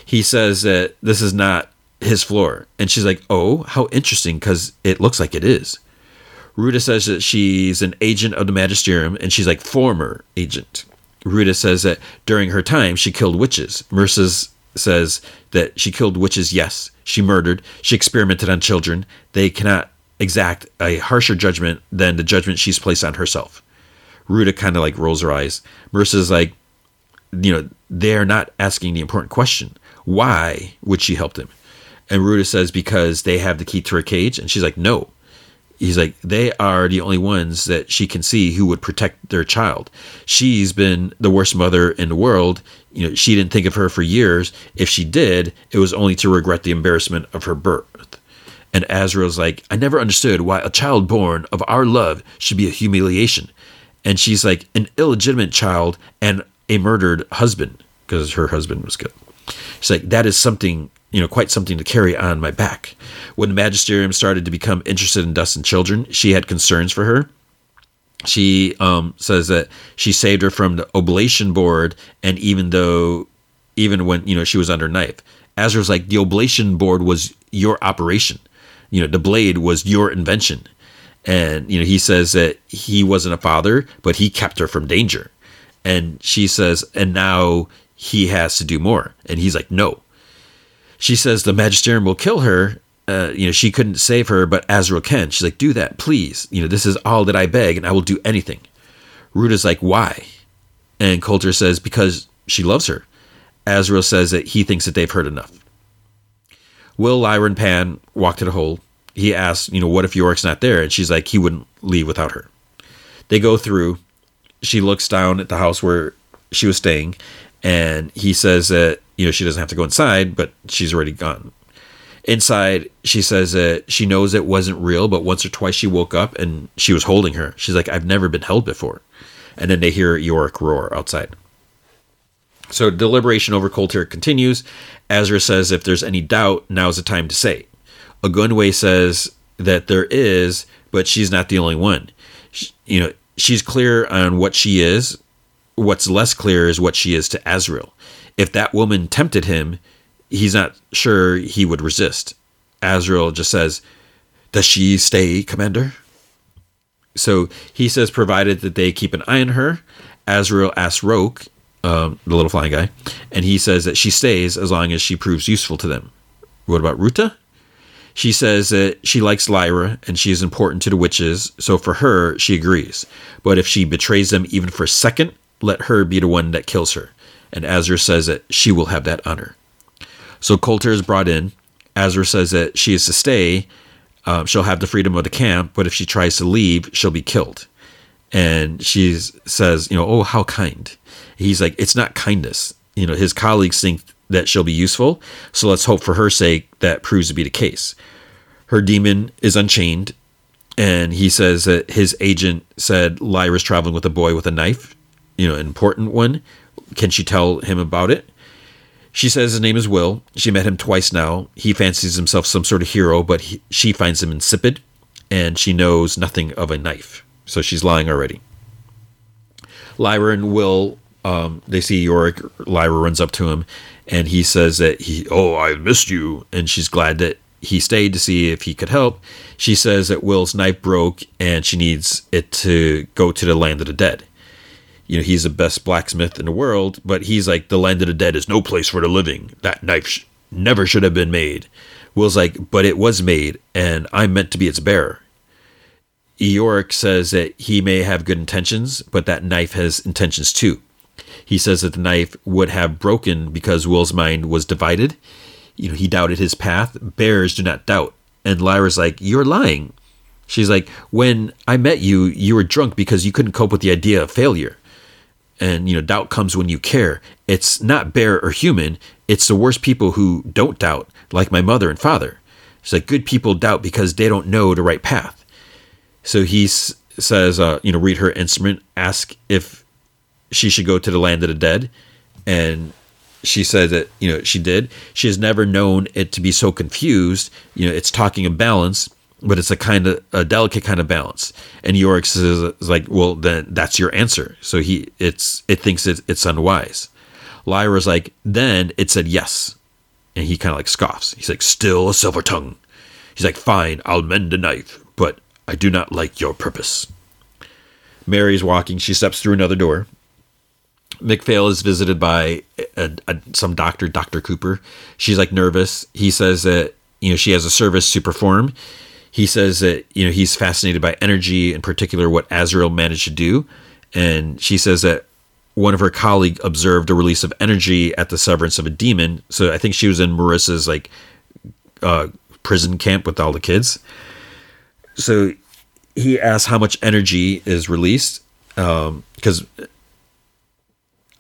He says that this is not his floor. And she's like, Oh, how interesting, because it looks like it is. Ruta says that she's an agent of the Magisterium, and she's like former agent. Ruta says that during her time she killed witches. Mercer says that she killed witches. Yes, she murdered. She experimented on children. They cannot exact a harsher judgment than the judgment she's placed on herself. Ruta kind of like rolls her eyes. Mercer's like, you know, they're not asking the important question. Why would she help them? And Ruta says because they have the key to her cage, and she's like, no, He's like, they are the only ones that she can see who would protect their child. She's been the worst mother in the world. You know, she didn't think of her for years. If she did, it was only to regret the embarrassment of her birth. And Asriel's like, I never understood why a child born of our love should be a humiliation. And she's like, an illegitimate child and a murdered husband, because her husband was killed. She's like, that is something you know, quite something to carry on my back. When the magisterium started to become interested in Dustin children, she had concerns for her. She um, says that she saved her from the oblation board, and even though, even when you know she was under knife, Asriel's like the oblation board was your operation. You know, the blade was your invention, and you know he says that he wasn't a father, but he kept her from danger. And she says, and now he has to do more, and he's like, no, she says the magisterium will kill her. Uh, you know, she couldn't save her, but Asriel can. She's like, do that, please. You know, this is all that I beg, and I will do anything. Ruta's like, why? And Coulter says, because she loves her. Asriel says that he thinks that they've heard enough. Will, Lyra, and Pan walk to the hole. He asks, you know, what if Iorek's not there? And she's like, he wouldn't leave without her. They go through. She looks down at the house where she was staying, and he says that you know, she doesn't have to go inside, but she's already gone. Inside, she says that she knows it wasn't real, but once or twice she woke up and she was holding her. She's like, I've never been held before. And then they hear Iorek roar outside. So deliberation over Coulter continues. Azra says if there's any doubt, now's the time to say. Ogunwe says that there is, but she's not the only one. She, you know, she's clear on what she is. What's less clear is what she is to Asriel if that woman tempted him, he's not sure he would resist. Asriel just says, Does she stay, Commander? So he says, provided that they keep an eye on her. Asriel asks Roke, um, the little flying guy, and he says that she stays as long as she proves useful to them. What about Ruta? She says that she likes Lyra and she is important to the witches, so for her, she agrees. But if she betrays them even for a second, let her be the one that kills her and Azra says that she will have that honor. So Coulter is brought in. Azra says that she is to stay. Uh, she'll have the freedom of the camp, but if she tries to leave, she'll be killed. And she says, you know, oh, how kind. He's like, it's not kindness. You know, his colleagues think that she'll be useful, so let's hope for her sake that proves to be the case. Her demon is unchained, and he says that his agent said Lyra's traveling with a boy with a knife, you know, an important one, can she tell him about it? She says his name is Will. She met him twice now. He fancies himself some sort of hero, but he, she finds him insipid, and she knows nothing of a knife. So she's lying already. Lyra and Will, um, they see Iorek. Lyra runs up to him, and he says that he, oh, I missed you, and she's glad that he stayed to see if he could help. She says that Will's knife broke, and she needs it to go to the land of the dead you know, he's the best blacksmith in the world, but he's like, the land of the dead is no place for the living. That knife sh- never should have been made. Will's like, but it was made, and I'm meant to be its bearer. Iorek says that he may have good intentions, but that knife has intentions too. He says that the knife would have broken because Will's mind was divided. You know, he doubted his path. Bears do not doubt. And Lyra's like, You're lying. She's like, When I met you, you were drunk because you couldn't cope with the idea of failure and you know doubt comes when you care it's not bear or human it's the worst people who don't doubt like my mother and father She's like good people doubt because they don't know the right path so he says uh, you know read her instrument ask if she should go to the land of the dead and she said that you know she did she has never known it to be so confused you know it's talking of balance but it's a kind of a delicate kind of balance. And Iorek says like, well, then that's your answer. So he it's it thinks it, it's unwise. Lyra's like, then it said yes, and he kind of like scoffs. He's like, still a silver tongue. He's like, fine, I'll mend a knife, but I do not like your purpose. Mary's walking. She steps through another door. MacPhail is visited by a, a, some doctor, Dr. Cooper. She's like nervous. He says that, you know, she has a service to perform he says that you know he's fascinated by energy, in particular what Asriel managed to do, and she says that one of her colleague observed a release of energy at the severance of a demon. So I think she was in Marissa's like uh, prison camp with all the kids. So he asks how much energy is released because um,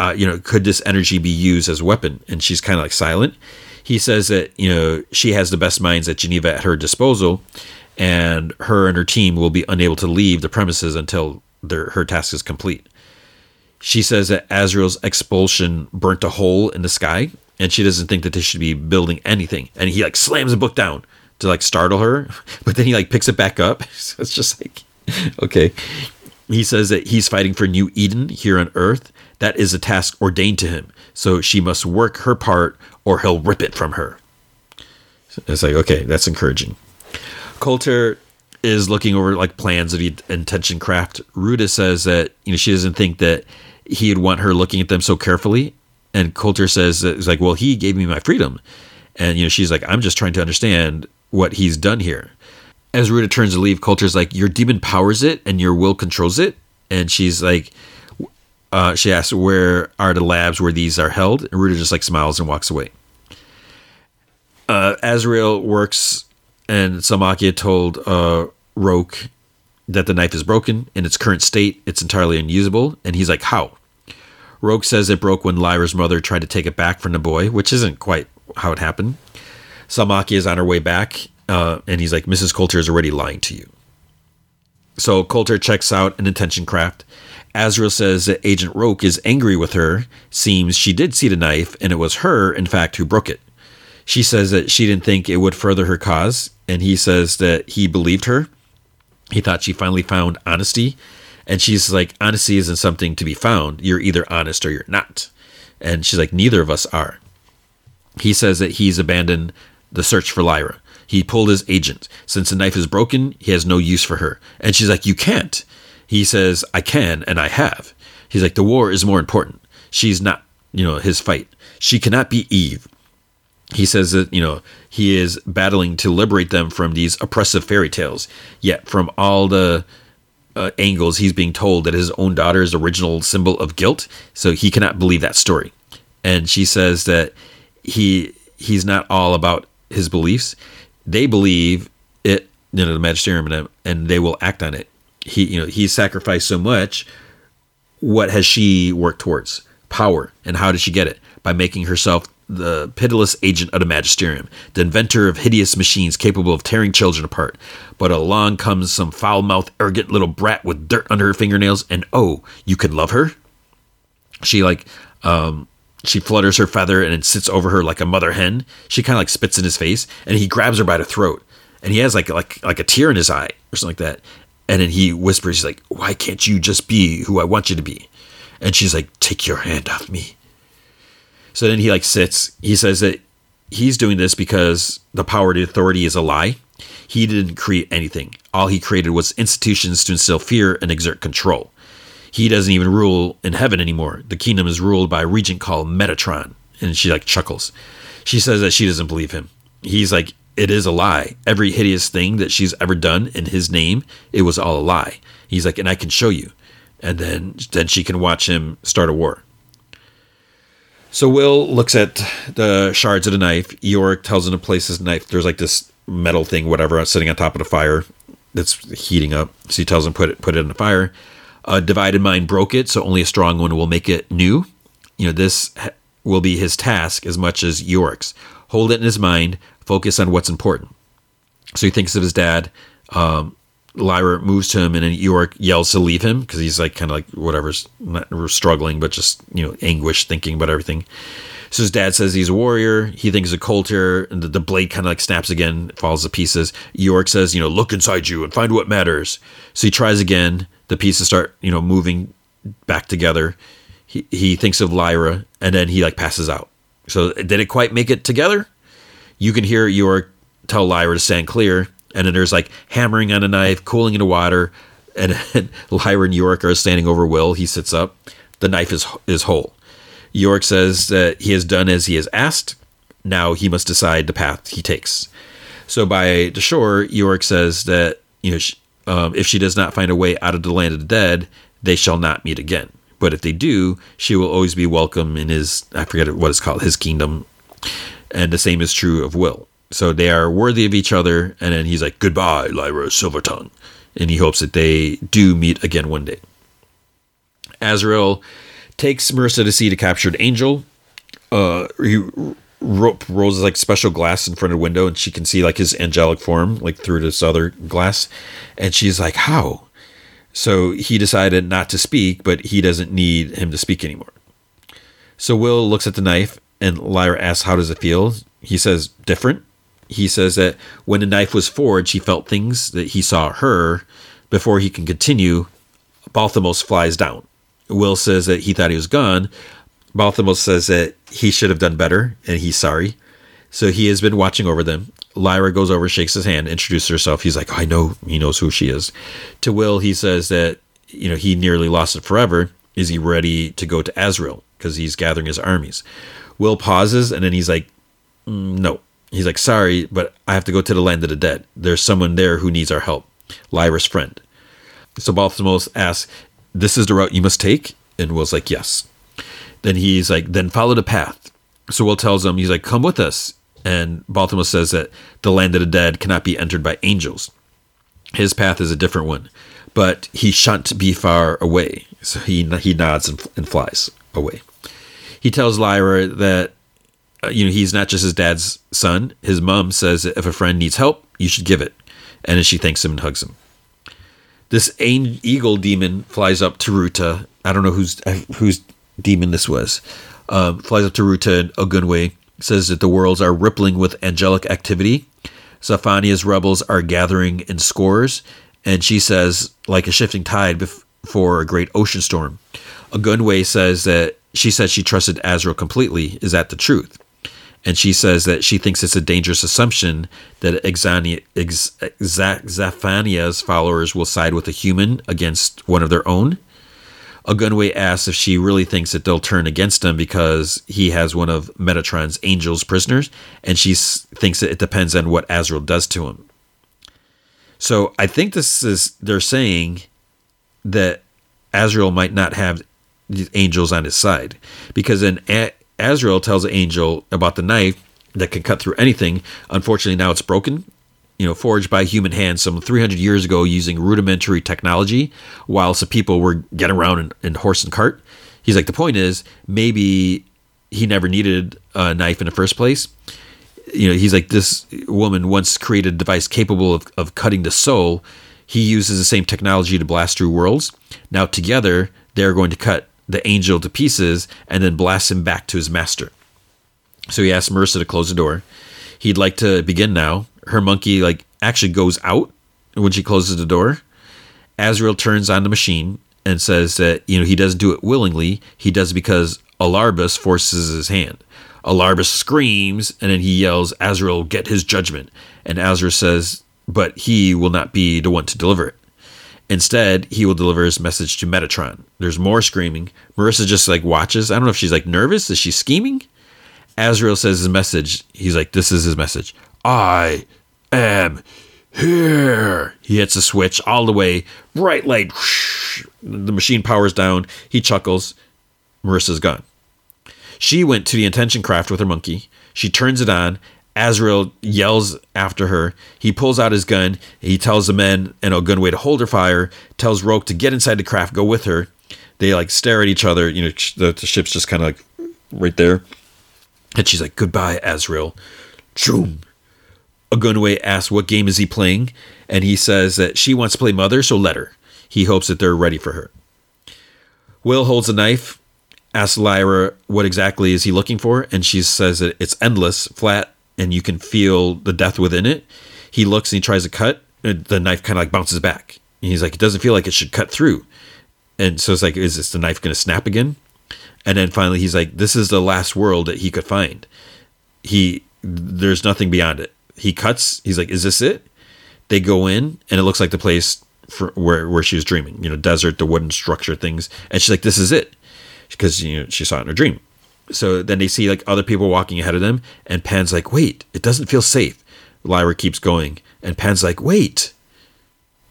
uh, you know could this energy be used as a weapon? And she's kind of like silent. He says that you know she has the best minds at geneva at her disposal and her and her team will be unable to leave the premises until their, her task is complete. She says that asriel's expulsion burnt a hole in the sky and she doesn't think that they should be building anything. And he like slams the book down to like startle her [LAUGHS] but then he like picks it back up. [LAUGHS] So it's just like [LAUGHS] okay. He says that he's fighting for new eden here on earth that is a task ordained to him. So she must work her part or he'll rip it from her. It's like okay that's encouraging. Coulter is looking over like plans of the intention craft. Ruta says that you know she doesn't think that he'd want her looking at them so carefully. And coulter says that it's like well he gave me my freedom. And you know she's like i'm just trying to understand what he's done here. As Ruta turns to leave, Coulter's like, Your demon powers it and your will controls it. And she's like, uh, She asks, Where are the labs where these are held? And Ruta just like smiles and walks away. Uh, Asriel works, and Salmakia told uh, Roke that the knife is broken. In its current state, it's entirely unusable. And he's like, How? Roke says it broke when Lyra's mother tried to take it back from the boy, which isn't quite how it happened. Salmakia is on her way back, uh, and he's like, Mrs. Coulter is already lying to you. So Coulter checks out an intention craft. Asriel says that Agent Roke is angry with her. Seems she did see the knife, and it was her, in fact, who broke it. She says that she didn't think it would further her cause, and he says that he believed her. He thought she finally found honesty, and she's like, honesty isn't something to be found. You're either honest or you're not. And she's like, neither of us are. He says that he's abandoned the search for Lyra. He pulled his agent. Since the knife is broken, he has no use for her. And she's like, You can't. He says, I can, and I have. He's like, The war is more important. She's not, you know, his fight. She cannot be Eve. He says that, you know, he is battling to liberate them from these oppressive fairy tales. Yet, from all the uh, angles, he's being told that his own daughter is original symbol of guilt. So he cannot believe that story. And she says that he he's not all about his beliefs, they believe it, you know, the magisterium, and, and they will act on it. He, you know, he sacrificed so much. What has she worked towards? Power. And how did she get it? By making herself the pitiless agent of the magisterium, the inventor of hideous machines capable of tearing children apart. But along comes some foul mouthed, arrogant little brat with dirt under her fingernails, and oh, you can love her? She like um she flutters her feather and it sits over her like a mother hen. She kind of like spits in his face, and he grabs her by the throat, and he has like like like a tear in his eye or something like that. And then he whispers, he's like, "Why can't you just be who I want you to be?" And she's like, "Take your hand off me." So then he like sits. He says that he's doing this because the power to authority is a lie. He didn't create anything. All he created was institutions to instill fear and exert control he doesn't even rule in heaven anymore. The kingdom is ruled by a regent called Metatron. And she like chuckles. She says that she doesn't believe him. He's like, it is a lie. Every hideous thing that she's ever done in his name, it was all a lie. He's like, and I can show you. And then then she can watch him start a war. So Will looks at the shards of the knife. Iorek tells him to place his knife. There's like this metal thing, whatever, sitting on top of the fire that's heating up. So he tells him put it put it in the fire. A divided mind broke it, so only a strong one will make it new. You know, this will be his task as much as Iorek's. Hold it in his mind, focus on what's important. So he thinks of his dad. Um, Lyra moves to him, and then Iorek yells to leave him because he's like kind of like whatever's not struggling, but just you know anguish, thinking about everything. So his dad says he's a warrior. He thinks a coulter, and the, the blade kind of like snaps again, falls to pieces. Iorek says, you know, look inside you and find what matters. So he tries again the pieces start you know moving back together. He he thinks of Lyra and then he like passes out. So did it quite make it together? You can hear your tell Lyra to stand clear, and then there's like hammering on a knife, cooling in the water, and, [LAUGHS] and Lyra and Iorek are standing over Will. He sits up. The knife is is whole. Iorek says that he has done as he has asked. Now he must decide the path he takes. So by the shore, Iorek says that you know um, if she does not find a way out of the land of the dead, they shall not meet again. But if they do, she will always be welcome in his, I forget what it's called, his kingdom. And the same is true of Will. So they are worthy of each other. And then he's like, goodbye, Lyra Silvertongue. and he hopes that they do meet again one day. Asriel takes Marissa to see the captured angel. Uh, he rope rolls like special glass in front of the window, and she can see like his angelic form like through this other glass, and she's like, "How?" So he decided not to speak, but he doesn't need him to speak anymore. So Will looks at the knife, and Lyra asks, "How does it feel?" He says, "Different." He says that when the knife was forged, he felt things that he saw her. Before he can continue, Balthamos flies down. Will says that he thought he was gone. Balthamos says that he should have done better and he's sorry. So he has been watching over them. Lyra goes over, shakes his hand, introduces herself. He's like, oh, I know he knows who she is. To Will, he says that, you know, he nearly lost it forever. Is he ready to go to Asriel? Because he's gathering his armies. Will pauses and then he's like, mm, No. He's like, Sorry, but I have to go to the land of the dead. There's someone there who needs our help. Lyra's friend. So Balthamos asks, This is the route you must take? And Will's like, Yes. Then he's like, Then follow the path. So Will tells him, He's like, Come with us. And Balthamos says that the land of the dead cannot be entered by angels. His path is a different one, but he shan't be far away. So he he nods and, and flies away. He tells Lyra that uh, you know he's not just his dad's son. His mom says if a friend needs help, you should give it, and then she thanks him and hugs him. This eagle demon flies up to Ruta. I don't know whose whose demon this was. Um, flies up to Ruta and Ogunwe says that the worlds are rippling with angelic activity. Xaphania's rebels are gathering in scores, and she says, like a shifting tide before a great ocean storm. Ogunwe says that she said she trusted Asriel completely. Is that the truth? And she says that she thinks it's a dangerous assumption that Exania, followers will side with a human against one of their own. Ogunwe asks if she really thinks that they'll turn against him because he has one of Metatron's angels prisoners, and she thinks that it depends on what Asriel does to him. So I think this is they're saying that Asriel might not have angels on his side because then Asriel tells the angel about the knife that can cut through anything. Unfortunately, now it's broken you know, forged by human hands some 300 years ago using rudimentary technology while some people were getting around in, in horse and cart. He's like, the point is, maybe he never needed a knife in the first place. You know, he's like, this woman once created a device capable of, of cutting the soul. He uses the same technology to blast through worlds. Now, together, they're going to cut the angel to pieces and then blast him back to his master. So he asks Marissa to close the door. He'd like to begin now, her monkey like actually goes out when she closes the door. Asriel turns on the machine and says that you know he doesn't do it willingly. He does because Alarbus forces his hand. Alarbus screams and then he yells, "Asriel, get his judgment!" And Asriel says, "But he will not be the one to deliver it. Instead, he will deliver his message to Metatron." There's more screaming. Marissa just like watches. I don't know if she's like nervous. Is she scheming? Asriel says his message. He's like, "This is his message. I am here. He hits a switch all the way, bright light. The machine powers down. He chuckles. Marissa's gone. She went to the intention craft with her monkey. She turns it on. Asriel yells after her. He pulls out his gun. He tells the men and Ogunwe to hold her fire. Tells Roke to get inside the craft, go with her. They like stare at each other. You know, the, the ship's just kind of like right there. And she's like, "Goodbye, Asriel." Choom. Ogunwe asks what game is he playing, and he says that she wants to play mother, so let her. He hopes that they're ready for her. Will holds a knife, asks Lyra what exactly is he looking for, and she says that it's endless, flat, and you can feel the death within it. He looks and he tries to cut, and the knife kind of like bounces back. And he's like, it doesn't feel like it should cut through. And so it's like, is this the knife going to snap again? And then finally, he's like, this is the last world that he could find. He, there's nothing beyond it he cuts. He's like, "Is this it?" They go in, and it looks like the place for where where she was dreaming. You know, desert, the wooden structure things, and she's like, "This is it," because you know she saw it in her dream. So then they see like other people walking ahead of them, and Pan's like, "Wait, it doesn't feel safe." Lyra keeps going, and Pan's like, "Wait,"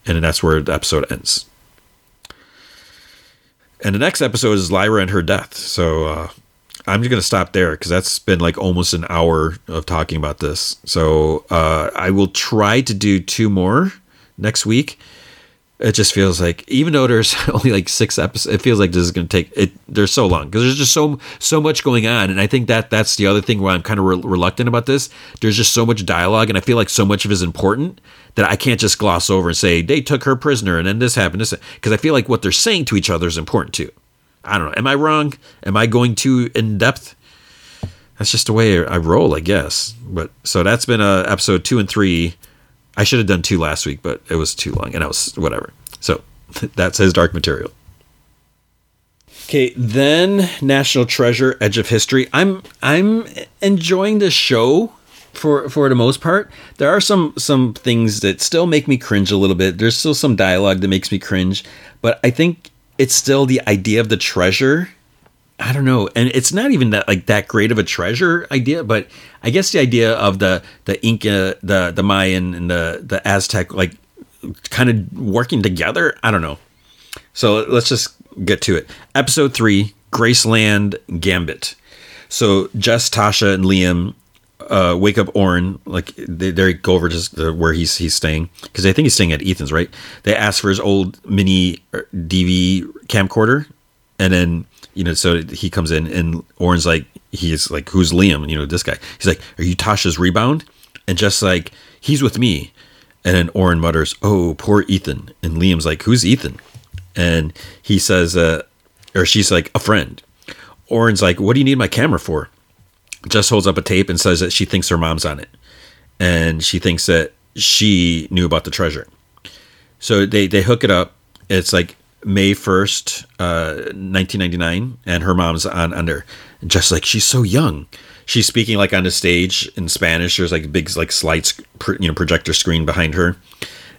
and then that's where the episode ends. And the next episode is Lyra and her death. So uh, I'm just to stop there because that's been like almost an hour of talking about this. So uh, I will try to do two more next week. It just feels like even though there's [LAUGHS] only like six episodes, it feels like this is going to take it. They're so long because there's just so so much going on, and I think that that's the other thing where I'm kind of re- reluctant about this. There's just so much dialogue, and I feel like so much of it is important that I can't just gloss over and say they took her prisoner and then this happened. This because I feel like what they're saying to each other is important too. I don't know. Am I wrong? Am I going too in depth? That's just the way I roll, I guess. But so that's been uh, episode two and three. I should have done two last week, but it was too long, and I was whatever. So [LAUGHS] that's his dark material. Okay, then National Treasure: Edge of History. I'm I'm enjoying the show for for the most part. There are some some things that still make me cringe a little bit. There's still some dialogue that makes me cringe, but I think it's still the idea of the treasure. I don't know, and it's not even that like that great of a treasure idea, but I guess the idea of the the Inca, the the Mayan, and the the Aztec like kind of working together. I don't know. So let's just get to it. Episode three, Graceland Gambit. So Jess, Tasha, and Liam uh, wake up Oren like they, they go over just where he's he's staying because I think he's staying at Ethan's right. They ask for his old mini er, DV camcorder, and then you know so he comes in and Oren's like he's like who's Liam? You know this guy. He's like, are you Tasha's rebound? And just like he's with me, and then Oren mutters, "Oh, poor Ethan." And Liam's like, "Who's Ethan?" And he says, uh, or she's like, "A friend." Oren's like, "What do you need my camera for?" Just holds up a tape and says that she thinks her mom's on it, and she thinks that she knew about the treasure. So they they hook it up. It's like May first, uh, nineteen ninety nine, and her mom's on under. Just like she's so young, she's speaking like on the stage in Spanish. There's like a big like slide, you know, projector screen behind her,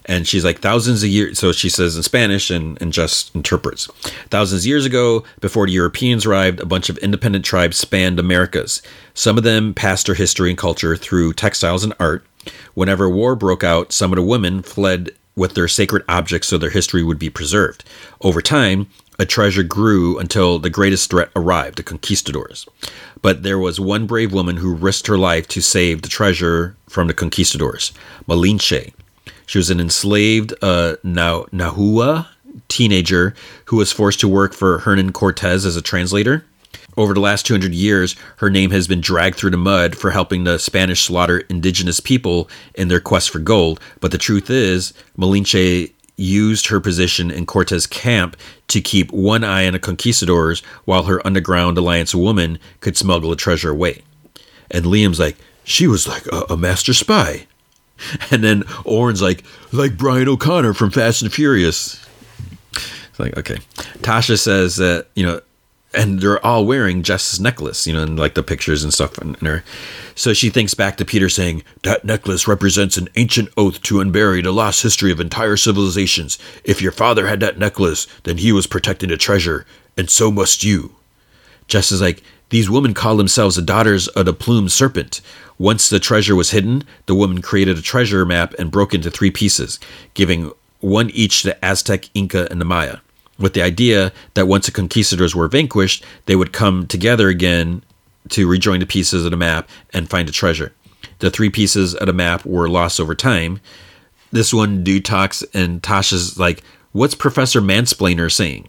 and she's like thousands of years. So she says in Spanish and and just interprets. Thousands of years ago, before the Europeans arrived, a bunch of independent tribes spanned Americas. Some of them passed their history and culture through textiles and art. Whenever war broke out, some of the women fled with their sacred objects so their history would be preserved. Over time, a treasure grew until the greatest threat arrived the conquistadors. But there was one brave woman who risked her life to save the treasure from the conquistadors Malinche. She was an enslaved uh, Nahua teenager who was forced to work for Hernan Cortez as a translator. Over the last 200 years, her name has been dragged through the mud for helping the Spanish slaughter indigenous people in their quest for gold. But the truth is, Malinche used her position in Cortez camp to keep one eye on the conquistadors while her underground alliance woman could smuggle the treasure away. And Liam's like, she was like a, a master spy. [LAUGHS] And then Oren's like, like Brian O'Connor from Fast and Furious. It's like, okay. Tasha says that, you know, and they're all wearing Jess's necklace, you know, and like the pictures and stuff And her. So she thinks back to Peter saying, That necklace represents an ancient oath to unbury the lost history of entire civilizations. If your father had that necklace, then he was protecting a treasure, and so must you. Jess is like, These women call themselves the daughters of the plumed serpent. Once the treasure was hidden, the woman created a treasure map and broke into three pieces, giving one each to Aztec, Inca, and the Maya with the idea that once the conquistadors were vanquished, they would come together again to rejoin the pieces of the map and find a treasure. The three pieces of the map were lost over time. This one, dude talks, and Tasha's like, What's Professor Mansplainer saying?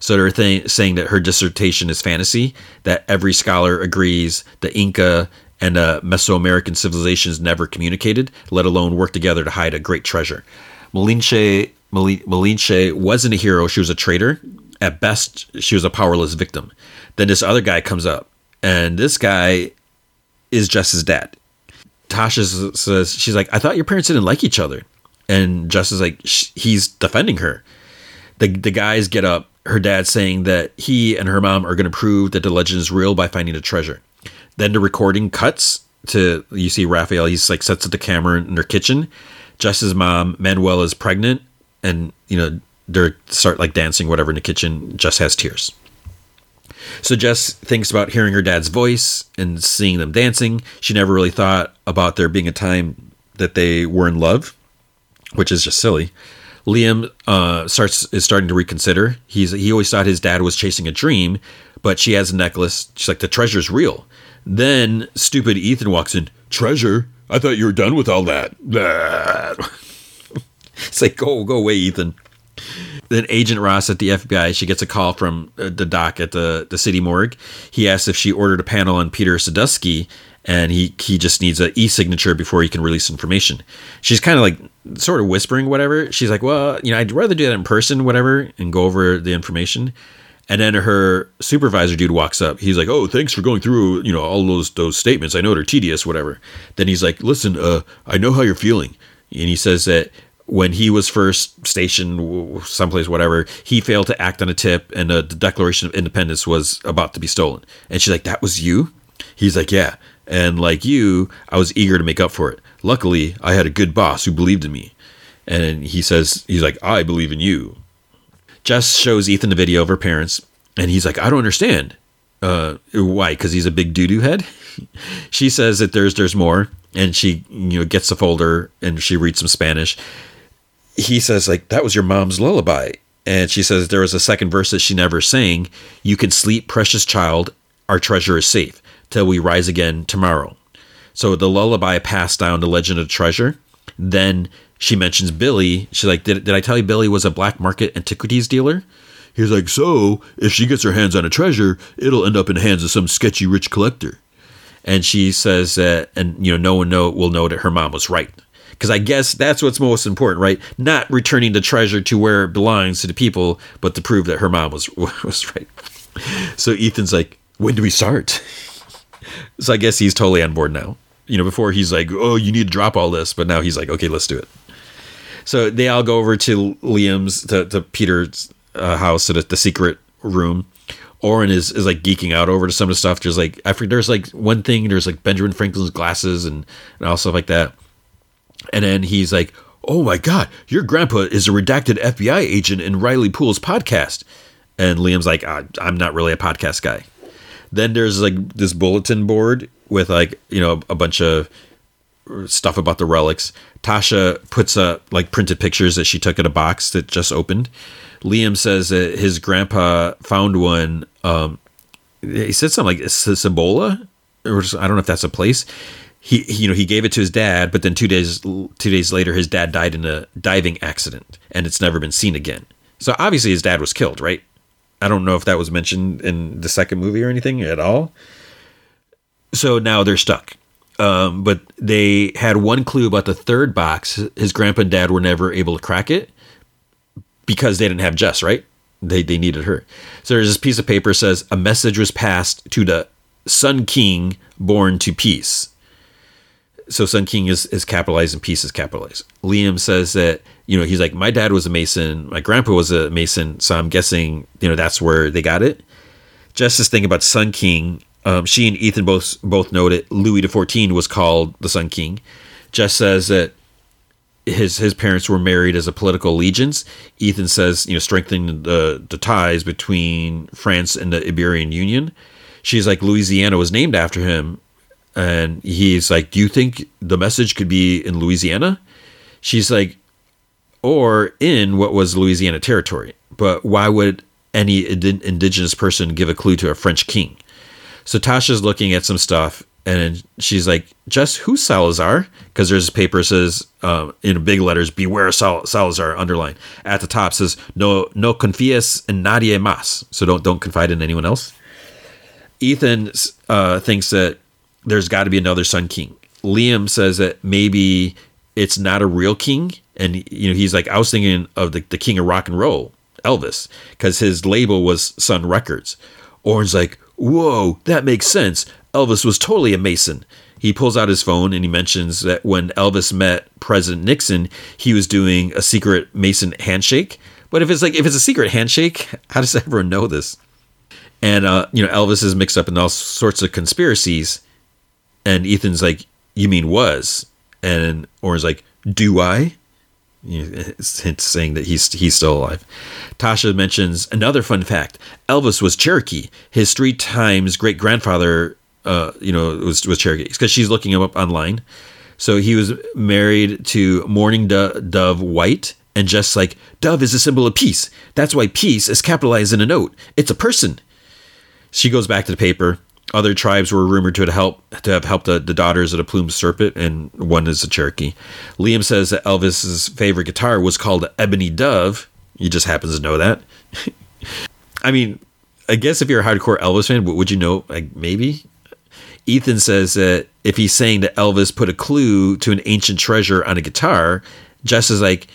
So they're th- saying that her dissertation is fantasy, that every scholar agrees the Inca and Mesoamerican civilizations never communicated, let alone work together to hide a great treasure. Malinche Malinche wasn't a hero, she was a traitor. At best, she was a powerless victim. Then this other guy comes up, and this guy is Jess's dad. Tasha says, She's like, I thought your parents didn't like each other. And Jess is like, He's defending her. The, the guys get up, her dad saying that he and her mom are going to prove that the legend is real by finding the treasure. Then the recording cuts to, you see Raphael, he's like, sets up the camera in their kitchen. Jess's mom, Manuel, is pregnant and you know they start like dancing whatever in the kitchen jess has tears. So jess thinks about hearing her dad's voice and seeing them dancing. She never really thought about there being a time that they were in love which is just silly. Liam uh, starts is starting to reconsider. He's he always thought his dad was chasing a dream but she has a necklace. She's like the treasure's real. Then stupid ethan walks in. Treasure? I thought you were done with all that [LAUGHS] it's like, go, go away, Ethan. then Agent Ross at the FBI, she gets a call from uh, the doc at the, the city morgue. He asks if she ordered a panel on Peter Sadusky, and he he just needs an e-signature before he can release information. She's kind of like sort of whispering whatever. She's like, well, you know, I'd rather do that in person, whatever, and go over the information. And then her supervisor dude walks up. He's like, "Oh, thanks for going through, you know, all those those statements. I know they're tedious, whatever." Then he's like, "Listen, uh, I know how you're feeling," and he says that when he was first stationed someplace, whatever, he failed to act on a tip, and the Declaration of Independence was about to be stolen. And she's like, "That was you?" He's like, "Yeah." And like you, I was eager to make up for it. Luckily, I had a good boss who believed in me. And he says, he's like, I believe in you. Jess shows Ethan the video of her parents, and he's like, I don't understand. Uh, why? Because he's a big doo doo head. [LAUGHS] she says that there's there's more, and she you know gets the folder and she reads some Spanish. He says like that was your mom's lullaby, and she says there was a second verse that she never sang. You can sleep, precious child. Our treasure is safe till we rise again tomorrow. So the lullaby passed down the legend of treasure. Then she mentions Billie. She's like, did, did I tell you Billie was a black market antiquities dealer? He's like, so if she gets her hands on a treasure, it'll end up in the hands of some sketchy rich collector. And she says that, and you know, no one know will know that her mom was right. Because I guess that's what's most important, right? Not returning the treasure to where it belongs to the people, but to prove that her mom was [LAUGHS] was right. So Ethan's like, when do we start? [LAUGHS] So I guess he's totally on board now. You know, before he's like, oh, you need to drop all this, but now he's like, okay, let's do it. So they all go over to Liam's, to, to Peter's uh, house, to the, the secret room. Oren is, is like geeking out over to some of the stuff. There's like, I forget, there's like one thing, there's like Benjamin Franklin's glasses and, and all stuff like that. And then he's like, oh my God, your grandpa is a redacted FBI agent in Riley Poole's podcast. And Liam's like, I'm not really a podcast guy. Then there's like this bulletin board with like you know a bunch of stuff about the relics. Tasha puts up like printed pictures that she took at a box that just opened. Liam says that his grandpa found one. Um, he said something like Cibola, or I don't know if that's a place. He, you know, he gave it to his dad, but then two days two days later, his dad died in a diving accident, and it's never been seen again. So obviously, his dad was killed, right? I don't know if that was mentioned in the second movie or anything at all. So now they're stuck. Um, but they had one clue about the third box. His grandpa and dad were never able to crack it because they didn't have Jess, right? They, they needed her. So there's this piece of paper says a message was passed to the Sun King born to peace. So Sun King is, is capitalized and peace is capitalized. Liam says that you know, he's like, my dad was a Mason, my grandpa was a Mason, so I'm guessing, you know, that's where they got it. Just this thing about Sun King, um, she and Ethan both both know that Louis XIV was called the Sun King. Jess says that his his parents were married as a political allegiance. Ethan says, you know, strengthening the the ties between France and the Iberian Union. She's like, Louisiana was named after him, and he's like, do you think the message could be in Louisiana? She's like, or in what was Louisiana territory. But why would any indigenous person give a clue to a French king? So Tasha's looking at some stuff and she's like, just who's Salazar? Because there's a paper says um, in big letters, beware Sal- Salazar underlined. At the top says, no no confíes en nadie más. So don't don't confide in anyone else. Ethan uh, thinks that there's got to be another Sun King. Liam says that maybe it's not a real king and you know he's like I was thinking of the, the king of rock and roll, Elvis, because his label was Sun Records. Oren's like, whoa, that makes sense. Elvis was totally a Mason. He pulls out his phone and he mentions that when Elvis met President Nixon, he was doing a secret Mason handshake. But if it's like if it's a secret handshake, [LAUGHS] how does everyone know this? And uh, you know, Elvis is mixed up in all sorts of conspiracies. And Ethan's like, "You mean was?" And Oren's like, "Do I?" Hint saying that he's he's still alive. Tasha mentions another fun fact: Elvis was Cherokee. His three times great grandfather, uh, you know, was was Cherokee because she's looking him up online. So he was married to Morning Do- Dove White, and just like Dove is a symbol of peace. That's why peace is capitalized in a note. It's a person. She goes back to the paper other tribes were rumored to have helped to have helped the, the daughters of the plumed serpent, and one is a Cherokee. Liam says that Elvis's favorite guitar was called Ebony Dove, He just happens to know that. [LAUGHS] I mean, I guess if you're a hardcore Elvis fan, would you know? Like maybe. Ethan says that if he's saying that Elvis put a clue to an ancient treasure on a guitar, Jess is like,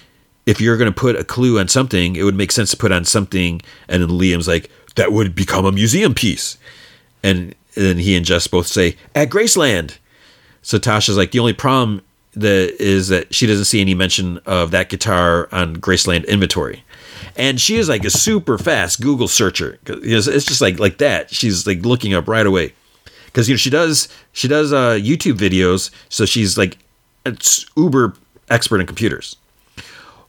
if you're going to put a clue on something, it would make sense to put on something. And then Liam's like, that would become a museum piece. And then he and Jess both say, at Graceland. So Tasha's like, the only problem is that she doesn't see any mention of that guitar on Graceland inventory. And she is like a super fast Google searcher. It's just like like that. She's like looking up right away. Because you know she does she does uh, YouTube videos, so she's like it's uber expert in computers.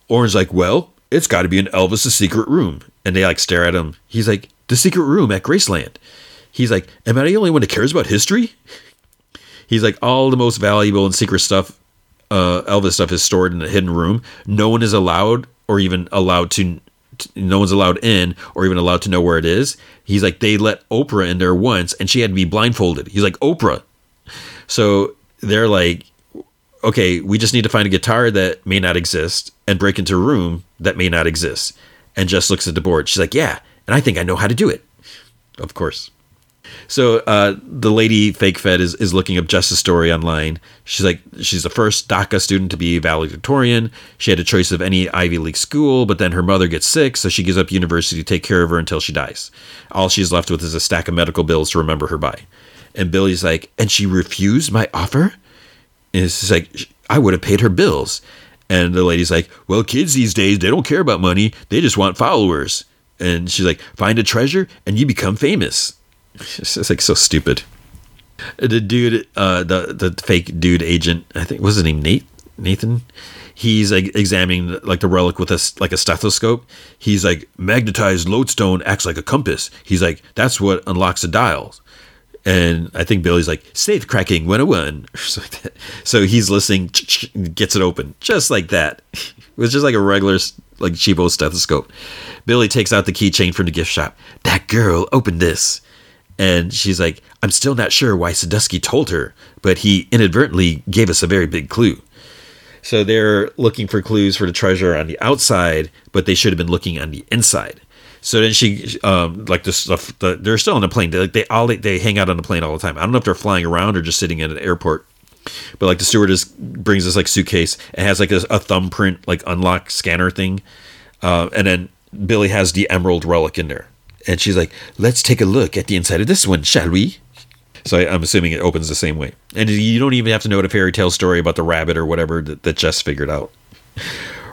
Oren's like, well, it's got to be in Elvis's secret room, and they like stare at him. He's like, the secret room at Graceland. He's like, am I the only one that cares about history? He's like, all the most valuable and secret stuff, uh, Elvis stuff is stored in a hidden room. No one is allowed or even allowed to, no one's allowed in or even allowed to know where it is. He's like, they let Oprah in there once and she had to be blindfolded. He's like, Oprah. So they're like, okay, we just need to find a guitar that may not exist and break into a room that may not exist. And Jess looks at the board. She's like, yeah, and I think I know how to do it. Of course. So uh, the lady fake fed is, is looking up Jess's story online. She's like, she's the first DACA student to be valedictorian. She had a choice of any Ivy League school, but then her mother gets sick, so she gives up university to take care of her until she dies. All she's left with is a stack of medical bills to remember her by. And Billie's like, and she refused my offer? And it's like, I would have paid her bills. And the lady's like, well, kids these days, they don't care about money. They just want followers. And she's like, find a treasure and you become famous. It's just like so stupid. The dude, uh, the the fake dude agent, I think was his name Nate Nathan. He's like examining like the relic with a like a stethoscope. He's like magnetized lodestone acts like a compass. He's like that's what unlocks the dials. And I think Billie's like safe cracking 101 [LAUGHS] So he's listening, gets it open just like that. [LAUGHS] It was just like a regular like cheapo stethoscope. Billie takes out the keychain from the gift shop. That girl opened this. And she's like, I'm still not sure why Sadusky told her, but he inadvertently gave us a very big clue. So they're looking for clues for the treasure on the outside, but they should have been looking on the inside. So then she, um, like this stuff, the, they're still on the plane. They, they all they hang out on the plane all the time. I don't know if they're flying around or just sitting in an airport. But like the stewardess brings this like suitcase It has like a, a thumbprint like unlock scanner thing, uh, and then Billie has the emerald relic in there. And she's like, let's take a look at the inside of this one, shall we? So I, am assuming it opens the same way. And you don't even have to know the fairy tale story about the rabbit or whatever that, that Jess figured out.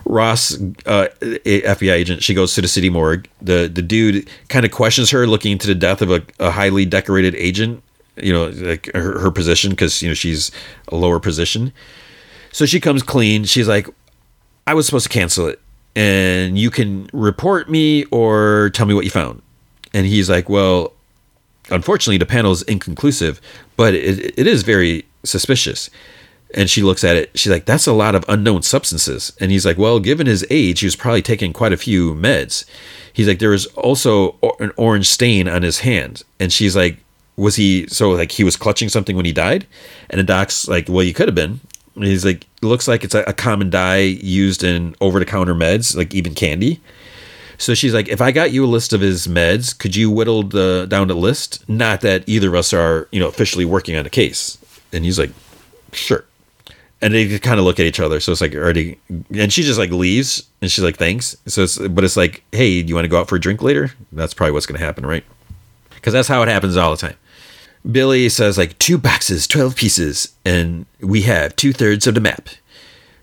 Ross, uh, FBI agent, she goes to the city morgue. The the dude kind of questions her, looking into the death of a, a highly decorated agent. You know, like her, her position because you know she's a lower position. So she comes clean. She's like, "I was supposed to cancel it, and you can report me or tell me what you found." And he's like, well, unfortunately, the panel is inconclusive, but it, it is very suspicious. And she looks at it. She's like, that's a lot of unknown substances. And he's like, well, given his age, he was probably taking quite a few meds. He's like, there was also an orange stain on his hand. And she's like, was he so like he was clutching something when he died? And the doc's like, well, you could have been. And he's like, looks like it's a, a common dye used in over the counter meds, like even candy. So she's like, if I got you a list of his meds, could you whittle the down the list? Not that either of us are, you know, officially working on a case. And he's like, sure. And they kind of look at each other. So it's like already, and she just like leaves, and she's like, thanks. So it's, but it's like, hey, do you want to go out for a drink later? That's probably what's going to happen, right? Because that's how it happens all the time. Billie says like two boxes, twelve pieces, and we have two thirds of the map.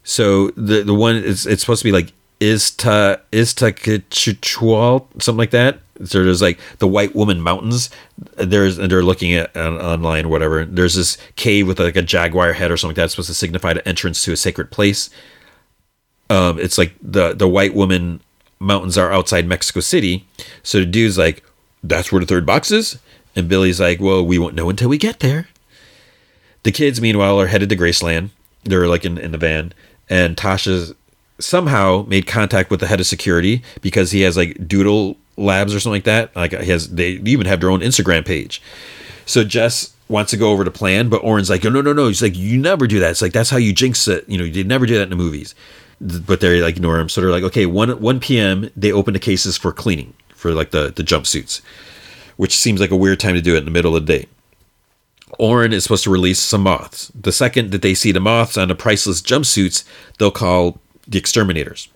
So the the one is it's supposed to be like Izta Iztaccíhuatl, something like that. So there's like the White Woman Mountains. There's and they're looking at online whatever. There's this cave with like a jaguar head or something like that. It's supposed to signify the entrance to a sacred place. Um, it's like the the White Woman Mountains are outside Mexico City. So the dude's like, "That's where the third box is," and Billie's like, "Well, we won't know until we get there." The kids, meanwhile, are headed to Graceland. They're like in, in the van, and Tasha's somehow made contact with the head of security because he has like Doodle Labs or something like that. Like he has, they even have their own Instagram page. So Jess wants to go over to plan, but Oren's like, no, no, no. No. He's like, you never do that. It's like that's how you jinx it. You know, you never do that in the movies. but they like ignore him. So they're like, okay, one one p.m. They open the cases for cleaning for like the the jumpsuits, which seems like a weird time to do it in the middle of the day. Oren is supposed to release some moths. The second that they see the moths on the priceless jumpsuits, they'll call the exterminators.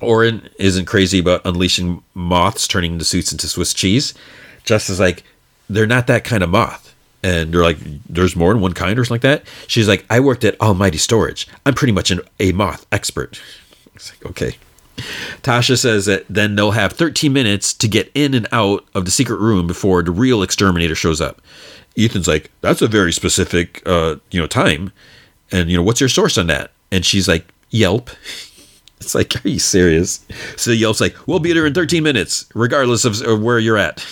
Oren isn't crazy about unleashing moths turning the suits into Swiss cheese. Jess is like, they're not that kind of moth. And they're like, there's more than one kind or something like that. She's like, I worked at Almighty Storage. I'm pretty much an, a moth expert. It's like, okay. Tasha says that then they'll have 13 minutes to get in and out of the secret room before the real exterminator shows up. Ethan's like, that's a very specific, uh, you know, time. And, you know, what's your source on that? And she's like, Yelp. It's like, are you serious? So Yelp's like, we'll be there in 13 minutes, regardless of, where you're at.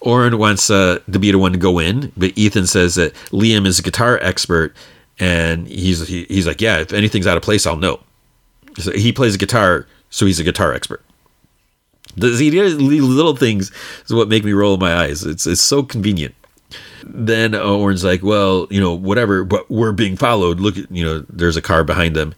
Oren wants uh, to be the one to go in, but Ethan says that Liam is a guitar expert, and he's he, he's like, yeah, if anything's out of place, I'll know. So he plays a guitar, so he's a guitar expert. The see, little things is what make me roll my eyes. It's it's so convenient. Then uh, Oren's like, well, you know, whatever, but we're being followed. Look at, you know, there's a car behind them.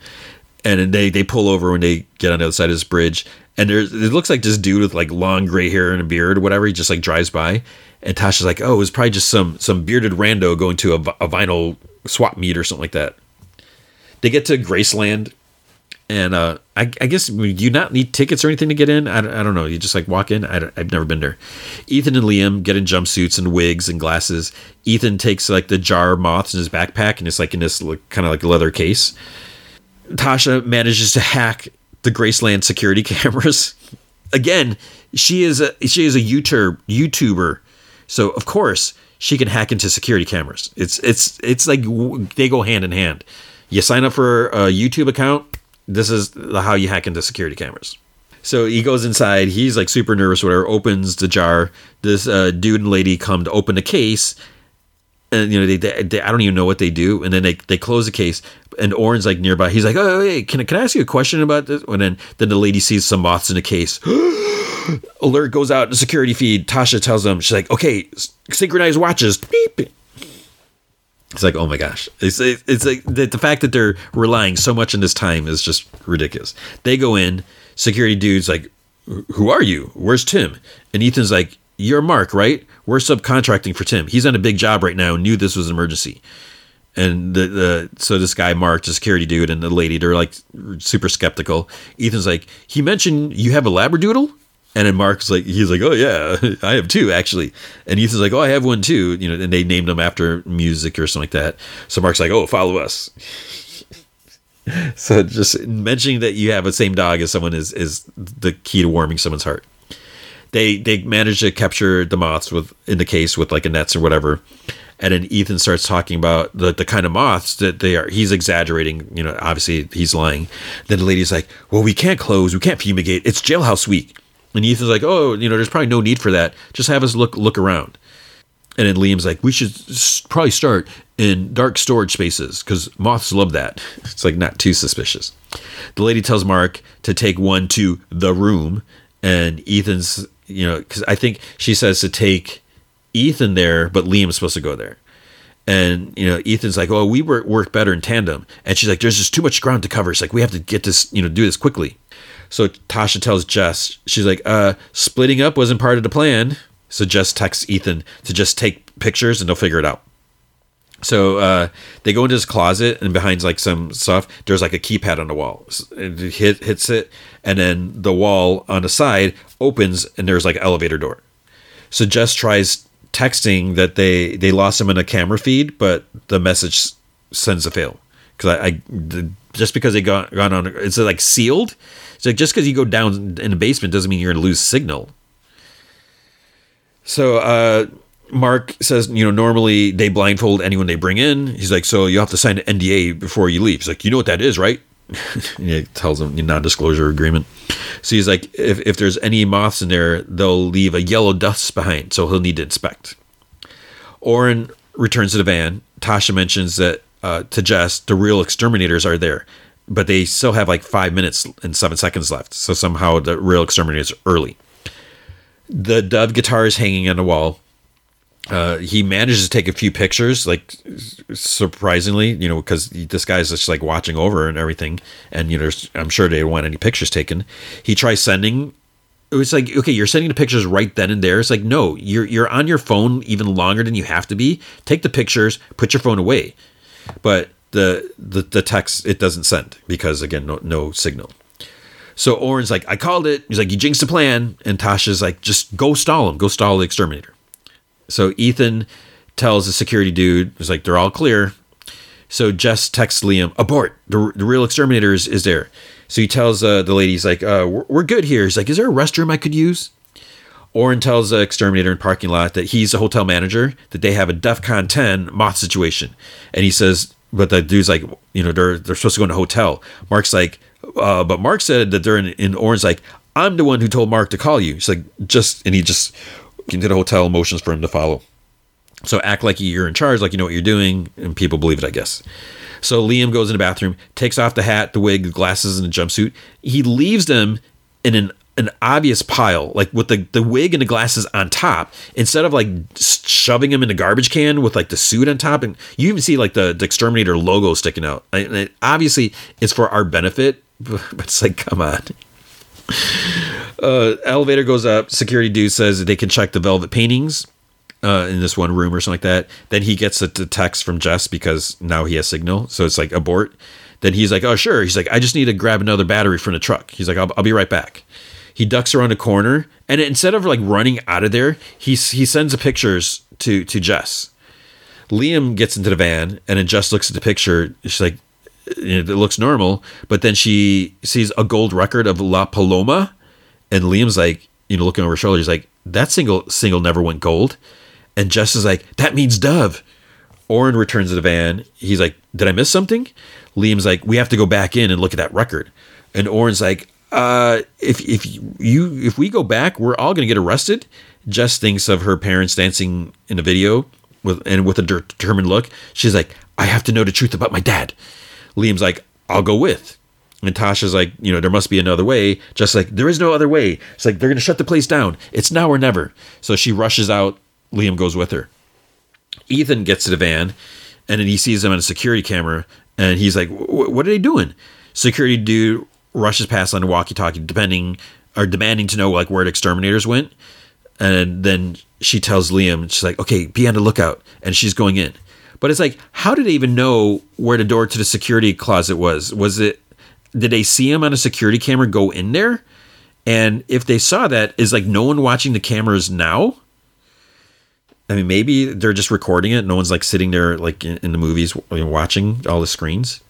And they, they pull over when they get on the other side of this bridge. And there's, it looks like this dude with like long gray hair and a beard or whatever. He just like drives by. And Tasha's like, oh, it was probably just some, some bearded rando going to a, a vinyl swap meet or something like that. They get to Graceland and uh, I, I, guess do you not need tickets or anything to get in? I, I don't know. You just like walk in. I have never been there. Ethan and Liam get in jumpsuits and wigs and glasses. Ethan takes like the jar of moths in his backpack and it's like in this like, kind of like leather case. Tasha manages to hack the Graceland security [LAUGHS] cameras. Again, she is a she is a YouTuber YouTuber, so of course she can hack into security cameras. It's it's it's like they go hand in hand. You sign up for a YouTube account this is how you hack into security cameras. So he goes inside. He's like super nervous, whatever. Opens the jar. This uh, dude and lady come to open the case, and you know they, they, they, I don't even know what they do. And then they, they close the case, and Oren's like nearby. He's like, "Oh, hey, can can I ask you a question about this?" And then then the lady sees some moths in the case. [GASPS] Alert goes out in the security feed. Tasha tells them, she's like, "Okay, synchronize watches." Beep. It's like, oh my gosh. It's, it's like the, the fact that they're relying so much on this time is just ridiculous. They go in, security dude's like, who are you? Where's Tim? And Ethan's like, you're Mark, right? We're subcontracting for Tim. He's on a big job right now knew this was an emergency. And the, the so this guy Mark, the security dude, and the lady, they're like super skeptical. Ethan's like, he mentioned you have a labradoodle, and then Mark's like, he's like, oh yeah, [LAUGHS] I have two actually. And Ethan's like, oh, I have one too. You know, and they named them after music or something like that. So Mark's like, oh, follow us. [LAUGHS] so just mentioning that you have the same dog as someone is is the key to warming someone's heart. They they manage to capture the moths with in the case with like a nets or whatever. And then Ethan starts talking about the, the kind of moths that they are. He's exaggerating, you know, obviously he's lying. Then the lady's like, Well, we can't close, we can't fumigate. It's jailhouse week. And Ethan's like, oh, you know, there's probably no need for that. Just have us look look around. And then Liam's like, we should probably start in dark storage spaces because moths love that. [LAUGHS] It's like not too suspicious. The lady tells Mark to take one to the room, and Ethan's, you know, because I think she says to take Ethan there, but Liam's supposed to go there. And you know, Ethan's like, "Oh, we work work better in tandem." And she's like, "There's just too much ground to cover. It's like we have to get this, you know, do this quickly." So Tasha tells Jess, she's like, uh, splitting up wasn't part of the plan. So Jess texts Ethan to just take pictures and they'll figure it out. So uh, they go into his closet and behind like some stuff, there's like a keypad on the wall. It hit, hits it, and then the wall on the side opens and there's like an elevator door. So Jess tries texting that they they lost him in a camera feed, but the message sends a fail because I, I just because they got gone on it's like sealed so just because you go down in the basement doesn't mean you're to lose signal. So uh, Mark says, you know, normally they blindfold anyone they bring in. He's like, so you have to sign an NDA before you leave. He's like, you know what that is, right? [LAUGHS] he tells him the non-disclosure agreement. So he's like, if, if there's any moths in there, they'll leave a yellow dust behind, so he'll need to inspect. Oren returns to the van. Tasha mentions that uh, to Jess, the real exterminators are there but they still have like five minutes and seven seconds left. So somehow the real exterminators early. The Dove guitar is hanging on the wall. uh, he manages to take a few pictures, like surprisingly, you know, because this guy's just like watching over and everything, and you know, I'm sure they don't want any pictures taken. He tries sending. It's like okay, you're sending the pictures right then and there. It's like no, you're you're on your phone even longer than you have to be. Take the pictures, put your phone away, but the the, the text it doesn't send because again, no no signal. So Oren's like, I called it. He's like, you jinxed the plan, and Tasha's like, just go stall him, go stall the exterminator. So Ethan tells the security dude, he's like, they're all clear. So Jess texts Liam, abort. The, the real exterminator is, is there. So he tells uh, the lady, he's like, uh, we're, we're, good here. He's like, is there a restroom I could use? Oren tells the exterminator in parking lot that he's a hotel manager, that they have a DEFCON 10 moth situation. And he says, but the dude's like, you know, they're, they're supposed to go in a hotel. Mark's like, uh, but Mark said that they're in, in Oren's like, I'm the one who told Mark to call you. He's like, just, and he just into the hotel, motions for him to follow. So act like you're in charge, like you know what you're doing, and people believe it, I guess. So Liam goes in the bathroom, takes off the hat, the wig, the glasses, and the jumpsuit. He leaves them in an an obvious pile, like with the, the wig and the glasses on top, instead of like shoving them in a garbage can with like the suit on top. And you even see like the, the exterminator logo sticking out. And it, obviously, it's for our benefit, [LAUGHS] but it's like, come on uh, elevator goes up. Security dude says they can check the velvet paintings uh, in this one room or something like that. Then he gets a, a text from Jess because now he has signal. So it's like abort. Then he's like, oh, sure. He's like, I just need to grab another battery from the truck. He's like, I'll, I'll be right back. He ducks around a corner and instead of like running out of there, he, he sends the pictures to, to Jess. Liam gets into the van and then Jess looks at the picture. She's like, it looks normal, but then she sees a gold record of La Paloma and Liam's like, you know, looking over her shoulder, he's like, that single single never went gold. And Jess is like, that means Dove. Oren returns to the van. He's like, did I miss something? Liam's like, we have to go back in and look at that record. And Oren's like, uh, if if you if we go back, we're all gonna get arrested. Jess thinks of her parents dancing in a video with and with a determined look. She's like, I have to know the truth about my dad. Liam's like, I'll go with. And Tasha's like, you know, there must be another way. Just like, there is no other way. It's like, they're going to shut the place down. It's now or never. So she rushes out. Liam goes with her. Ethan gets to the van and then he sees them on a security camera and he's like, what are they doing? Security dude rushes past on the walkie talkie, depending or demanding to know like where the exterminators went. And then she tells Liam, she's like, okay, be on the lookout. And she's going in. But it's like, how did they even know where the door to the security closet was? Was it did they see him on a security camera go in there? And if they saw that, is like no one watching the cameras now? I mean, maybe they're just recording it. No one's like sitting there like in, in the movies watching all the screens.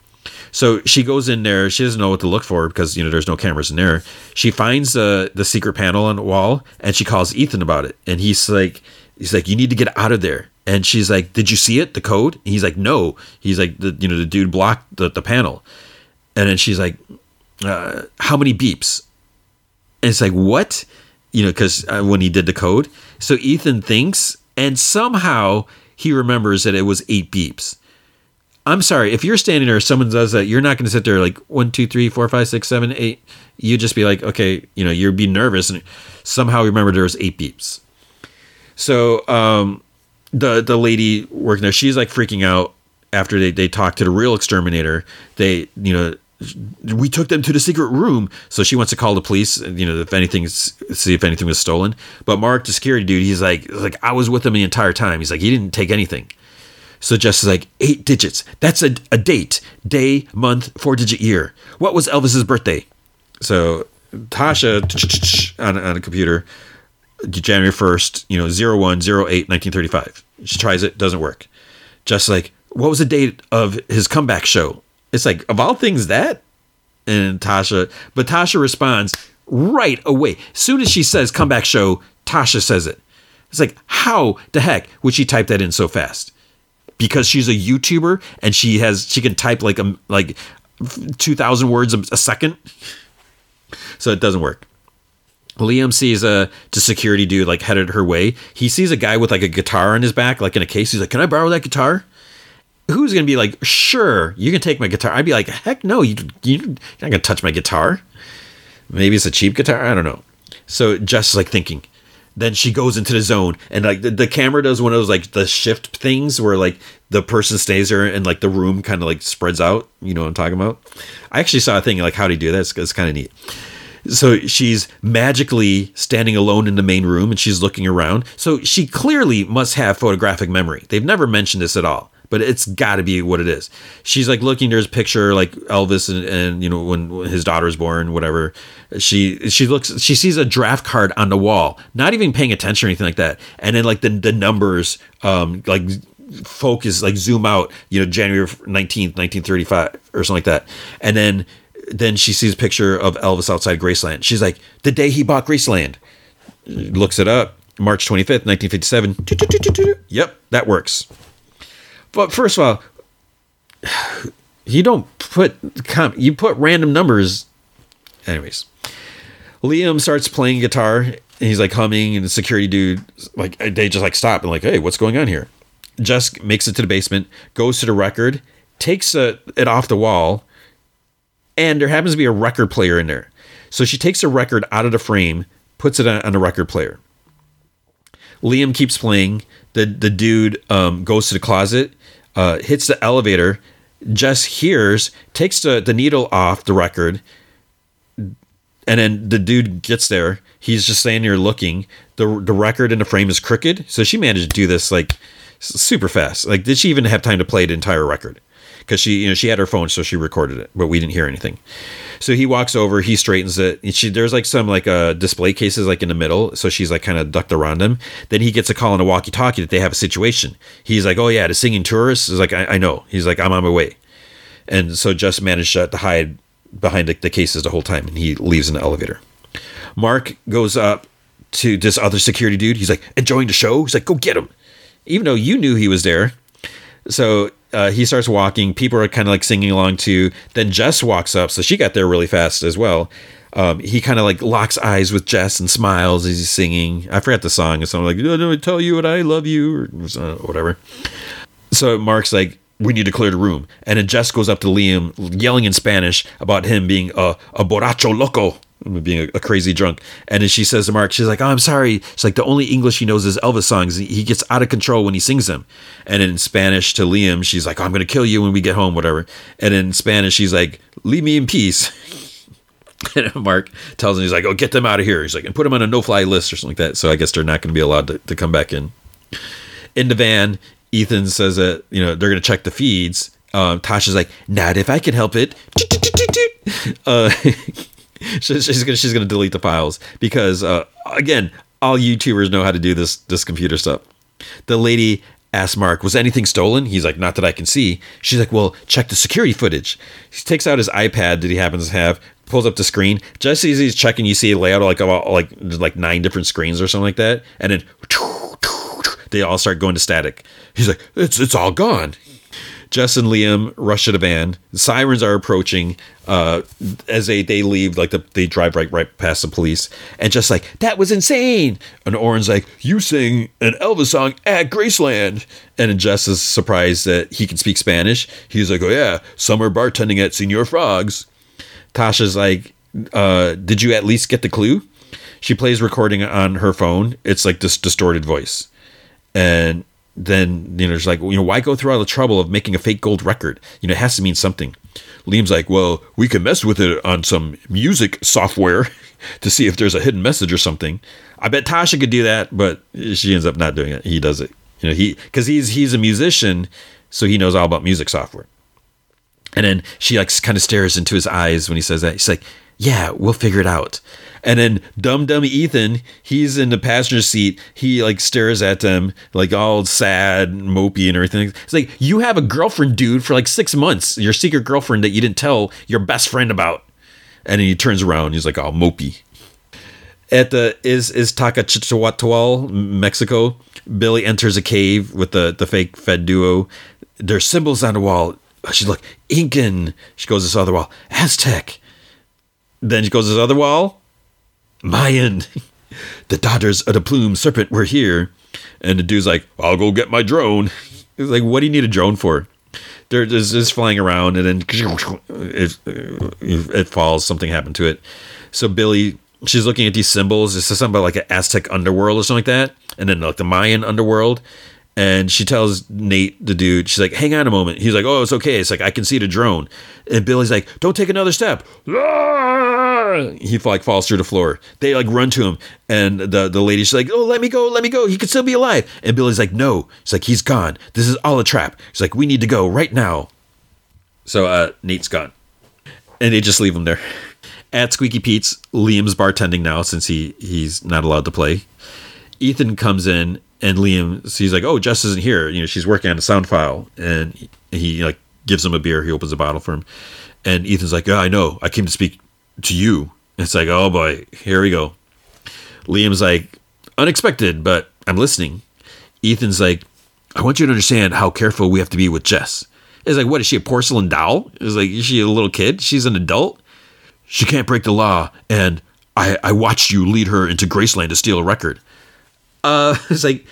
So she goes in there. She doesn't know what to look for because you know there's no cameras in there. She finds the the secret panel on the wall and she calls Ethan about it. And he's like, he's like, you need to get out of there. And she's like, did you see it? The code? And he's like, no. He's like, the you know the dude blocked the, the panel. And then she's like, uh, how many beeps? And it's like, what? You know, because uh, when he did the code. So Ethan thinks, and somehow he remembers that it was eight beeps. I'm sorry, if you're standing there, someone does that, you're not going to sit there like one, two, three, four, five, six, seven, eight. You just be like, okay, you know, you'd be nervous, and somehow remember there was eight beeps. So um, the the lady working there, she's like freaking out after they, they talked to the real exterminator, they, you know, we took them to the secret room. So she wants to call the police, you know, if anything, see if anything was stolen. But Mark, the security dude, he's like, like I was with him the entire time. He's like, he didn't take anything. So like, eight digits. That's a, a date, day, month, four digit year. What was Elvis's birthday? So Tasha on, on a computer, January 1st, you know, 0108 1935. She tries it, doesn't work. Just like, what was the date of his comeback show? It's like, of all things, that. And Tasha, but Tasha responds right away. As soon as she says comeback show, Tasha says it. It's like, how the heck would she type that in so fast? Because she's a YouTuber and she has, she can type like a, like 2,000 words a, second. So it doesn't work. Liam sees a the security dude like headed her way. He sees a guy with like a guitar on his back, like in a case. He's like, "Can I borrow that guitar?" who's gonna be like, sure, you can take my guitar? I'd be like, heck no, you you're not gonna touch my guitar. Maybe it's a cheap guitar. I don't know. So Jess is like thinking, then she goes into the zone. And like the, the camera does one of those like the shift things where like the person stays there and like the room kind of like spreads out. You know what i'm talking about? I actually saw a thing like how do you do that it's, it's kind of neat. So she's magically standing alone in the main room and she's looking around. So she clearly must have photographic memory. They've never mentioned this at all but it's got to be what it is. She's like looking. There's a picture like Elvis and, and you know when, his daughter born, whatever. She she looks. She sees a draft card on the wall, not even paying attention or anything like that. And then like the the numbers, um, like focus, like zoom out. You know, January nineteenth, nineteen thirty five, or something like that. And then then she sees a picture of Elvis outside Graceland. She's like, the day he bought Graceland. Looks it up. March 25th, 1957. Yep, that works. But first of all, [SIGHS] you don't put you put random numbers. Anyways, Liam starts playing guitar and he's like humming, and the security dude like they just like stop and like, hey, what's going on here? Jess makes it to the basement, goes to the record, takes a, it off the wall, and there happens to be a record player in there. So she takes a record out of the frame, puts it on, on a record player. Liam keeps playing. The the dude um, goes to the closet uh, hits the elevator, Jess hears, takes the, the needle off the record, and then the dude gets there. He's just standing there looking. The the record in the frame is crooked. So she managed to do this like super fast. Like, did she even have time to play the entire record? Because she, you know, she had her phone, so she recorded it, but we didn't hear anything. So he walks over, he straightens it. she there's like some like uh display cases like in the middle, so she's like kind of ducked around him. Then he gets a call on a walkie-talkie that they have a situation. He's like, "Oh yeah, the singing tourist is like, I, I know." He's like, "I'm on my way," and so just managed to hide behind the, the cases the whole time, and he leaves in the elevator. Mark goes up to this other security dude. He's like, enjoying the show. He's like, go get him, even though you knew he was there. So uh, he starts walking. People are kind of like singing along too. Then Jess walks up, so she got there really fast as well. Um, he kind of like locks eyes with Jess and smiles as he's singing. I forgot the song. So I'm like, "No, no, I tell you what I love you," or uh, whatever. So Mark's like, "We need to clear the room," and then Jess goes up to Liam, yelling in Spanish about him being a, a borracho loco being a, a, crazy drunk. And then she says to Mark, she's like, "Oh, I'm sorry." She's like, "The only English he knows is Elvis songs. He gets out of control when he sings them." And in Spanish to Liam, she's like, oh, "I'm gonna kill you when we get home, whatever." And in Spanish, she's like, "Leave me in peace." [LAUGHS] and Mark tells him, he's like, "Oh, get them out of here." He's like, "And put them on a no-fly list or something like that." So I guess they're not going to be allowed to, to come back in. In the van, Ethan says that you know they're going to check the feeds. Um, Tasha's like, "Not if I can help it." [LAUGHS] Uh, [LAUGHS] [LAUGHS] she's gonna she's gonna delete the files because uh, again, all YouTubers know how to do this this computer stuff. The lady asks Mark, "Was anything stolen?" He's like, "Not that I can see." She's like, "Well, check the security footage." He takes out his iPad that he happens to have, pulls up the screen. Just as he's checking, you see a layout of like about like like nine different screens or something like that, and then they all start going to static. He's like, "It's it's all gone." Jess and Liam rush to the van. The sirens are approaching uh, as they, they leave. Like the, they drive right right past the police, and just like that was insane. And Oren's like, "You sing an Elvis song at Graceland," and Jess is surprised that he can speak Spanish. He's like, "Oh yeah, summer bartending at Senor Frogs." Tasha's like, uh, "Did you at least get the clue?" She plays recording on her phone. It's like this distorted voice, and then you know it's like you know why go through all the trouble of making a fake gold record? You know it has to mean something. Liam's like well we can mess with it on some music software [LAUGHS] to see if there's a hidden message or something. I bet tasha could do that but she ends up not doing it. He does it. You know he because he's he's a musician so he knows all about music software. And then she like kind of stares into his eyes when he says that. She's like yeah we'll figure it out and then dumb dumb Ethan, he's in the passenger seat. He like stares at them like all sad, mopey, and everything. It's like you have a girlfriend, dude, for like six months. Your secret girlfriend that you didn't tell your best friend about. And then he turns around. He's like all mopey. At the is is Takachihuatl, Mexico. Billie enters a cave with the the fake Fed duo. There's symbols on the wall. Oh, she's like Incan. She goes this other wall. Aztec. Then she goes this other wall. Mayan, the daughters of the plume serpent were here. And the dude's like, I'll go get my drone. He's like, what do you need a drone for? They're just, flying around and then it, it falls. Something happened to it. So Billie she's looking at these symbols. It says something about like an Aztec underworld or something like that, and then like the Mayan underworld. And she tells Nate, the dude, she's like, hang on a moment. He's like, oh, it's okay. It's like, I can see the drone. And Billie's like, don't take another step. [LAUGHS] He like falls through the floor. They like run to him. And the, the lady, she's like, oh, let me go, let me go. He could still be alive. And Billie's like, no. He's like, he's gone. This is all a trap. He's like, we need to go right now. So uh, Nate's gone. And they just leave him there. At Squeaky Pete's, Liam's bartending now since he he's not allowed to play. Ethan comes in and Liam sees like, oh, Jess isn't here. You know, she's working on a sound file, and he, like gives him a beer. He opens a bottle for him, and Ethan's like, yeah, I know. I came to speak to you. And it's like, oh boy, here we go. Liam's like, unexpected, but I'm listening. Ethan's like, I want you to understand how careful we have to be with Jess. It's like, what is she a porcelain doll? It's like, is she a little kid? She's an adult. She can't break the law, and I, I watched you lead her into Graceland to steal a record. Uh, [LAUGHS] it's like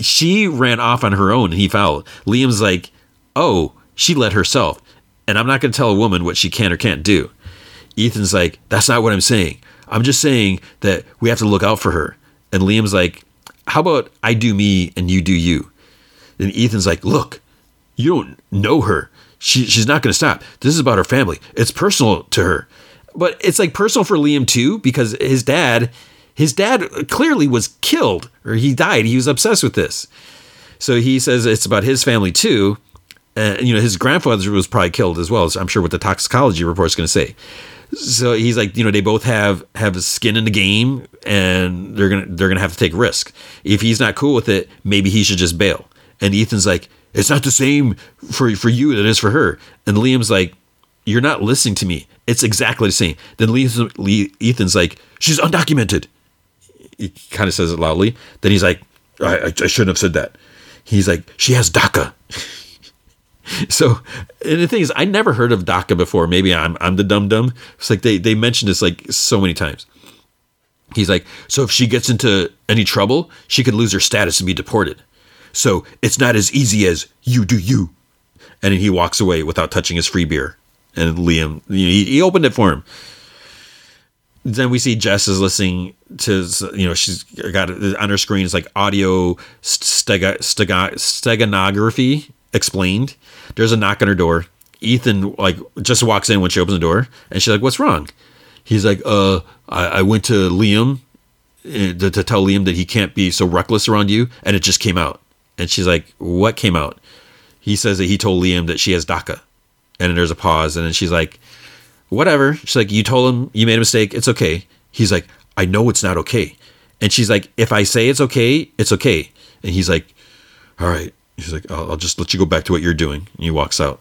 she ran off on her own and he followed. Liam's like, oh, she let herself, and I'm not going to tell a woman what she can or can't do. Ethan's like, that's not what I'm saying. I'm just saying that we have to look out for her. And Liam's like, how about I do me and you do you? And Ethan's like, look, you don't know her. She, she's not going to stop. This is about her family. It's personal to her. But it's like personal for Liam too, because his dad his dad clearly was killed or he died. He was obsessed with this. So he says it's about his family too. Uh, you know, his grandfather was probably killed as well. So I'm sure what the toxicology report is going to say. So he's like, you know, they both have have skin in the game, and they're gonna they're gonna have to take risk. If he's not cool with it, maybe he should just bail. And Ethan's like, it's not the same for for you that it is for her. And Liam's like, you're not listening to me. It's exactly the same. Then Ethan's like, she's undocumented he kind of says it loudly. Then he's like, I, I, shouldn't have said that. He's like, she has DACA. [LAUGHS] so and the thing is, I never heard of DACA before. Maybe I'm I'm the dumb dumb. It's like they they mentioned this like so many times. He's like, so if she gets into any trouble, she could lose her status and be deported. So it's not as easy as you do you. And he walks away without touching his free beer. And Liam, he, he opened it for him then we see Jess is listening to you know she's got on her screen it's like audio stega, stega, steganography explained. There's a knock on her door. Ethan like just walks in when she opens the door, and she's like, "What's wrong?" He's like, "Uh, I, I went to Liam eh, to, to tell Liam that he can't be so reckless around you, and it just came out." And she's like, "What came out?" He says that he told Liam that she has DACA, and then there's a pause, and then she's like whatever. She's like, you told him you made a mistake. It's okay. He's like, I know it's not okay. And she's like, if I say it's okay, it's okay. And he's like, all right. He's like, I'll, I'll just let you go back to what you're doing. And he walks out.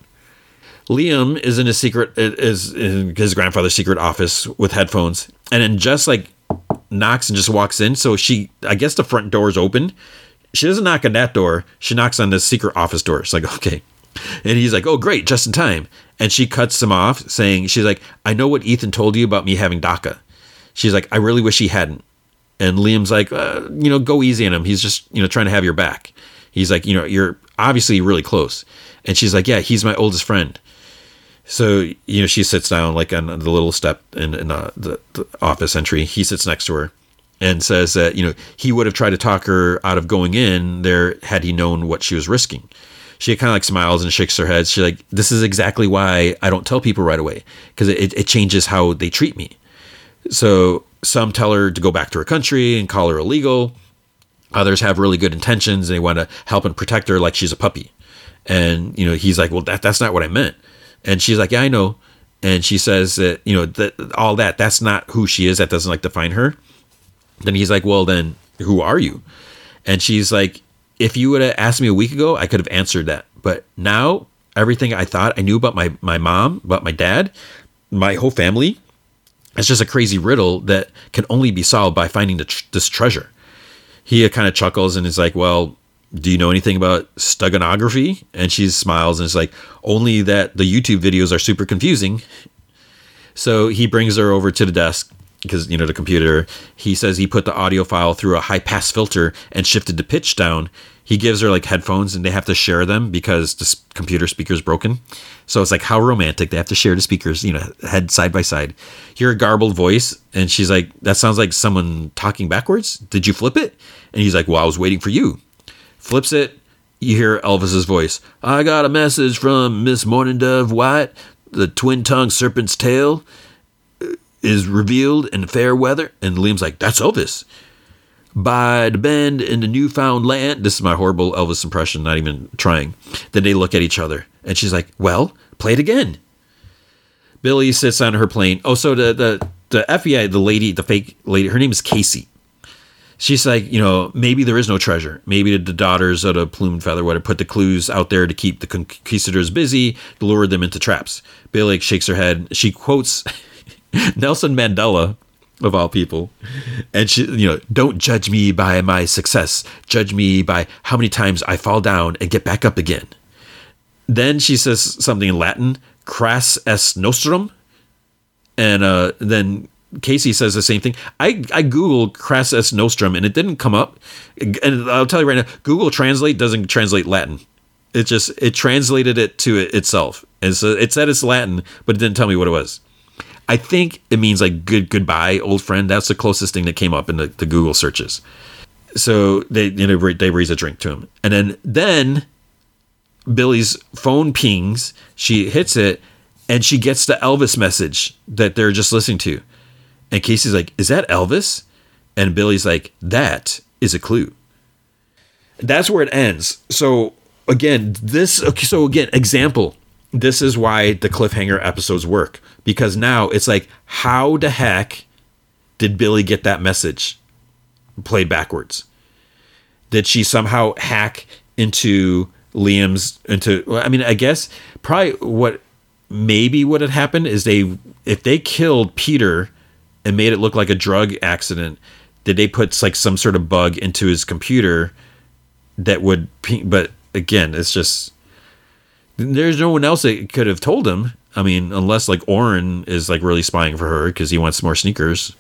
Liam is in his secret, is in his grandfather's secret office with headphones. And then just like knocks and just walks in. So she, I guess the front door is open. She doesn't knock on that door. She knocks on the secret office door. It's like, okay. And he's like, oh, great, just in time. And she cuts him off, saying, She's like, I know what Ethan told you about me having DACA. She's like, I really wish he hadn't. And Liam's like, uh, You know, go easy on him. He's just, you know, trying to have your back. He's like, You know, you're obviously really close. And she's like, Yeah, he's my oldest friend. So, you know, she sits down like on the little step in, in uh, the, the office entry. He sits next to her and says that, you know, he would have tried to talk her out of going in there had he known what she was risking she kind of like smiles and shakes her head. She's like, "This is exactly why I don't tell people right away because it, it changes how they treat me." So some tell her to go back to her country and call her illegal. Others have really good intentions. They want to help and protect her like she's a puppy. And you know, he's like, "Well, that that's not what I meant." And she's like, "Yeah, I know." And she says that you know that all that that's not who she is. That doesn't like define her. Then he's like, "Well, then who are you?" And she's like, if you would have asked me a week ago, I could have answered that. But now, everything I thought I knew about my, my mom, about my dad, my whole family, it's just a crazy riddle that can only be solved by finding tr- this treasure. He kind of chuckles and is like, Well, do you know anything about steganography? And she smiles and is like, Only that the YouTube videos are super confusing. So he brings her over to the desk because you know the computer he says he put the audio file through a high pass filter and shifted the pitch down he gives her like headphones and they have to share them because the computer speaker's broken. So it's like how romantic. They have to share the speakers, you know, head side by side. Hear a garbled voice and she's like, that sounds like someone talking backwards. Did you flip it? And he's like, well, I was waiting for you. Flips it. You hear Elvis's voice. I got a message from Miss Morning Dove White. The twin tongued serpent's tail is revealed in fair weather. And Liam's like, that's Elvis by the bend in the newfound land. This is my horrible Elvis impression, not even trying. Then they look at each other, and she's like, "Well, play it again." Billie sits on her plane. Oh, so the the the FBI, the lady, the fake lady, her name is Casey. She's like, you know, maybe there is no treasure. Maybe the daughters of the plumed feather would have put the clues out there to keep the conquistadors busy, lure them into traps. Billie shakes her head. She quotes [LAUGHS] Nelson Mandela of all people. And she, you know, don't judge me by my success. Judge me by how many times I fall down and get back up again. Then she says something in Latin, crass est nostrum. And uh, then Casey says the same thing. I, I Googled crass est nostrum and it didn't come up. And I'll tell you right now, Google Translate doesn't translate Latin. It just, it translated it to itself. And so it said it's Latin, but it didn't tell me what it was. I think it means like good goodbye, old friend. That's the closest thing that came up in the, the Google searches. So they you know they raise a drink to him, and then then Billie's phone pings. She hits it, and she gets the Elvis message that they're just listening to. And Casey's like, "Is that Elvis?" And Billie's like, "That is a clue." That's where it ends. So again, this. Okay, so again, example. This is why the cliffhanger episodes work because now it's like, how the heck did Billie get that message played backwards? Did she somehow hack into Liam's into? I mean, I guess probably what maybe what had happened is they if they killed Peter and made it look like a drug accident, did they put like some sort of bug into his computer that would? But again, it's just there's no one else that could have told him I mean, unless like Oren is like really spying for her because he wants more sneakers.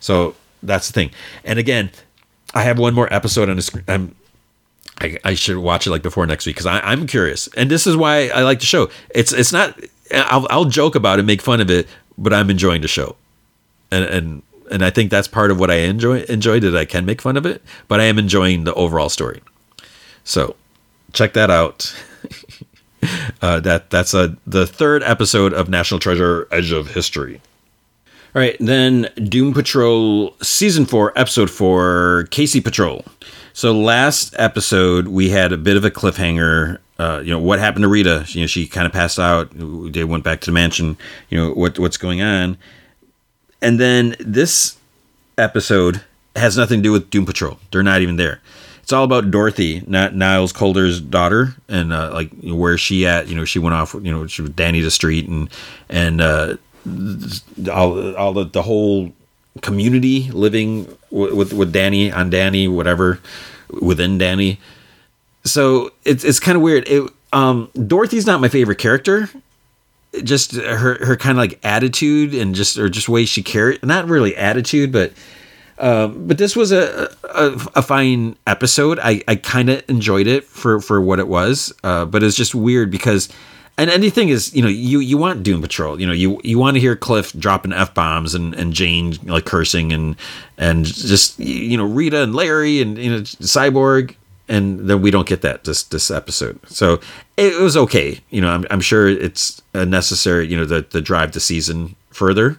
So that's the thing. And again, I have one more episode on the screen. I'm, I, I should watch it like before next week because I'm curious. And this is why I like the show. It's it's not. I'll, I'll joke about it, make fun of it, but I'm enjoying the show. And and and I think that's part of what I enjoy enjoyed that I can make fun of it, but I am enjoying the overall story. So check that out. [LAUGHS] [LAUGHS] Uh, that that's a the third episode of National Treasure: Edge of History. All right, then Doom Patrol season four, episode four, Casey Patrol. So last episode we had a bit of a cliffhanger. Uh, you know what happened to Rita? You know she kind of passed out. They went back to the mansion. You know what what's going on, and then this episode has nothing to do with Doom Patrol. They're not even there it's all about Dorothy, not Niles Caulder's daughter, and uh, like where she at. You know, she went off. You know, she was Danny the street, and and uh, all all the, the whole community living with, with with Danny on Danny, whatever within Danny. So it's it's kind of weird. It, um, Dorothy's not my favorite character. Just her her kind of like attitude and just or just way she carried. Not really attitude, but um, but this was a, a, a fine episode. I, I kind of enjoyed it for, for what it was, uh, but it's just weird because, and anything is, you know, you, you want Doom Patrol, you know, you you want to hear Cliff dropping f bombs and, and Jane like cursing and and just you know Rita and Larry and you know Cyborg, and then we don't get that this this episode. So it, was okay. You know, I'm I'm sure it's a necessary. You know, the the drive the season further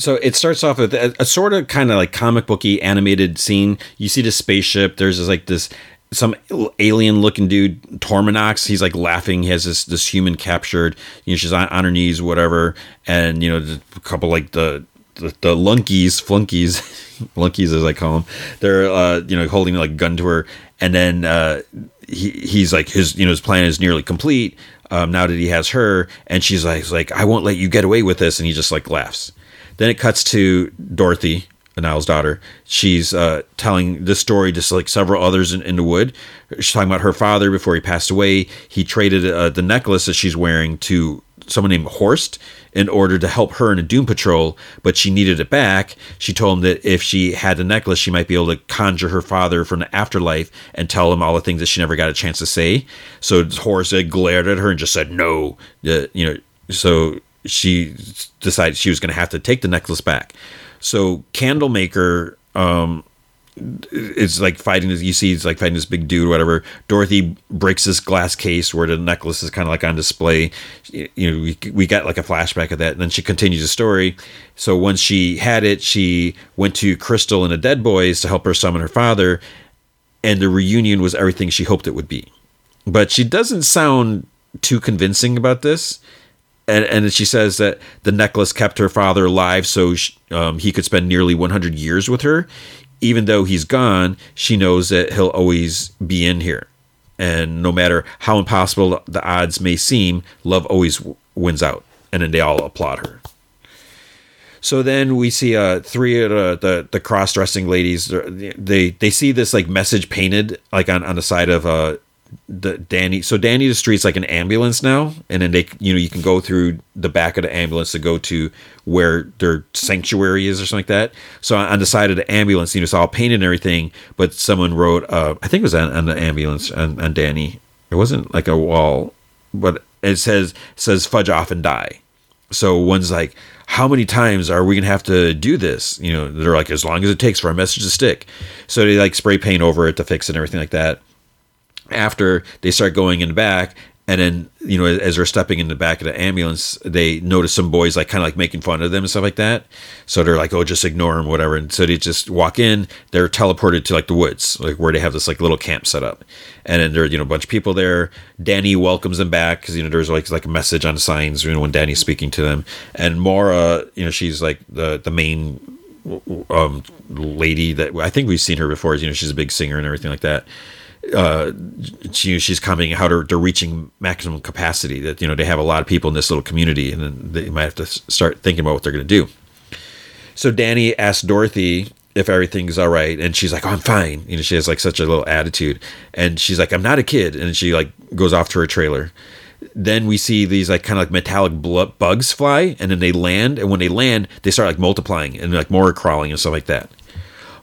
so it starts off with a, a sort of kind of like comic booky animated scene. You see the spaceship. There's this, like this some alien looking dude, Torminox. He's like laughing. He has this this human captured. You know, she's on, on her knees, whatever. And you know, a couple like the the, the lunkies, flunkies, [LAUGHS] lunkies as I call them. They're uh, you know holding like gun to her, and then uh, he he's like his you know his plan is nearly complete. Um, now that he has her, and she's like, like I won't let you get away with this, and he just like laughs. Then it cuts to Dorothy, Niles' daughter. She's uh, telling this story just like several others in, in, the wood. She's talking about her father before he passed away. He traded uh, the necklace that she's wearing to someone named Horst in order to help her in a Doom Patrol, but she needed it back. She told him that if she had the necklace, she might be able to conjure her father from the afterlife and tell him all the things that she never got a chance to say. So Horst had glared at her and just said no. Uh, you know, so she decided she was going to have to take the necklace back. So Candlemaker um, is like fighting this. You see, he's like fighting this big dude, whatever. Dorothy breaks this glass case where the necklace is kind of like on display. You know, we, we got like a flashback of that. And then she continues the story. So once she had it, she went to Crystal and the Dead Boys to help her summon her father, and the reunion was everything she hoped it would be. But she doesn't sound too convincing about this and, and she says that the necklace kept her father alive so she, um, he could spend nearly 100 years with her. Even though he's gone, she knows that he'll always be in here. And no matter how impossible the odds may seem, love always w- wins out. And then they all applaud her. So then we see uh, three of the, the, the cross dressing ladies. They they see this like message painted like on, on the side of uh, the Danny so Danny the street's like an ambulance now and then they you know you can go through the back of the ambulance to go to where their sanctuary is or something like that. So on the side of the ambulance you know it's all painted and everything but someone wrote uh I think it was on, on the ambulance on, on Danny. It wasn't like a wall but it says says fudge off and die. So one's like how many times are we gonna have to do this? You know they're like as long as it takes for our message to stick. So they like spray paint over it to fix it and everything like that after they start going in back and then you know as they're stepping in the back of the ambulance they notice some boys like kind of like making fun of them and stuff like that. So they're like oh just ignore them whatever. And so they just walk in they're teleported to like the woods like where they have this like little camp set up. And then there are you know a bunch of people there. Danny welcomes them back because you know there's like like a message on signs you know when danny's speaking to them. And maura you know she's like the the main um lady that i think we've seen her before you know she's a big singer and everything like that uh, she, she's coming how to, they're reaching maximum capacity that you know they have a lot of people in this little community and then they might have to start thinking about what they're going to do. So danny asks dorothy if everything's all right and she's like oh i'm fine. You know she has like such a little attitude and she's like i'm not a kid. And she like goes off to her trailer. Then we see these like kind of like metallic bugs fly and then they land and when they land they start like multiplying and like more crawling and stuff like that.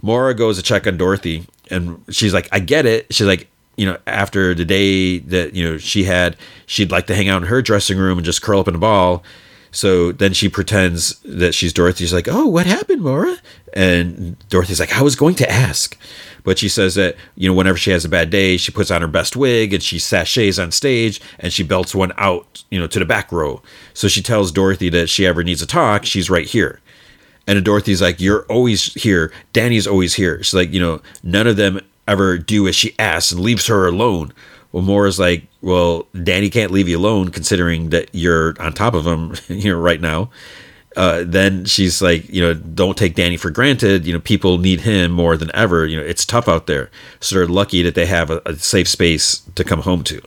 Maura goes to check on Dorothy and she's like, I get it. She's like, you know, after the day that, you know, she had, she'd like to hang out in her dressing room and just curl up in a ball. So then she pretends that she's Dorothy. She's like, Oh, what happened, Maura? And Dorothy's like, I was going to ask. But she says that, you know, whenever she has a bad day, she puts on her best wig and she sachets on stage and she belts one out, you know, to the back row. So she tells Dorothy that if she ever needs to talk, she's right here. And Dorothy's like, You're always here. Danny's always here. She's like, You know, none of them ever do as she asks and leaves her alone. Well, Maura's like, Well, Danny can't leave you alone considering that you're on top of him, [LAUGHS] you know, right now. Uh, then she's like, you know, don't take Danny for granted. You know, people need him more than ever. You know, it's tough out there. So they're lucky that they have a, a safe space to come home to.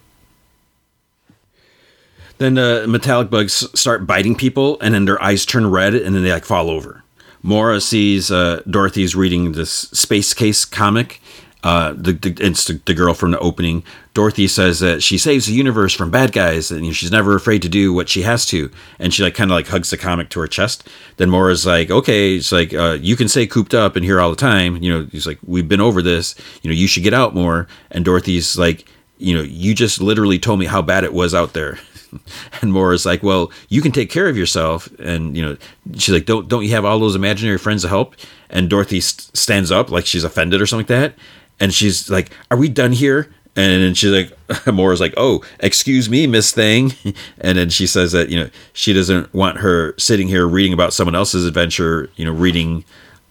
Then the uh, metallic bugs start biting people, and then their eyes turn red, and then they like fall over. Maura sees uh, Dorothy's reading this Space Case comic. Uh, the, the, it's the, the, girl from the opening. Dorothy says that she saves the universe from bad guys, and you know, she's never afraid to do what she has to. And she like kind of like hugs the comic to her chest. Then Maura's like, "Okay, it's like uh, you can say cooped up and here all the time. You know, he's like, we've been over this. You know, you should get out more." And Dorothy's like, "You know, you just literally told me how bad it was out there." [LAUGHS] [LAUGHS] and Maura's like, well, you can take care of yourself. And, you know, she's like, don't, don't you have all those imaginary friends to help? And Dorothy st- stands up like she's offended or something like that. And she's like, are we done here? And she's like, [LAUGHS] Maura's like, oh, excuse me, Miss Thing. [LAUGHS] And then she says that, you know, she doesn't want her sitting here reading about someone else's adventure, you know, reading,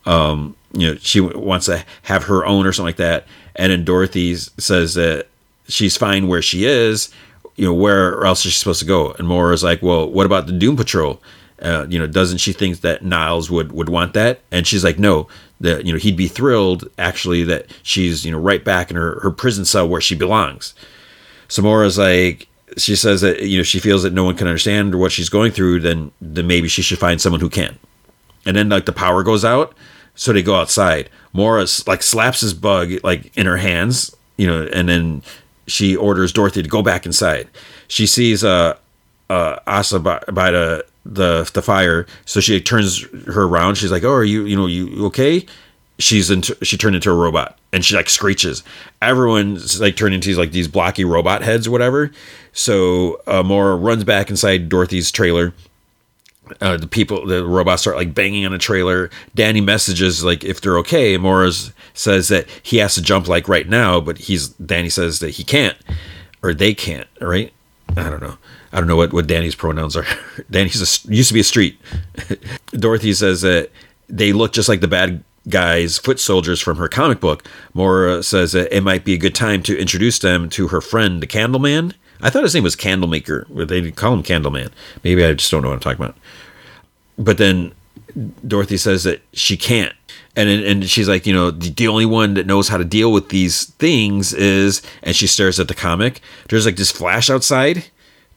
um, you know, she wants to have her own or something like that. And then Dorothy says that she's fine where she is you know, where else is she supposed to go? And Maura's like, well, what about the Doom Patrol? Uh, you know, doesn't she think that Niles would would want that? And she's like, no, that you know he'd be thrilled actually that she's you know right back in her her prison cell where she belongs. So Maura's like, she says that you know she feels that no one can understand what she's going through. Then then maybe she should find someone who can. And then like the power goes out, so they go outside. Maura like slaps his bug like in her hands, you know, and then she orders Dorothy to go back inside. She sees a uh, Asa by, by the the the fire. So she turns her around. She's like, "Oh, are you you know you okay?" She's into she turned into a robot and she like screeches. Everyone's like turned into like these blocky robot heads or whatever. So uh, Maura runs back inside Dorothy's trailer. Uh, the people, the robots start like banging on a trailer. Danny messages like if they're okay. Maura's says that he has to jump like right now, but he's Danny says that he can't or they can't. Right? I don't know. I don't know what, what Danny's pronouns are. [LAUGHS] Danny's a, used to be a street. [LAUGHS] Dorothy says that they look just like the bad guys, foot soldiers from her comic book. Maura says that it might be a good time to introduce them to her friend, the Candleman. I thought his name was Candlemaker. They call him Candleman. Maybe I just don't know what I'm talking about. But then Dorothy says that she can't. And and she's like, you know, the, the only one that knows how to deal with these things is, and she stares at the comic. There's like this flash outside,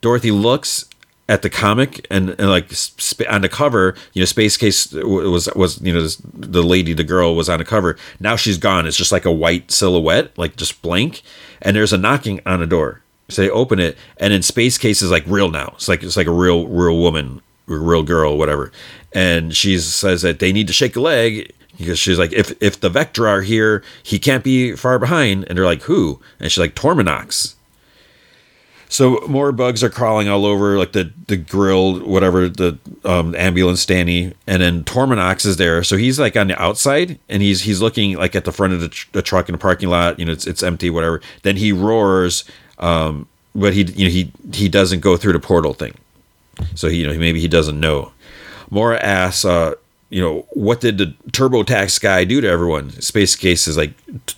Dorothy looks at the comic and, and like sp- on the cover, you know, Space Case was was you know the lady, the girl was on the cover. Now she's gone. It's just like a white silhouette, like just blank. And there's a knocking on a door. So they open it, and then Space Case is like real now. It's like it's like a real real woman, real girl, whatever. And she says that they need to shake a leg because she's like, if if the Vector are here, he can't be far behind. And they're like, who? And she's like, Torminox. So more bugs are crawling all over, like the the grill, whatever the um, ambulance Danny, and then Torminox is there. So he's like on the outside, and he's he's looking like at the front of the, tr- the truck in the parking lot. You know, it's it's empty, whatever. Then he roars, um, but he you know he he doesn't go through the portal thing. So he, you know maybe he doesn't know. Maura asks, uh, you know, what did the TurboTax guy do to everyone? Space Case is like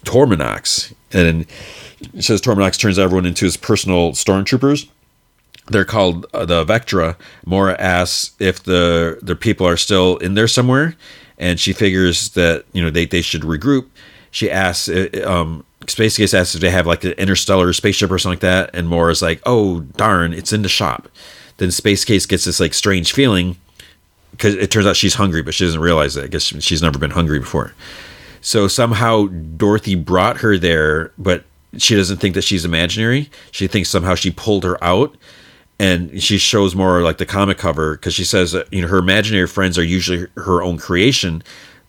Torminox, and. Then, says Torminox turns everyone into his personal stormtroopers. They're called uh, the Vectra. Maura asks if the the people are still in there somewhere, and she figures that you know they, they should regroup. She asks, uh, um, Space Case asks if they have like an interstellar spaceship or something like that, and Maura's like, "Oh darn, it's in the shop." Then Space Case gets this like strange feeling because it turns out she's hungry, but she doesn't realize it. I guess she's never been hungry before. So somehow Dorothy brought her there, but she doesn't think that she's imaginary. She thinks somehow she pulled her out, and she shows more like the comic cover because she says that you know her imaginary friends are usually her own creation,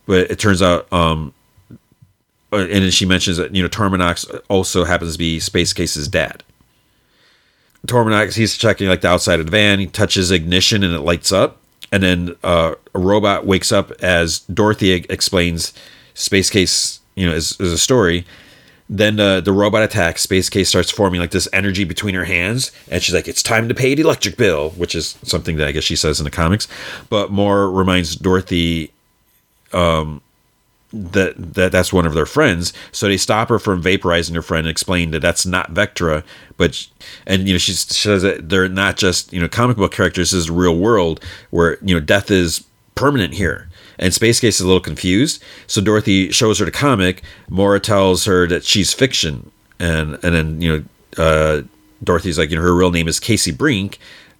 but it turns out, um, uh, and then she mentions that you know Torminox also happens to be Space Case's dad. Torminox, he's checking like the outside of the van. He touches ignition and it lights up, and then uh, a robot wakes up as Dorothy explains Space Case, you know, is, is a story then uh, the robot attacks. Space Case starts forming like this energy between her hands, and she's like, "It's time to pay the electric bill," which is something that I guess she says in the comics. But Maura reminds Dorothy, um, that that that's one of their friends. So they stop her from vaporizing her friend and explain that that's not Vectra, but and you know she says that they're not just you know comic book characters. This is real world where you know death is permanent here and Space Case is a little confused. So Dorothy shows her the comic. Maura tells her that she's fiction, and and then you know uh, Dorothy's like, you know, her real name is Casey Brink,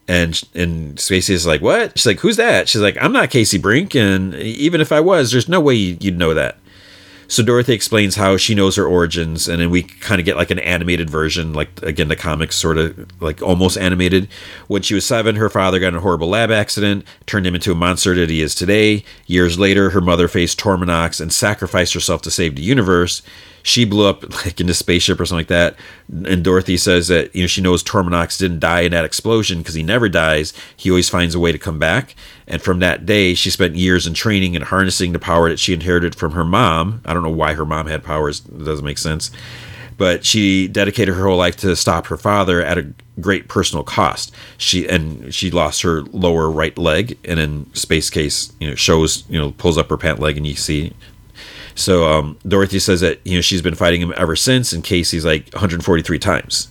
and and is like, what? She's like, who's that? She's like, I'm not Casey Brink, and even if I was, there's no way you'd know that. So Dorothy explains how she knows her origins, and then we kind of get like an animated version, like again the comics sort of like almost animated. When she was seven, her father got in a horrible lab accident, turned him into a monster that he is today. Years later, her mother faced Torminox and sacrificed herself to save the universe she blew up like in a spaceship or something like that. And Dorothy says that you know she knows Torminox didn't die in that explosion because he never dies. He always finds a way to come back. And from that day, she spent years in training and harnessing the power that she inherited from her mom. I don't know why her mom had powers. It doesn't make sense. But she dedicated her whole life to stop her father at a great personal cost. She and she lost her lower right leg, and in Space Case, you know, shows you know pulls up her pant leg, and you see so um, Dorothy says that you know she's been fighting him ever since, and Casey's like 143 times.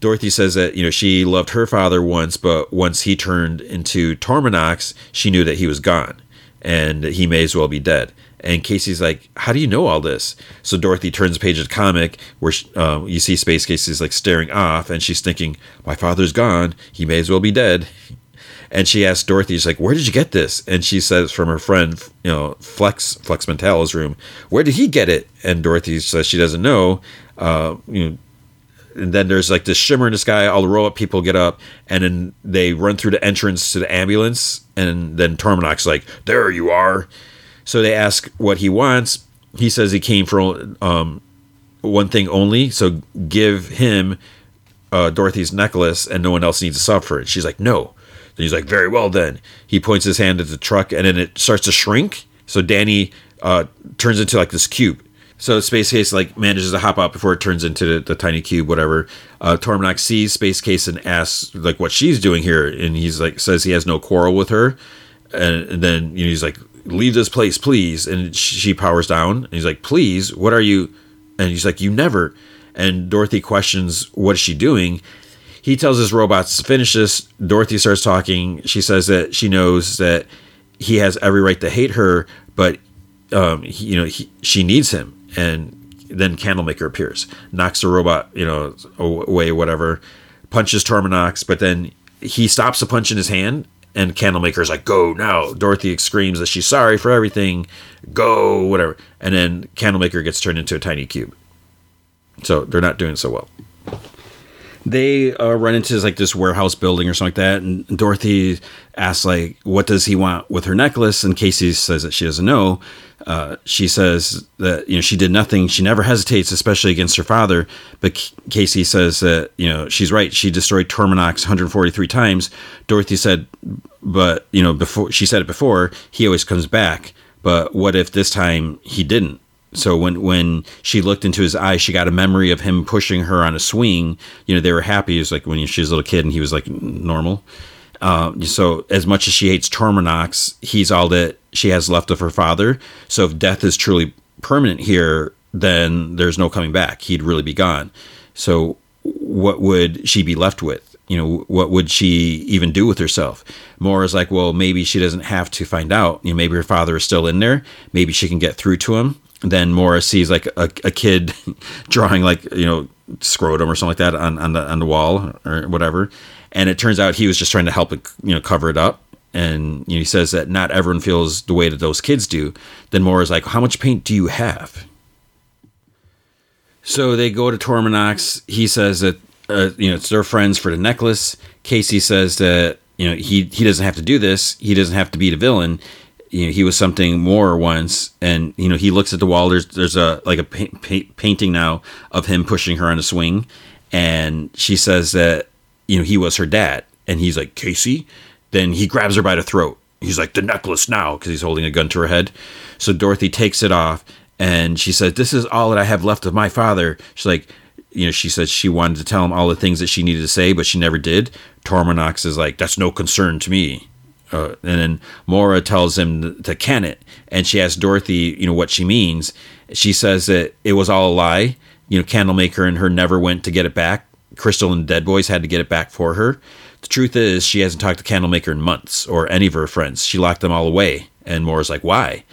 Dorothy says that you know she loved her father once, but once he turned into Torminox, she knew that he was gone, and he may as well be dead. And Casey's like, "How do you know all this?" So Dorothy turns a page of the comic where she, um, you see Space Casey's like staring off, and she's thinking, "My father's gone. He may as well be dead." And she asks Dorothy, she's like, "Where did you get this?" And she says, "From her friend, you know, Flex Flex Mentallo's room." Where did he get it? And Dorothy says she doesn't know. Uh, you know, and then there's like this shimmer in the sky. All the robot people get up, and then they run through the entrance to the ambulance, and then Torminox's like, "There you are." So they ask what he wants. He says he came for um, one thing only. So give him uh, Dorothy's necklace, and no one else needs to suffer it. She's like, "No." Then he's like, "Very well then." He points his hand at the truck, and then it starts to shrink. So Danny uh, turns into like this cube. So Space Case like manages to hop out before it turns into the, the tiny cube, whatever. Uh, sees Space Case and asks like what she's doing here, and he's like says he has no quarrel with her, and, and then you know, he's like, "Leave this place, please." And she powers down, and he's like, "Please, what are you?" And he's like, "You never." And Dorothy questions what is she doing. He tells his robots to finish this. Dorothy starts talking. She says that she knows that he has every right to hate her, but um, he, you know he, she needs him and then Candlemaker appears, knocks the robot, you know, away, whatever, punches Torminox, but then he stops the punch in his hand, and Candlemaker's like, "Go now!" Dorothy screams that she's sorry for everything, go, whatever, and then Candlemaker gets turned into a tiny cube. So they're not doing so well they uh, run into like this warehouse building or something like that, and Dorothy asks like, "What does he want with her necklace?" And Casey says that she doesn't know. Uh, she says that you know she did nothing. She never hesitates, especially against her father. But Casey says that you know she's right. She destroyed Torminox 143 times. Dorothy said, but you know before she said it before, he always comes back. But what if this time he didn't? So when when she looked into his eyes, she got a memory of him pushing her on a swing. You know, they were happy. It was like when she was a little kid and he was like normal. Uh, so as much as she hates Torminox, he's all that she has left of her father. So if death is truly permanent here, then there's no coming back. He'd really be gone. So what would she be left with? You know, what would she even do with herself? More is like, well, maybe she doesn't have to find out. You know, maybe her father is still in there. Maybe she can get through to him then Morris sees like a, a kid [LAUGHS] drawing like you know scrotum or something like that on, on the on the wall or whatever, and it turns out he was just trying to help it you know cover it up. And you know, he says that not everyone feels the way that those kids do. Then Morris like, "How much paint do you have?" So they go to Torminox's. He says that uh, you know it's their friends for the necklace. Casey says that you know he he doesn't have to do this. He doesn't have to be the villain you know, he was something more once, and you know, he looks at the wall. There's there's a like a pa- pa- painting now of him pushing her on a swing, and she says that you know he was her dad, and he's like Casey. Then he grabs her by the throat. He's like the necklace now because he's holding a gun to her head. So Dorothy takes it off, and she says, "This is all that I have left of my father." She's like, you know, she says she wanted to tell him all the things that she needed to say, but she never did. Torminox is like, "That's no concern to me." Uh, and then Maura tells him to can it, and she asks Dorothy, you know, what she means. She says that it was all a lie. You know, Candlemaker and her never went to get it back. Crystal and Dead Boys had to get it back for her. The truth is, she hasn't talked to Candlemaker in months or any of her friends. She locked them all away. And Maura's like, why?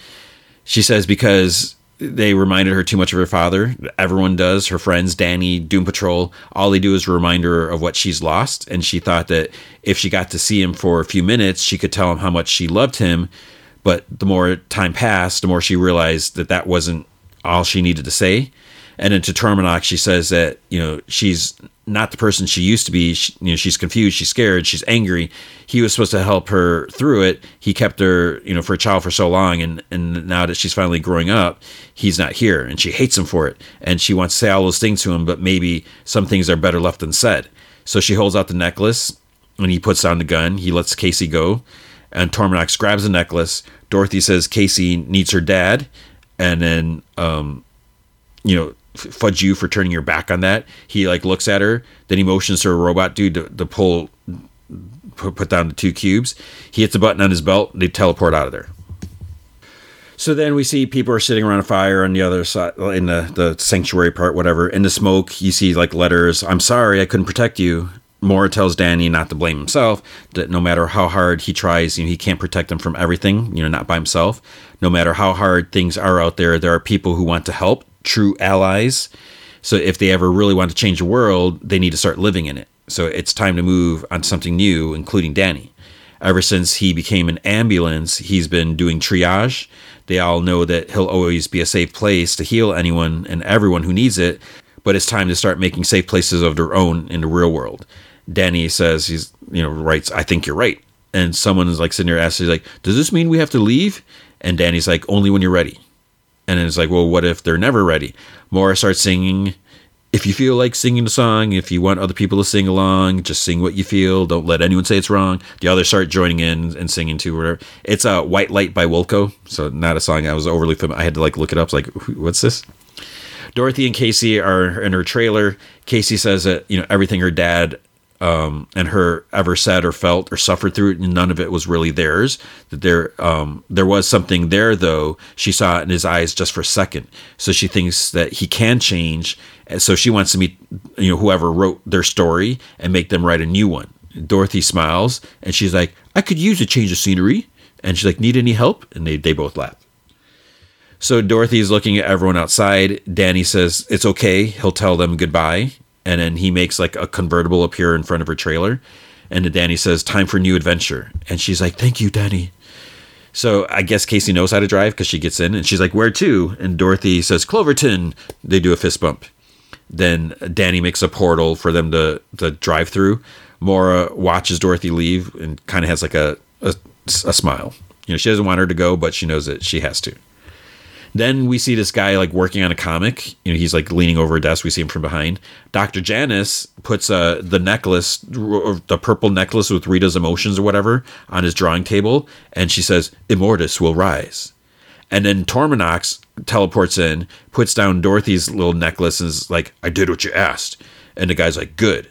She says because they reminded her too much of her father. Everyone does. Her friends, Danny, Doom Patrol, all they do is remind her of what she's lost. And she thought that if she got to see him for a few minutes, she could tell him how much she loved him. But the more time passed, the more she realized that that wasn't all she needed to say. And then to Torminox, she says that you know she's not the person she used to be. She, you know, she's confused, she's scared, she's angry. He was supposed to help her through it. He kept her, you know, for a child for so long, and and now that she's finally growing up, he's not here, and she hates him for it. And she wants to say all those things to him, but maybe some things are better left unsaid. So she holds out the necklace, and he puts down the gun. He lets Casey go, and Torminox grabs the necklace. Dorothy says Casey needs her dad, and then, um, you know fudge you for turning your back on that. He like looks at her, then he motions to a robot dude to, to pull, put, down the two cubes. He hits a button on his belt. They teleport out of there. So then we see people are sitting around a fire on the other side, in the, the sanctuary part, whatever. In the smoke, you see like letters. I'm sorry, I couldn't protect you. Maura tells Danny not to blame himself. That no matter how hard he tries, you know, he can't protect them from everything. You know, not by himself. No matter how hard things are out there, there are people who want to help true allies. So if they ever really want to change the world, they need to start living in it. So it's time to move on something new, including Danny. Ever since he became an ambulance, he's been doing triage. They all know that he'll always be a safe place to heal anyone and everyone who needs it. but it's time to start making safe places of their own in the real world. Danny says he's you know writes I think you're right, and someone is like sitting there asking like, does this mean we have to leave? And Danny's like, only when you're ready. And it's like, well, what if they're never ready? Maura starts singing. If you feel like singing the song, if you want other people to sing along, just sing what you feel. Don't let anyone say it's wrong. The others start joining in and singing too. Whatever. It's a uh, "What Light" by Wilco, so not a song I was overly familiar. I had to like look it up. Like, what's this? Dorothy and Casey are in her trailer. Casey says that you know everything her dad um, and her ever said or felt or suffered through it, and none of it was really theirs. That there, um, there was something there, though. She saw it in his eyes just for a second, so she thinks that he can change. So she wants to meet, you know, whoever wrote their story and make them write a new one. Dorothy smiles and she's like, "I could use a change of scenery." And she's like, "Need any help?" And they they both laugh. So Dorothy's looking at everyone outside. Danny says it's okay. He'll tell them goodbye and then he makes like a convertible appear in front of her trailer and danny says time for new adventure. And she's like thank you danny. So i guess casey knows how to drive because she gets in and she's like where to? And dorothy says cloverton. They do a fist bump. Then danny makes a portal for them to, to drive through. Maura watches dorothy leave and kind of has like a, a, a smile. You know she doesn't want her to go but she knows that she has to then we see this guy like working on a comic. You know, he's like leaning over a desk. We see him from behind. Dr. Janus puts uh, the necklace, the purple necklace with Rita's emotions or whatever, on his drawing table, and she says, "Immortus will rise." And then Torminox teleports in, puts down Dorothy's little necklace, and is like, "I did what you asked." And the guy's like, "Good."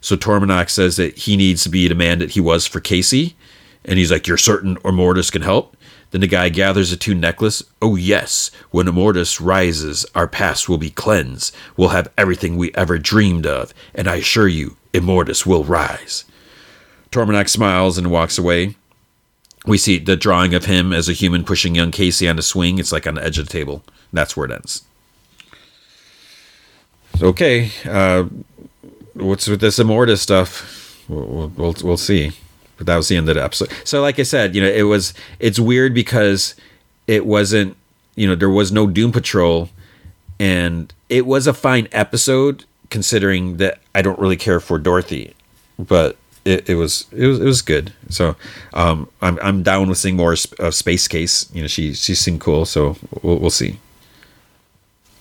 So Torminox says that he needs to be the man that he was for Casey, and he's like, "You're certain Immortus can help?" Then the guy gathers a two necklace. Oh yes, when Immortus rises, our past will be cleansed. We'll have everything we ever dreamed of, and I assure you, Immortus will rise. Torminox smiles and walks away. We see the drawing of him as a human pushing young Casey on a swing. It's like on the edge of the table. That's where it ends. Okay, uh, what's with this Immortus stuff? We'll, we'll, we'll see. But that was the end of the episode. So, like I said, you know, it was it's weird because it wasn't, you know, there was no Doom Patrol, and it was a fine episode considering that I don't really care for Dorothy, but it, it was it was it was good. So, um, I'm I'm down with seeing more of Space Case. You know, she she seemed cool. So we'll we'll see.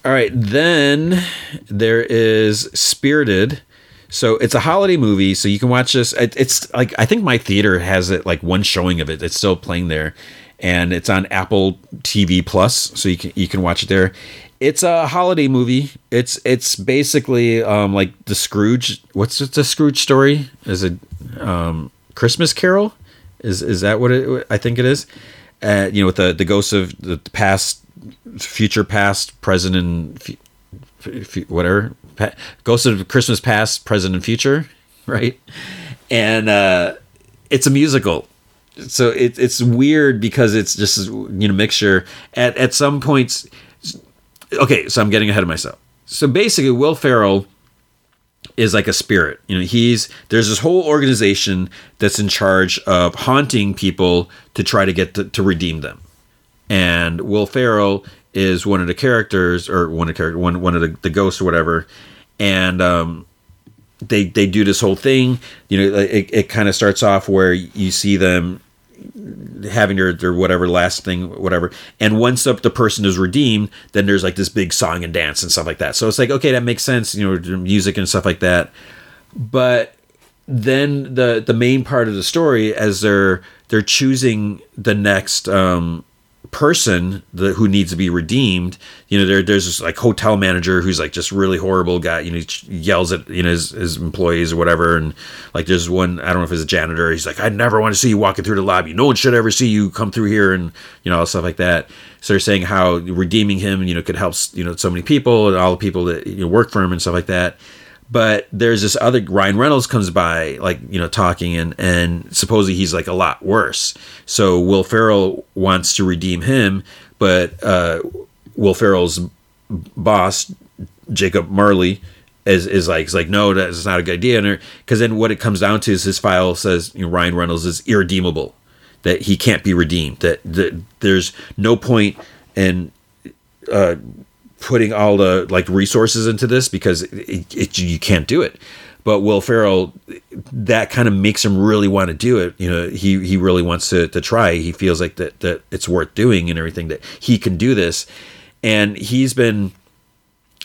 All right, then there is Spirited so it's a holiday movie, so you can watch this. It, it's like I think my theater has it like one showing of it. It's still playing there, and it's on Apple TV Plus, so you can you can watch it there. It's a holiday movie. It's it's basically um, like the Scrooge. What's the Scrooge story? Is it um, Christmas Carol? Is is that what it, I think it is? Uh, you know, with the the ghosts of the past, future, past, present, and whatever Ghost of Christmas Past, Present, and Future, [LAUGHS] right? And uh, it's a musical, so it, it's weird because it's just you know mixture. At at some points, okay, so I'm getting ahead of myself. So basically, Will Ferrell is like a spirit. You know, he's there's this whole organization that's in charge of haunting people to try to get to, to redeem them. And Will Ferrell is one of the characters or one of the character one one of the, the ghosts or whatever. And um, they they do this whole thing you know it, it kind of starts off where you see them having their, their whatever last thing whatever. And once up the person is redeemed then there's like this big song and dance and stuff like that. So it's like okay that makes sense you know music and stuff like that. But then the the main part of the story as they're they're choosing the next um person that who needs to be redeemed you know there, there's this like hotel manager who's like just really horrible guy you know he yells at you know his, his employees or whatever and like there's one i don't know if it's a janitor he's like i never want to see you walking through the lobby. No one should ever see you come through here and you know stuff like that. So they're saying how redeeming him you know could help you know so many people and all the people that you know work for him and stuff like that but there's this other Ryan Reynolds comes by like you know talking and and supposedly he's like a lot worse. So Will Ferrell wants to redeem him but uh, Will Ferrell's boss Jacob Marley is is like is like no that's not a good idea. Because then what it comes down to is his file says you know, Ryan Reynolds is irredeemable that he can't be redeemed that, that there's no point in uh, putting all the like resources into this because it, it, you can't do it. But Will Ferrell, that kind of makes him really want to do it. You know, he he really wants to to try. He feels like that that it's worth doing and everything that he can do this, and he's been.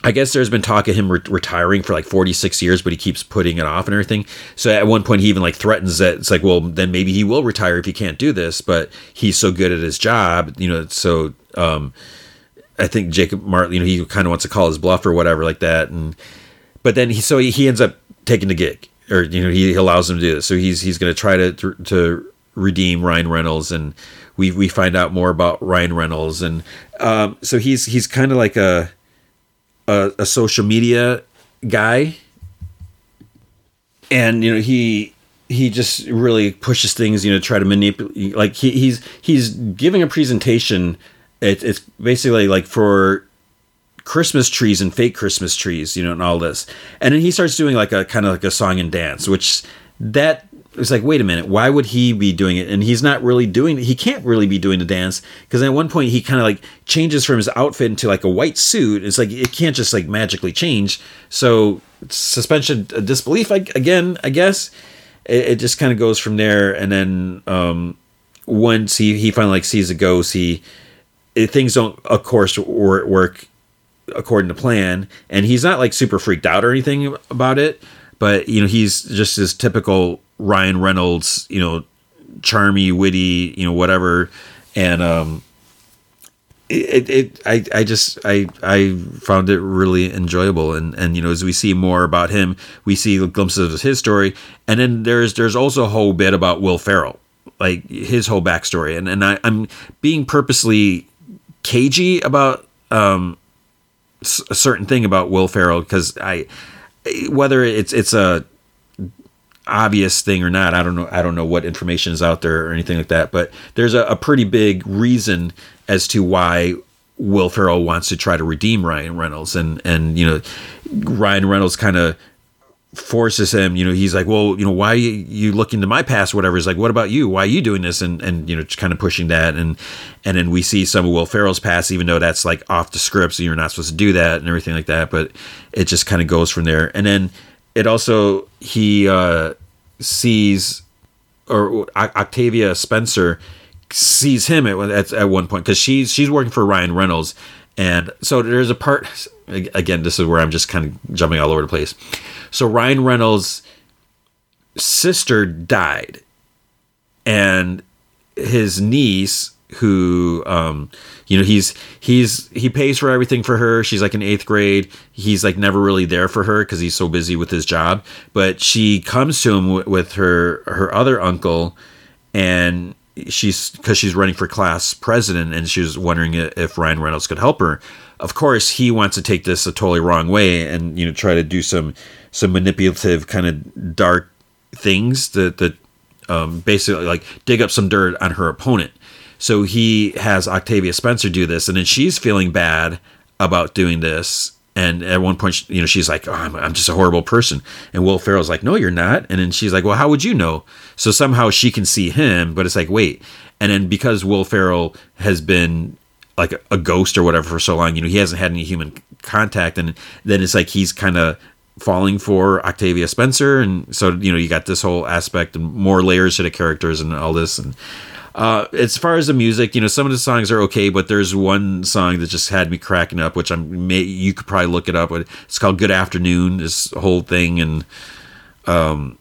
I guess there's been talk of him re- retiring for like 46 years, but he keeps putting it off and everything. So at one point, he even like threatens that it's like, well, then maybe he will retire if he can't do this. But he's so good at his job, you know. So um, I think Jacob Marley, you know, he kind of wants to call his bluff or whatever like that. And but then he so he, he ends up taking the gig, or you know, he allows him to do this. So he's he's going to try to to redeem Ryan Reynolds, and we we find out more about Ryan Reynolds, and um, so he's he's kind of like a, a a social media guy, and you know he he just really pushes things, you know, try to manipulate. Like he, he's he's giving a presentation it, it's basically like for Christmas trees and fake Christmas trees, you know, and all this. And then he starts doing like a kind of like a song and dance, which that was like, wait a minute, why would he be doing it? And he's not really doing he can't really be doing the dance because at one point he kind of like changes from his outfit into like a white suit. It's like it can't just like magically change. So suspension disbelief again, I guess. It, it just kind of goes from there, and then um, once he he finally like sees a ghost, he things don't, of course, work according to plan. And he's not like super freaked out or anything about it, but you know, he's just this typical Ryan Reynolds, you know, charmy, witty, you know, whatever. And um, it, it, I, I just, I, I found it really enjoyable. And, and you know, as we see more about him, we see glimpses of his story, and then there's, there's also a whole bit about Will Ferrell, like his whole backstory. And, and I, I'm being purposely cagey about um, a certain thing about Will Ferrell because I whether it's it's a obvious thing or not, I don't know. I don't know what information is out there or anything like that. But there's a, a pretty big reason as to why Will Ferrell wants to try to redeem Ryan Reynolds, and and you know Ryan Reynolds kind of forces him you know he's like well you know why you, you look into my past whatever. He's like what about you? Why are you doing this? And and you know just kind of pushing that. And and then we see some of will ferrell's past even though that's like off the script so you're not supposed to do that and everything like that but it just kind of goes from there. And then it also he uh sees or octavia spencer sees him at, at, at one point because she's she's working for ryan reynolds and so there's a part again this is where i'm just kind of jumping all over the place so Ryan Reynolds' sister died, and his niece, who um, you know, he's he's he pays for everything for her. She's like in eighth grade. He's like never really there for her because he's so busy with his job. But she comes to him w- with her her other uncle, and she's because she's running for class president, and she was wondering if Ryan Reynolds could help her. Of course, he wants to take this a totally wrong way, and you know, try to do some some manipulative kind of dark things that that um, basically like dig up some dirt on her opponent. So he has Octavia Spencer do this, and then she's feeling bad about doing this. And at one point, you know, she's like, oh, I'm, I'm just a horrible person. And Will Ferrell's like, no, you're not. And then she's like, well, how would you know? So somehow she can see him, but it's like, wait. And then because Will Ferrell has been like a, a ghost or whatever for so long, you know, he hasn't had any human contact. And then it's like he's kind of falling for Octavia Spencer, and so you know you got this whole aspect and more layers to the characters and all this. And uh, as far as the music, you know, some of the songs are okay, but there's one song that just had me cracking up, which I'm may, you could probably look it up. It's called "Good Afternoon." This whole thing, and um,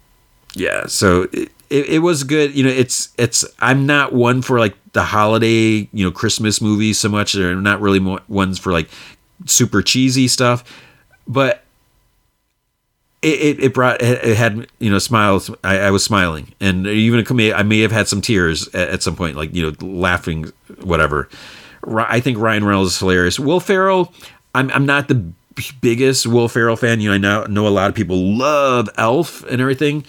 yeah, so. It, it, it was good. You know, it's it's. I'm not one for like the holiday, you know, Christmas movies so much. They're not really ones for like super cheesy stuff. But it, it, brought it had you know smiles. I, I was smiling. And even I may have had some tears at, at, some point like you know laughing whatever. I think Ryan Reynolds is hilarious. Will Ferrell I'm I'm not the biggest Will Ferrell fan. You know I know, know a lot of people love Elf and everything.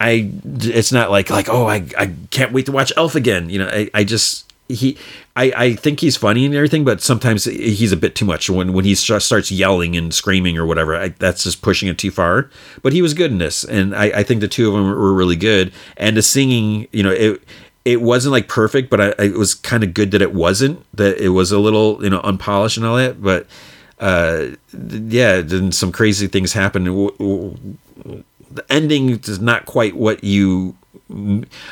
I it's not like like oh I I can't wait to watch Elf again. You know I, I just he I, I think he's funny and everything, but sometimes he's a bit too much when when he starts yelling and screaming or whatever. I, that's just pushing it too far. But he was good in this, and I, I think the two of them were really good. And the singing, you know, it it wasn't like perfect, but I, it was kind of good that it wasn't. That it was a little you know unpolished and all that. But uh, yeah, then some crazy things happen. The ending is not quite what you,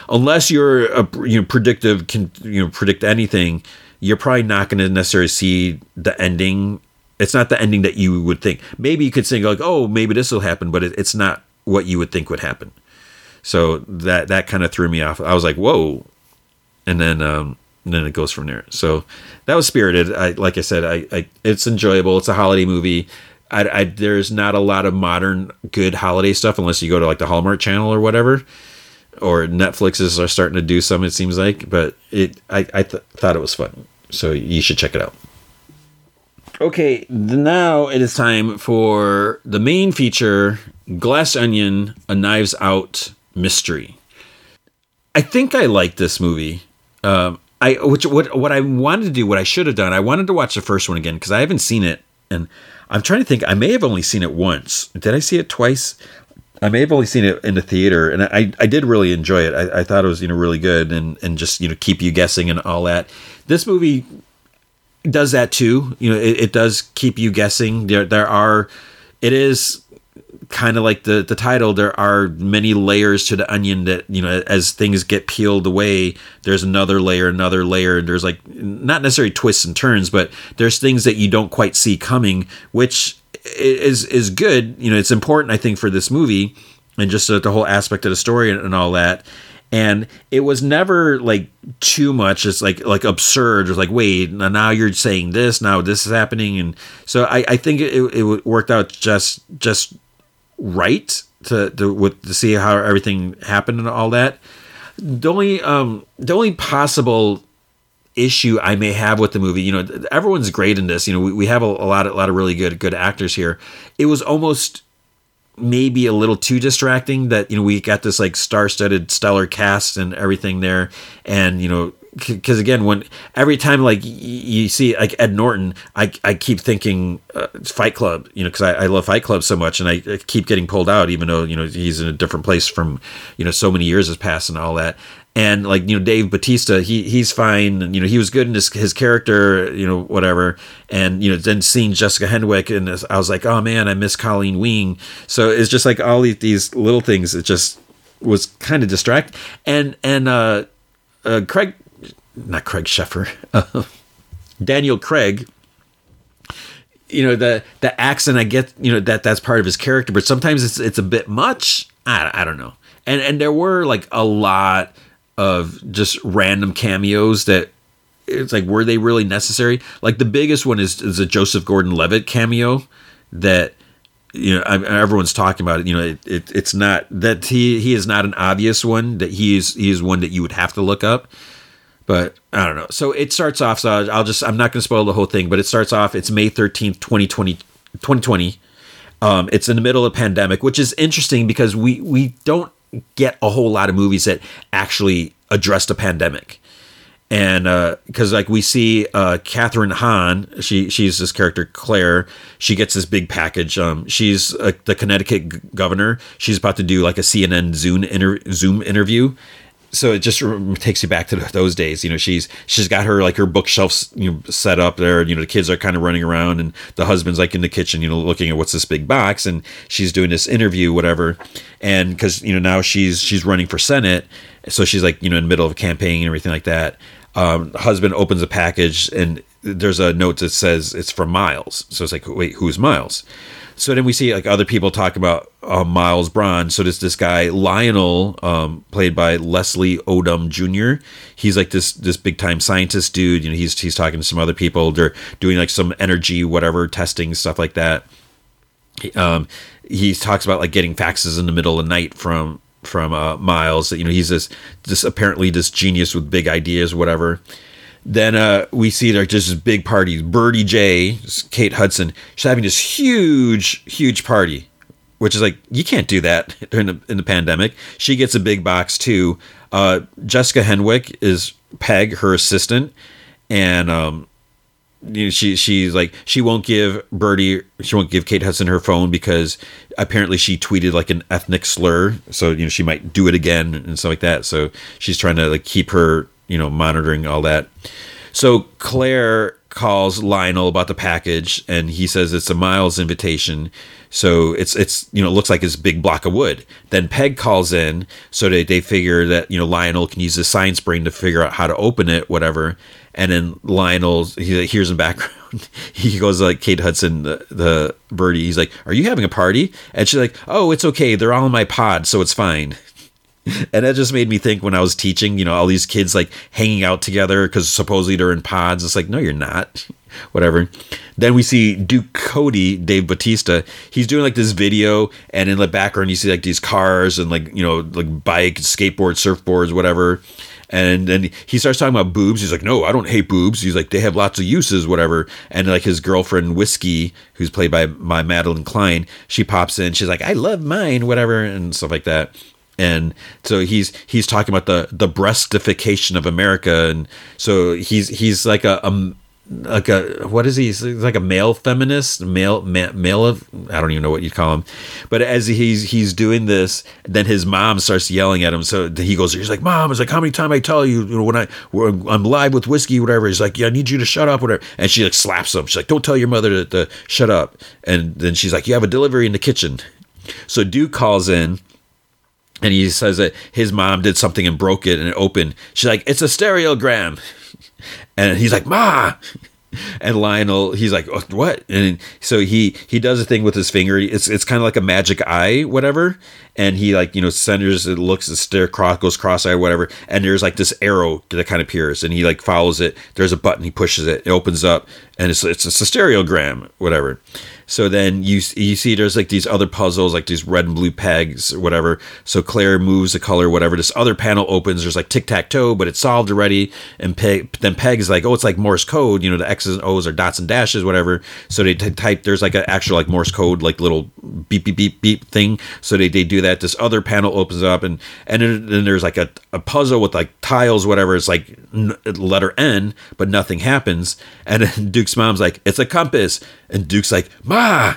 unless you're a you know predictive, can you know predict anything. You're probably not going to necessarily see the ending. It's not the ending that you would think. Maybe you could think like, oh, maybe this will happen, but it, it's not what you would think would happen. So that that kind of threw me off. I was like, whoa, and then um, and then it goes from there. So that was Spirited. I like I said, I, I it's enjoyable. It's a holiday movie. I, I, there's not a lot of modern good holiday stuff unless you go to like the Hallmark Channel or whatever, or Netflixes are starting to do some. It seems like, but it I I th- thought it was fun, so you should check it out. Okay, now it is time for the main feature: Glass Onion, a Knives Out mystery. I think I like this movie. Um, I which what what I wanted to do, what I should have done, I wanted to watch the first one again because I haven't seen it, and I'm trying to think. I may have only seen it once. Did I see it twice? I may have only seen it in the theater, and I I did really enjoy it. I, I thought it was you know really good and and just you know keep you guessing and all that. This movie does that too. You know, it, it does keep you guessing. There there are, it is kind of like the the title there are many layers to the onion that you know as things get peeled away there's another layer another layer and there's like not necessarily twists and turns but there's things that you don't quite see coming which is is good. You know it's important i think for this movie and just the whole aspect of the story and, and all that. And it was never like too much it's like like absurd. It's like wait now you're saying this now this is happening. And so i i think it, it worked out just just right to to with to see how everything happened and all that. The only um the only possible issue I may have with the movie, you know, everyone's great in this. You know, we, we have a, a lot a lot of really good good actors here. It was almost maybe a little too distracting that you know we got this like star-studded stellar cast and everything there and you know because again, when every time like you see like Ed Norton, I, I keep thinking uh, Fight Club, you know, because I, I love Fight Club so much, and I, I, keep getting pulled out, even though you know he's in a different place from you know so many years has passed and all that. And like you know Dave Batista, he he's fine. You know he was good in his his character, you know whatever. And you know then seeing Jessica Henwick, and I was like, oh man, I miss Colleen Wing. So it's just like all these little things. It just was kind of distract. And and uh, uh Craig not Craig Sheffer, [LAUGHS] Daniel Craig. You know the the accent. I get you know that that's part of his character, but sometimes it's it's a bit much. I, I don't know. And and there were like a lot of just random cameos that it's like were they really necessary? Like the biggest one is is a Joseph Gordon-Levitt cameo that you know everyone's talking about it. You know it, it, it's not that he he is not an obvious one that he is he is one that you would have to look up but I don't know. So it starts off. So I'll just I'm not going to spoil the whole thing, but it starts off. It's May thirteenth, 2020, 2020. Um, it's in the middle of pandemic, which is interesting because we we don't get a whole lot of movies that actually address a pandemic. And because uh, like we see uh, Kathryn Hahn, she she's this character Claire. She gets this big package. Um, she's uh, the Connecticut governor. She's about to do like a CNN Zoom inter- Zoom interview, so it just takes you back to those days. You know, she's she's got her like her bookshelves you know set up there. You know, the kids are kind of running around, and the husband's like in the kitchen, you know, looking at what's this big box, and she's doing this interview, whatever. And because you know now she's she's running for senate, so she's like you know in the middle of a campaign and everything like that. Um, husband opens a package, and there's a note that says it's from Miles. So it's like, wait, who's Miles? So then we see like other people talk about uh, Miles Bron. So there's this guy Lionel, um, played by Leslie Odom Jr. He's like this this big time scientist dude. You know, he's he's talking to some other people. They're doing like some energy whatever testing stuff like that. Um, he talks about like getting faxes in the middle of the night from from uh, Miles. You know, he's this this apparently this genius with big ideas, whatever. Then uh, we see like just this big party. Birdie Jay, Kate Hudson, she's having this huge, huge party, which is like you can't do that [LAUGHS] in the, in the pandemic. She gets a big box too. Uh, Jessica Henwick is Peg, her assistant, and um, you know, she she's like she won't give Birdie, she won't give Kate Hudson her phone because apparently she tweeted like an ethnic slur, so you know she might do it again and stuff like that. So she's trying to like keep her you know monitoring all that So Claire calls Lionel about the package, and he says it's a Miles invitation. So it's it's you know it looks like it's a big block of wood. Then Peg calls in, so they they figure that you know Lionel can use his science brain to figure out how to open it, whatever. And then Lionel he hears in background, [LAUGHS] he goes like Kate Hudson, the, the birdie. He's like, "Are you having a party?" And she's like, "Oh, it's okay. They're all in my pod, so it's fine." And that just made me think when I was teaching, you know, all these kids like hanging out together because supposedly they're in pods. It's like, no, you're not. [LAUGHS] Whatever. Then we see Duke Cody, Dave Batista. He's doing like this video, and in the background, you see like these cars and like, you know, like bike, skateboard, surfboards, whatever. And then he starts talking about boobs. He's like, no, I don't hate boobs. He's like, they have lots of uses, whatever. And like his girlfriend, Whiskey, who's played by my Madelyn Cline, she pops in. She's like, I love mine, whatever, and stuff like that and so he's he's talking about the the breastification of America, and so he's he's like a, a like a what is he? He's like a male feminist, male ma- male of I don't even know what you'd call him. But as he's he's doing this, then his mom starts yelling at him. So he goes, he's like, "Mom, it's like how many times I tell you, you know, when I when I'm live with whiskey, whatever." He's like, "Yeah, I need you to shut up, whatever." And she like slaps him. She's like, "Don't tell your mother to, to shut up." And then she's like, "You have a delivery in the kitchen." So Duke calls in and he says that his mom did something and broke it and it opened. She's like, "It's a stereogram," [LAUGHS] and he's like, "Ma." [LAUGHS] And Lionel, he's like, "What?" And so he he does a thing with his finger. It's it's kind of like a magic eye, whatever. And he like you know centers it, looks, the stare cross goes cross-eyed, whatever. And there's like this arrow that kind of appears, and he like follows it. There's a button, he pushes it, it opens up, and it's, it's a stereogram, whatever. So then you you see there's like these other puzzles, like these red and blue pegs or whatever. So Claire moves the color, whatever. This other panel opens. There's like tic tac toe, but it's solved already. And Peg, then Peg is like, oh, it's like Morse code. You know, the X's and O's are dots and dashes, whatever. So they t- type. There's like an actual like Morse code, like little beep beep beep beep thing. So they, they do that. This other panel opens up, and and then, then there's like a, a puzzle with like tiles, whatever. It's like letter N, but nothing happens. And [LAUGHS] Duke's mom's like, it's a compass, and Duke's like, Ma!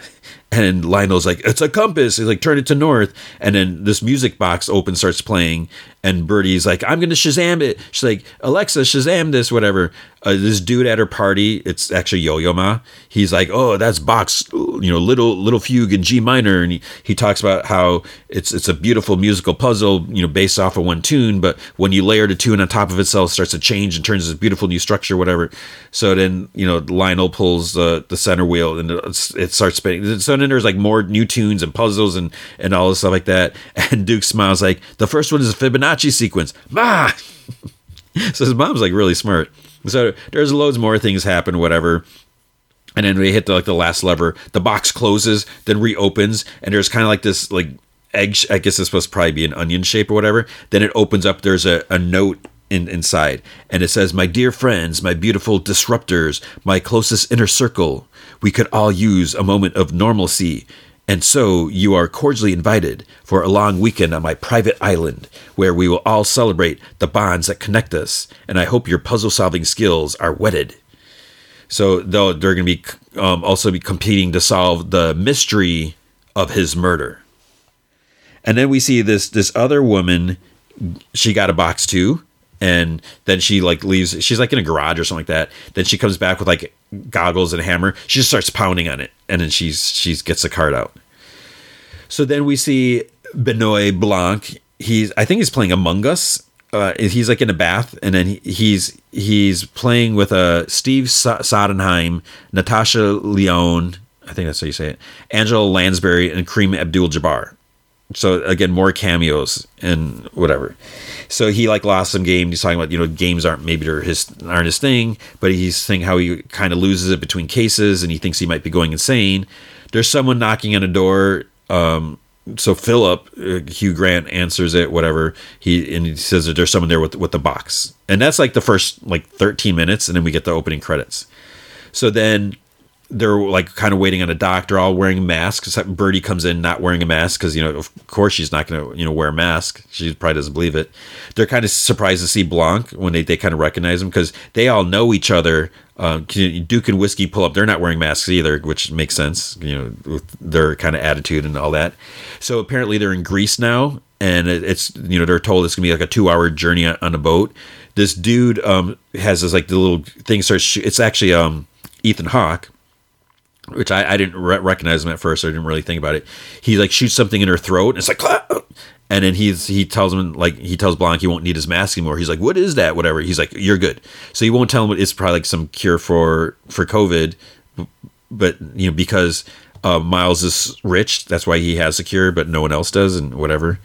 And Lionel's like, it's a compass. He's like, turn it to north. And then this music box open starts playing. And Birdie's like, I'm going to Shazam it. She's like, Alexa, Shazam this, whatever. Uh, this dude at her party, it's actually Yo Yo Ma. He's like, oh, that's Bach's, you know, little little fugue in G minor. And he, he talks about how it's it's a beautiful musical puzzle, you know, based off of one tune. But when you layer the tune on top of itself, it starts to change and turns into this beautiful new structure, whatever. So then, you know, Lionel pulls uh, the center wheel and it starts spinning. So then there's like more new tunes and puzzles and, and all this stuff like that. [LAUGHS] And Duke smiles like, the first one is a Fibonacci Fibonacci sequence. Bah! [LAUGHS] so his mom's like really smart. So there's loads more things happen, whatever. And then we hit the, like the last lever. The box closes, then reopens, and there's kind of like this like egg. I guess it's supposed to probably be an onion shape or whatever. Then it opens up. There's a, a note in, inside, and it says, "My dear friends, my beautiful disruptors, my closest inner circle, we could all use a moment of normalcy." And so you are cordially invited for a long weekend on my private island where we will all celebrate the bonds that connect us. And I hope your puzzle solving skills are wedded. So they'll, they're going to be um, also be competing to solve the mystery of his murder. And then we see this this other woman. She got a box too, and then she like leaves. She's like in a garage or something like that. Then she comes back with like goggles and a hammer. She just starts pounding on it, and then she's she gets the card out. So then we see Benoit Blanc. He's I think he's playing Among Us. Uh, he's like in a bath, and then he, he's he's playing with a uh, Steve Sondheim, Natasha Lyonne. I think that's how you say it. Angela Lansbury and Kareem Abdul-Jabbar. So again, more cameos and whatever. So he like lost some game. He's talking about you know games aren't maybe his aren't his thing, but he's saying how he kind of loses it between cases and he thinks he might be going insane. There's someone knocking on a door. Um, so Philip uh, Hugh Grant answers it, whatever he and he says that there's someone there with with the box, and that's like the first like 13 minutes, and then we get the opening credits. So then they're like kind of waiting on a doctor, all wearing masks. Birdie comes in not wearing a mask because you know, of course, she's not going to you know wear a mask. She probably doesn't believe it. They're kind of surprised to see Blanc when they, they kind of recognize him because they all know each other. Uh, Duke and Whiskey pull up; they're not wearing masks either, which makes sense. You know, with their kind of attitude and all that. So apparently, they're in Greece now, and it's you know they're told it's gonna be like a two-hour journey on a boat this dude um has this like the little thing starts. It's actually um Ethan Hawke which I, I didn't re- recognize him at first. I didn't really think about it. He like shoots something in her throat, and it's like, and then he's he tells him like he tells Blanc he won't need his mask anymore. He's like, what is that? Whatever. He's like, you're good. So he won't tell him it's probably like some cure for for COVID, but you know because uh, Miles is rich, that's why he has a cure, but no one else does, and whatever.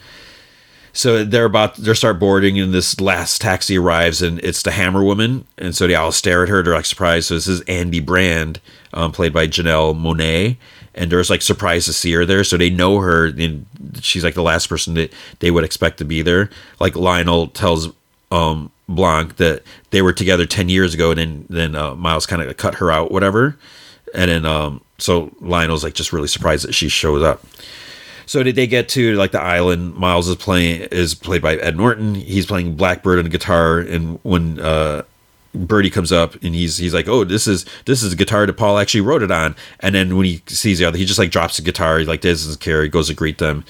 So they're about they start boarding, and this last taxi arrives, and it's the Hammer Woman, and so they all stare at her. They're like surprised. So this is Andi Brand, um, played by Janelle Monáe, and they're like surprised to see her there. So they know her, and she's like the last person that they would expect to be there. Like Lionel tells um, Blanc that they were together ten years ago, and then then uh, Miles kind of cut her out, whatever, and then um, so Lionel's like just really surprised that she shows up. So did they get to like the island? Miles is playing is played by Ed Norton. He's playing Blackbird on guitar, and when uh, Birdie comes up and he's he's like, oh, this is this is a guitar that Paul actually wrote it on. And then when he sees the other, he just like drops the guitar. He like doesn't care. He goes to greet them,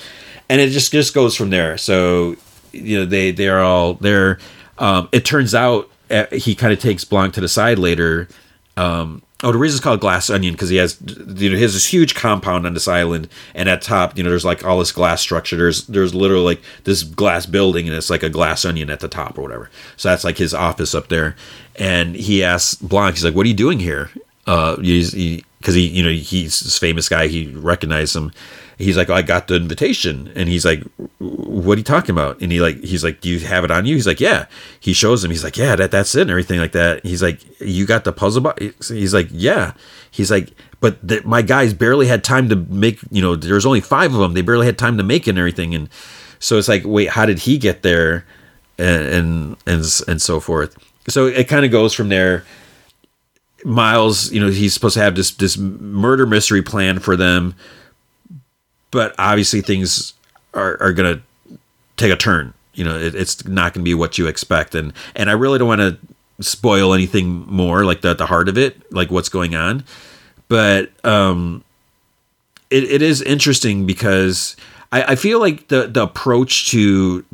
and it just just goes from there. So you know they they're all there. Um, it turns out uh, he kind of takes Blanc to the side later. Um, Oh, the reason it's called Glass Onion because he has, you know, he has this huge compound on this island, and at top, you know, there's like all this glass structure. There's there's literally like this glass building, and it's like a glass onion at the top or whatever. So that's like his office up there. And he asks Blanc, he's like, "What are you doing here?" Uh, he's he because he, you know, he's this famous guy. He recognized him he's like, oh, I got the invitation. And he's like, what are you talking about? And he like, he's like, do you have it on you? He's like, yeah. He shows him. He's like, yeah, that that's it and everything like that. He's like, you got the puzzle box? He's like, yeah. He's like, but the, my guys barely had time to make, you know, there's only five of them. They barely had time to make it and everything. And so it's like, wait, how did he get there? And, and, and, and so forth. So it kind of goes from there. Miles, you know, he's supposed to have this, this murder mystery plan for them but obviously things are, are going to take a turn. You know, it, it's not going to be what you expect, and and I really don't want to spoil anything more, like the the heart of it, like what's going on. But um, it, it is interesting because I, I feel like the the approach to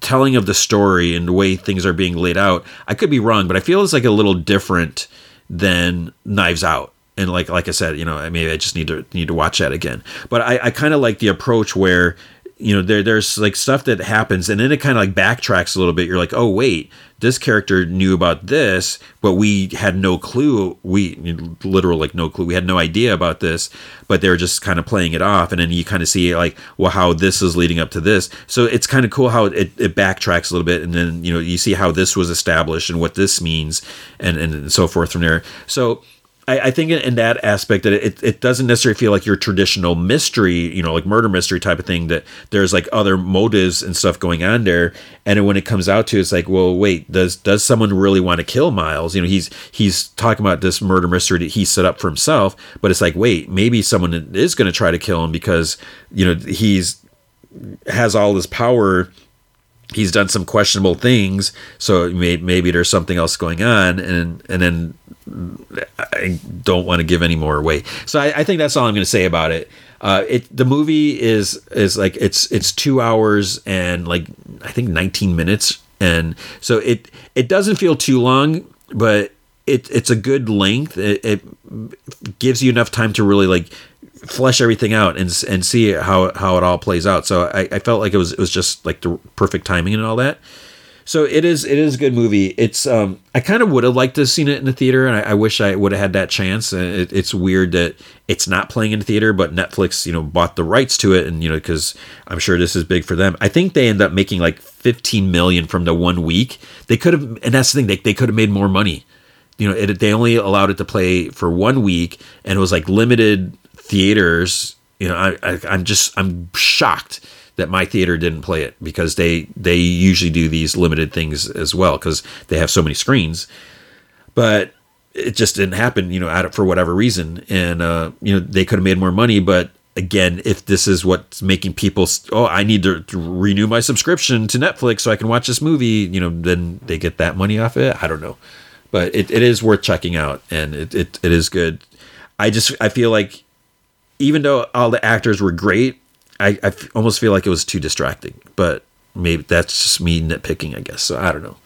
telling of the story and the way things are being laid out, I could be wrong, but I feel it's like a little different than Knives Out and like like I said, you know, maybe I just need to need to watch that again. But I, I kind of like the approach where you know there there's like stuff that happens and then it kind of like backtracks a little bit. You're like, oh wait, this character knew about this, but we had no clue. We literal like no clue. We had no idea about this, but they're just kind of playing it off. And then you kind of see like, well, how this is leading up to this. So it's kind of cool how it, it backtracks a little bit, and then you know you see how this was established and what this means, and and so forth from there. So I, I, think in that aspect that it, it doesn't necessarily feel like your traditional mystery, you know, like murder mystery type of thing. That there's like other motives and stuff going on there. And when it comes out to, it's like, well, wait, does does someone really want to kill Miles? You know, he's he's talking about this murder mystery that he set up for himself, but it's like, wait, maybe someone is going to try to kill him because you know he's has all this power he's done some questionable things so maybe there's something else going on and and then I don't want to give any more away. So I, I think that's all I'm going to say about it. Uh, it the movie is is like it's it's two hours and like I think 19 minutes, and so it it doesn't feel too long, but it it's a good length. It, it gives you enough time to really like flesh everything out and and see how how it all plays out. So I, I felt like it was it was just like the perfect timing and all that. So it is it is a good movie. It's um I kind of would have liked to have seen it in the theater, and I, I wish I would have had that chance. It, it's weird that it's not playing in the theater, but Netflix you know bought the rights to it, and you know because I'm sure this is big for them. I think they end up making like 15 million from the one week. They could have, and that's the thing they they could have made more money. You know, it, they only allowed it to play for one week, and it was like limited theaters. You know, I, I I'm just I'm shocked that my theater didn't play it because they they usually do these limited things as well because they have so many screens. But it just didn't happen you know for whatever reason. And uh, you know they could have made more money. But again if this is what's making people oh i need to, to renew my subscription to netflix so i can watch this movie you know then they get that money off it? I don't know. But it, it is worth checking out. And it, it, it is good. I just i feel like even though all the actors were great I, I f- almost feel like it was too distracting, but maybe that's just me nitpicking, I guess. So I don't know.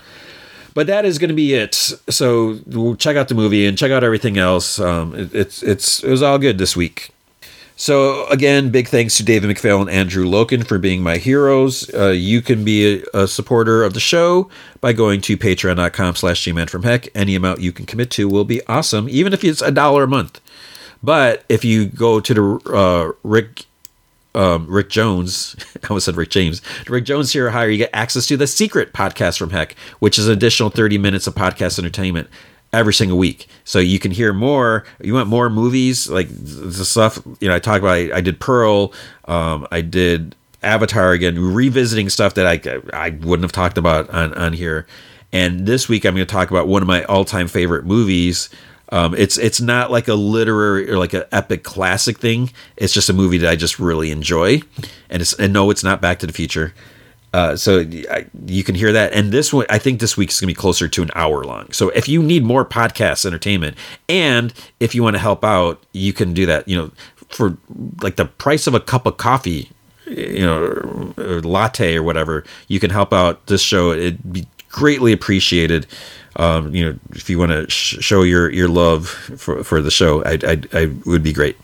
but that is going to be it. So we'll check out the movie and check out everything else. Um, it, it's it's it was all good this week. So again, big thanks to David MacPhail and Andrew Loken for being my heroes. Uh, you can be a, a, supporter of the show by going to patreon.com slash gman from heck. Any amount you can commit to will be awesome, even if it's a dollar a month. But if you go to the uh, Rick um, Rick Jones, [LAUGHS] I almost said Rick James, Rick Jones here higher, you get access to the secret podcast from Heck, which is an additional 30 minutes of podcast entertainment every single week. So you can hear more. You want more movies like the stuff you know. I talk about. I, I did Pearl. Um, I did Avatar again, revisiting stuff that I I wouldn't have talked about on on here. And this week I'm going to talk about one of my all time favorite movies. Um, it's it's not like a literary or like an epic classic thing. It's just a movie that I just really enjoy, and it's and no, it's not Back to the Future. Uh, so I, you can hear that. And this one, I think this week is to be closer to an hour long. So if you need more podcast entertainment and if you want to help out, you can do that. You know, for like the price of a cup of coffee, you know, or, or latte or whatever, you can help out this show. It'd be greatly appreciated um, you know, if you want to sh- show your your love for, for the show, I, I, I would be great.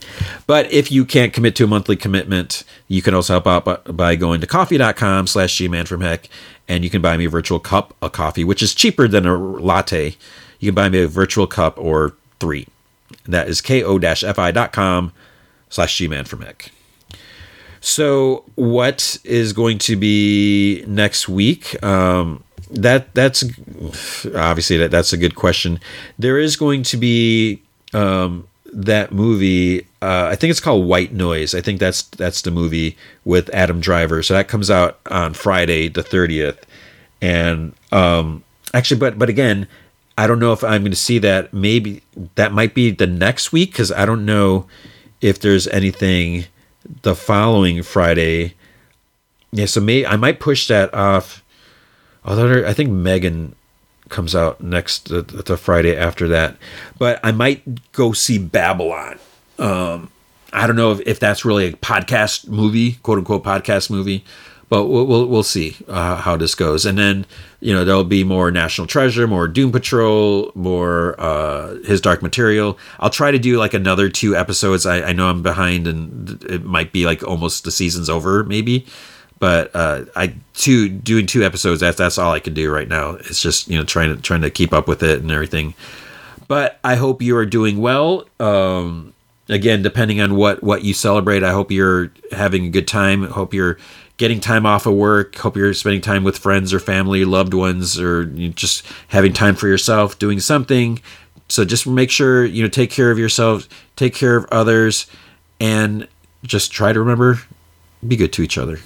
But if you can't commit to a monthly commitment, you can also help out by, by going to ko-fi.com slash gman from heck, and you can buy me a virtual cup of coffee, which is cheaper than a latte. You can buy me a virtual cup or three. That is ko-fi.com slash gman from heck. So, what is going to be next week? Um, that that's obviously that that's a good question. There is going to be um, that movie. Uh, I think it's called White Noise. I think that's that's the movie with Adam Driver. So that comes out on Friday the thirtieth. And um, actually, but but again, I don't know if I'm going to see that. Maybe that might be the next week because I don't know if there's anything the following Friday. Yeah, so may I might push that off Although I think Megan comes out next the, Friday after that, but I might go see Babylon. Um, I don't know if, if that's really a podcast movie, quote unquote podcast movie, but we'll we'll, we'll see uh, how this goes. And then you know there'll be more National Treasure, more Doom Patrol, more uh, His Dark Material. I'll try to do like another two episodes. I, I know I'm behind, and it might be like almost the season's over, maybe but uh, I two doing two episodes. That's that's all I can do right now. It's just you know trying to trying to keep up with it and everything. But I hope you are doing well. Um, again, depending on what what you celebrate, I hope you're having a good time. Hope you're getting time off of work. Hope you're spending time with friends or family, loved ones, or just having time for yourself, doing something. So just make sure you know take care of yourself, take care of others, and just try to remember be good to each other.